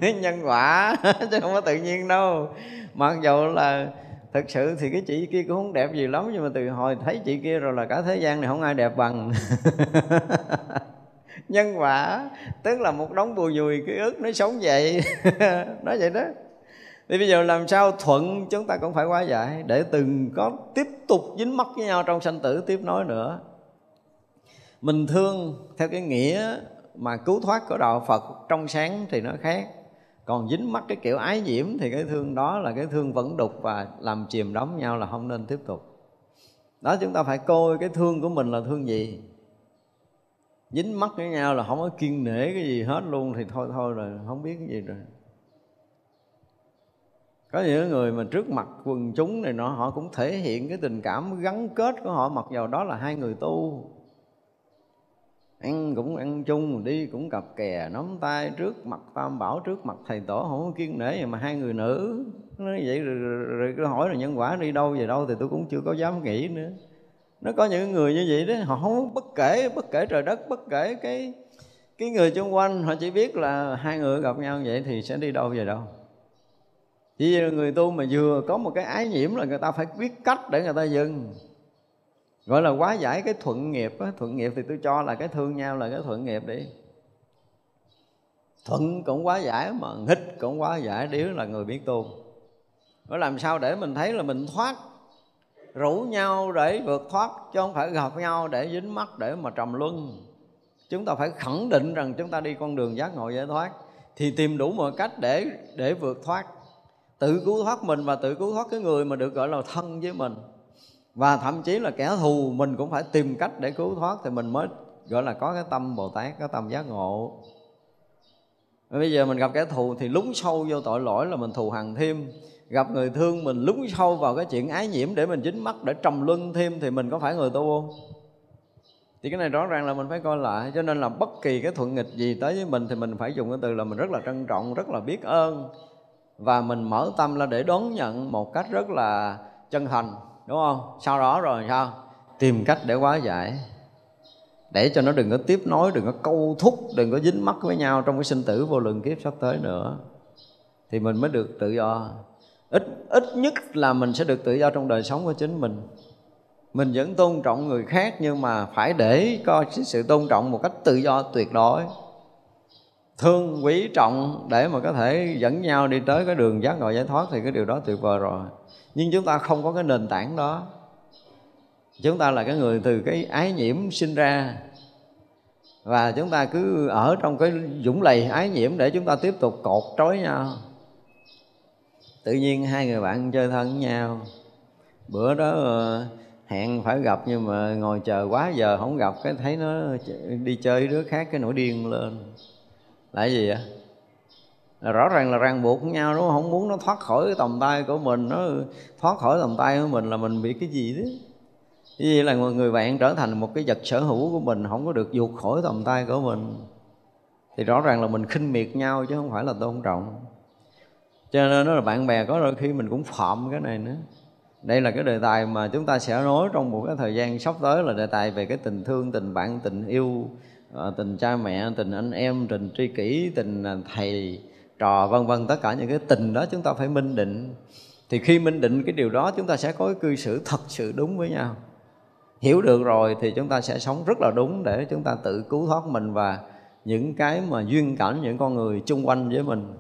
nhân quả, chứ không có tự nhiên đâu. Mặc dù là thực sự thì cái chị kia cũng không đẹp gì lắm, nhưng mà từ hồi thấy chị kia rồi là cả thế gian này không ai đẹp bằng. Nhân quả, tức là một đống bùi nhùi cái ức nó sống vậy. Nói vậy đó. Thì bây giờ làm sao thuận, chúng ta cũng phải quá giải, để từng có tiếp tục dính mắc với nhau trong sanh tử, tiếp nối nữa mình thương theo cái nghĩa mà cứu thoát của đạo Phật trong sáng thì nó khác. Còn dính mắc cái kiểu ái nhiễm thì cái thương đó là cái thương vẫn đục và làm chìm đóng nhau là không nên tiếp tục. Đó, chúng ta phải coi cái thương của mình là thương gì. Dính mắt với nhau là không có kiên nể cái gì hết luôn thì thôi thôi rồi, không biết cái gì rồi. Có những người mà trước mặt quần chúng này nọ, họ cũng thể hiện cái tình cảm gắn kết của họ, mặc dầu đó là hai người tu ăn cũng ăn chung đi cũng cặp kè nắm tay trước mặt tam bảo trước mặt thầy tổ không có kiên nể mà hai người nữ. Nó vậy rồi, rồi, rồi, hỏi là nhân quả đi đâu về đâu thì tôi cũng chưa có dám nghĩ nữa. Nó có những người như vậy đó họ không bất kể bất kể trời đất bất kể cái cái người xung quanh. Họ chỉ biết là hai người gặp nhau vậy thì sẽ đi đâu về đâu. Chỉ vì người tu mà vừa có một cái ái nhiễm là người ta phải biết cách để người ta dừng gọi là quá giải cái thuận nghiệp á. Thuận nghiệp thì tôi cho là cái thương nhau là cái thuận nghiệp đi. Thuận cũng quá giải mà nghịch cũng quá giải điếu là người biết tu. Nó làm sao để mình thấy là mình thoát? Rủ nhau để vượt thoát, chứ không phải gặp nhau để dính mắt để mà trầm luân. Chúng ta phải khẳng định rằng chúng ta đi con đường giác ngộ giải thoát, thì tìm đủ mọi cách để để vượt thoát. Tự cứu thoát mình và tự cứu thoát cái người mà được gọi là thân với mình và thậm chí là kẻ thù, mình cũng phải tìm cách để cứu thoát thì mình mới, gọi là, có cái tâm bồ tát, có tâm giác ngộ. Bây giờ mình gặp kẻ thù thì lúng sâu vô tội lỗi là mình thù hằn thêm. Gặp người thương mình lúng sâu vào cái chuyện ái nhiễm để mình dính mắt, để trầm luân thêm thì mình có phải người tu không? Thì cái này rõ ràng là mình phải coi lại. Cho nên là bất kỳ cái thuận nghịch gì tới với mình thì mình phải dùng cái từ là mình rất là trân trọng, rất là biết ơn. Và mình mở tâm ra để đón nhận một cách rất là chân thành đúng không? Sau đó rồi sao? Tìm cách để hóa giải. Để cho nó đừng có tiếp nối, đừng có câu thúc, đừng có dính mắc với nhau trong cái sinh tử vô lượng kiếp sắp tới nữa. Thì mình mới được tự do. Ít ít nhất là mình sẽ được tự do trong đời sống của chính mình. Mình vẫn tôn trọng người khác nhưng mà phải để có sự tôn trọng một cách tự do tuyệt đối. Thương, quý, trọng để mà có thể dẫn nhau đi tới cái đường giác ngộ giải thoát thì cái điều đó tuyệt vời rồi nhưng chúng ta không có cái nền tảng đó. Chúng ta là cái người từ cái ái nhiễm sinh ra. Và chúng ta cứ ở trong cái dũng lầy ái nhiễm để chúng ta tiếp tục cột trói nhau. Tự nhiên hai người bạn chơi thân với nhau. Bữa đó ờ, hẹn phải gặp nhưng mà ngồi chờ quá giờ không gặp, cái thấy nó đi chơi đứa khác cái nổi điên lên. Là gì vậy? Là rõ ràng là ràng buộc với nhau, đúng không? Không muốn nó thoát khỏi cái tầm tay của mình, nó thoát khỏi tầm tay của mình là mình bị cái gì đó như vậy là người bạn trở thành một cái vật sở hữu của mình, không có được vụt khỏi tầm tay của mình? Thì rõ ràng là mình khinh miệt nhau chứ không phải là tôn trọng. Cho nên đó là bạn bè có đôi khi mình cũng phạm cái này nữa. Đây là cái đề tài mà chúng ta sẽ nói trong một cái thời gian sắp tới là đề tài về cái tình thương, tình bạn, tình yêu ờ, tình cha mẹ, tình anh em, tình tri kỷ, tình à, thầy trò, vân vân, tất cả những cái tình đó chúng ta phải minh định. Thì khi minh định cái điều đó, chúng ta sẽ có cái cư xử thật sự đúng với nhau. Hiểu được rồi thì chúng ta sẽ sống rất là đúng để chúng ta tự cứu thoát mình và những cái mà duyên cảnh, những con người chung quanh với mình.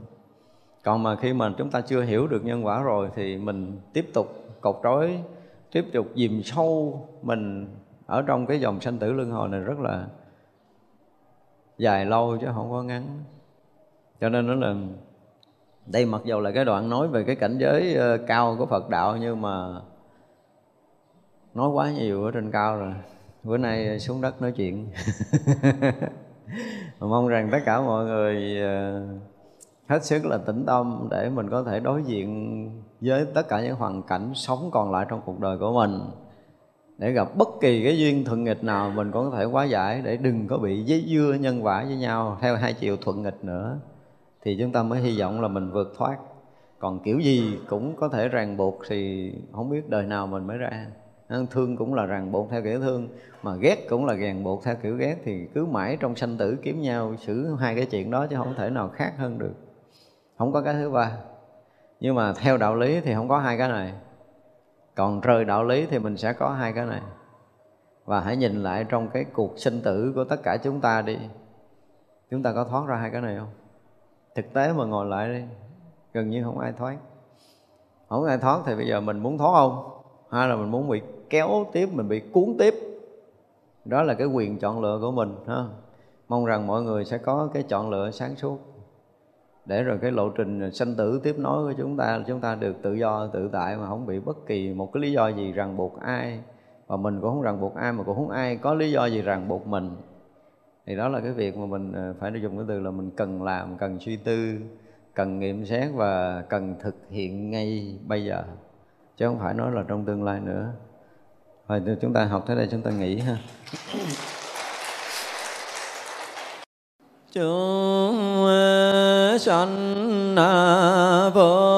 Còn mà khi mà chúng ta chưa hiểu được nhân quả rồi thì mình tiếp tục cột trói tiếp tục dìm sâu mình ở trong cái dòng sanh tử luân hồi này rất là dài lâu chứ không có ngắn cho nên nó là, đây mặc dù là cái đoạn nói về cái cảnh giới ờ, cao của Phật đạo, nhưng mà nói quá nhiều ở trên cao rồi. Bữa nay xuống đất nói chuyện. Mong rằng tất cả mọi người ờ, hết sức là tĩnh tâm để mình có thể đối diện với tất cả những hoàn cảnh sống còn lại trong cuộc đời của mình. Để gặp bất kỳ cái duyên thuận nghịch nào, mình cũng có thể quá giải, để đừng có bị giấy dưa, nhân quả với nhau theo hai chiều thuận nghịch nữa thì chúng ta mới hy vọng là mình vượt thoát. Còn kiểu gì cũng có thể ràng buộc thì không biết đời nào mình mới ra. Thương cũng là ràng buộc theo kiểu thương, mà ghét cũng là ràng buộc theo kiểu ghét. Thì cứ mãi trong sanh tử kiếm nhau, xử hai cái chuyện đó chứ không thể nào khác hơn được. Không có cái thứ ba. Nhưng mà theo đạo lý thì không có hai cái này. Còn rời đạo lý thì mình sẽ có hai cái này. Và hãy nhìn lại trong cái cuộc sinh tử của tất cả chúng ta đi. Chúng ta có thoát ra hai cái này không? Thực tế mà ngồi lại đi, gần như không ai thoát không ai thoát thì bây giờ mình muốn thoát không? Hay là mình muốn bị kéo tiếp, mình bị cuốn tiếp? Đó là cái quyền chọn lựa của mình, ha. Mong rằng mọi người sẽ có cái chọn lựa sáng suốt. Để rồi cái lộ trình sanh tử tiếp nối của chúng ta chúng ta được tự do, tự tại mà không bị bất kỳ một cái lý do gì ràng buộc ai. Và mình cũng không ràng buộc ai, mà cũng không ai có lý do gì ràng buộc mình thì đó là cái việc mà mình ờ, phải dùng cái từ là mình cần làm, cần suy tư, cần nghiệm xét và cần thực hiện ngay bây giờ. Chứ không phải nói là trong tương lai nữa. Rồi chúng ta học tới đây, chúng ta nghỉ ha. Chúng sanh vô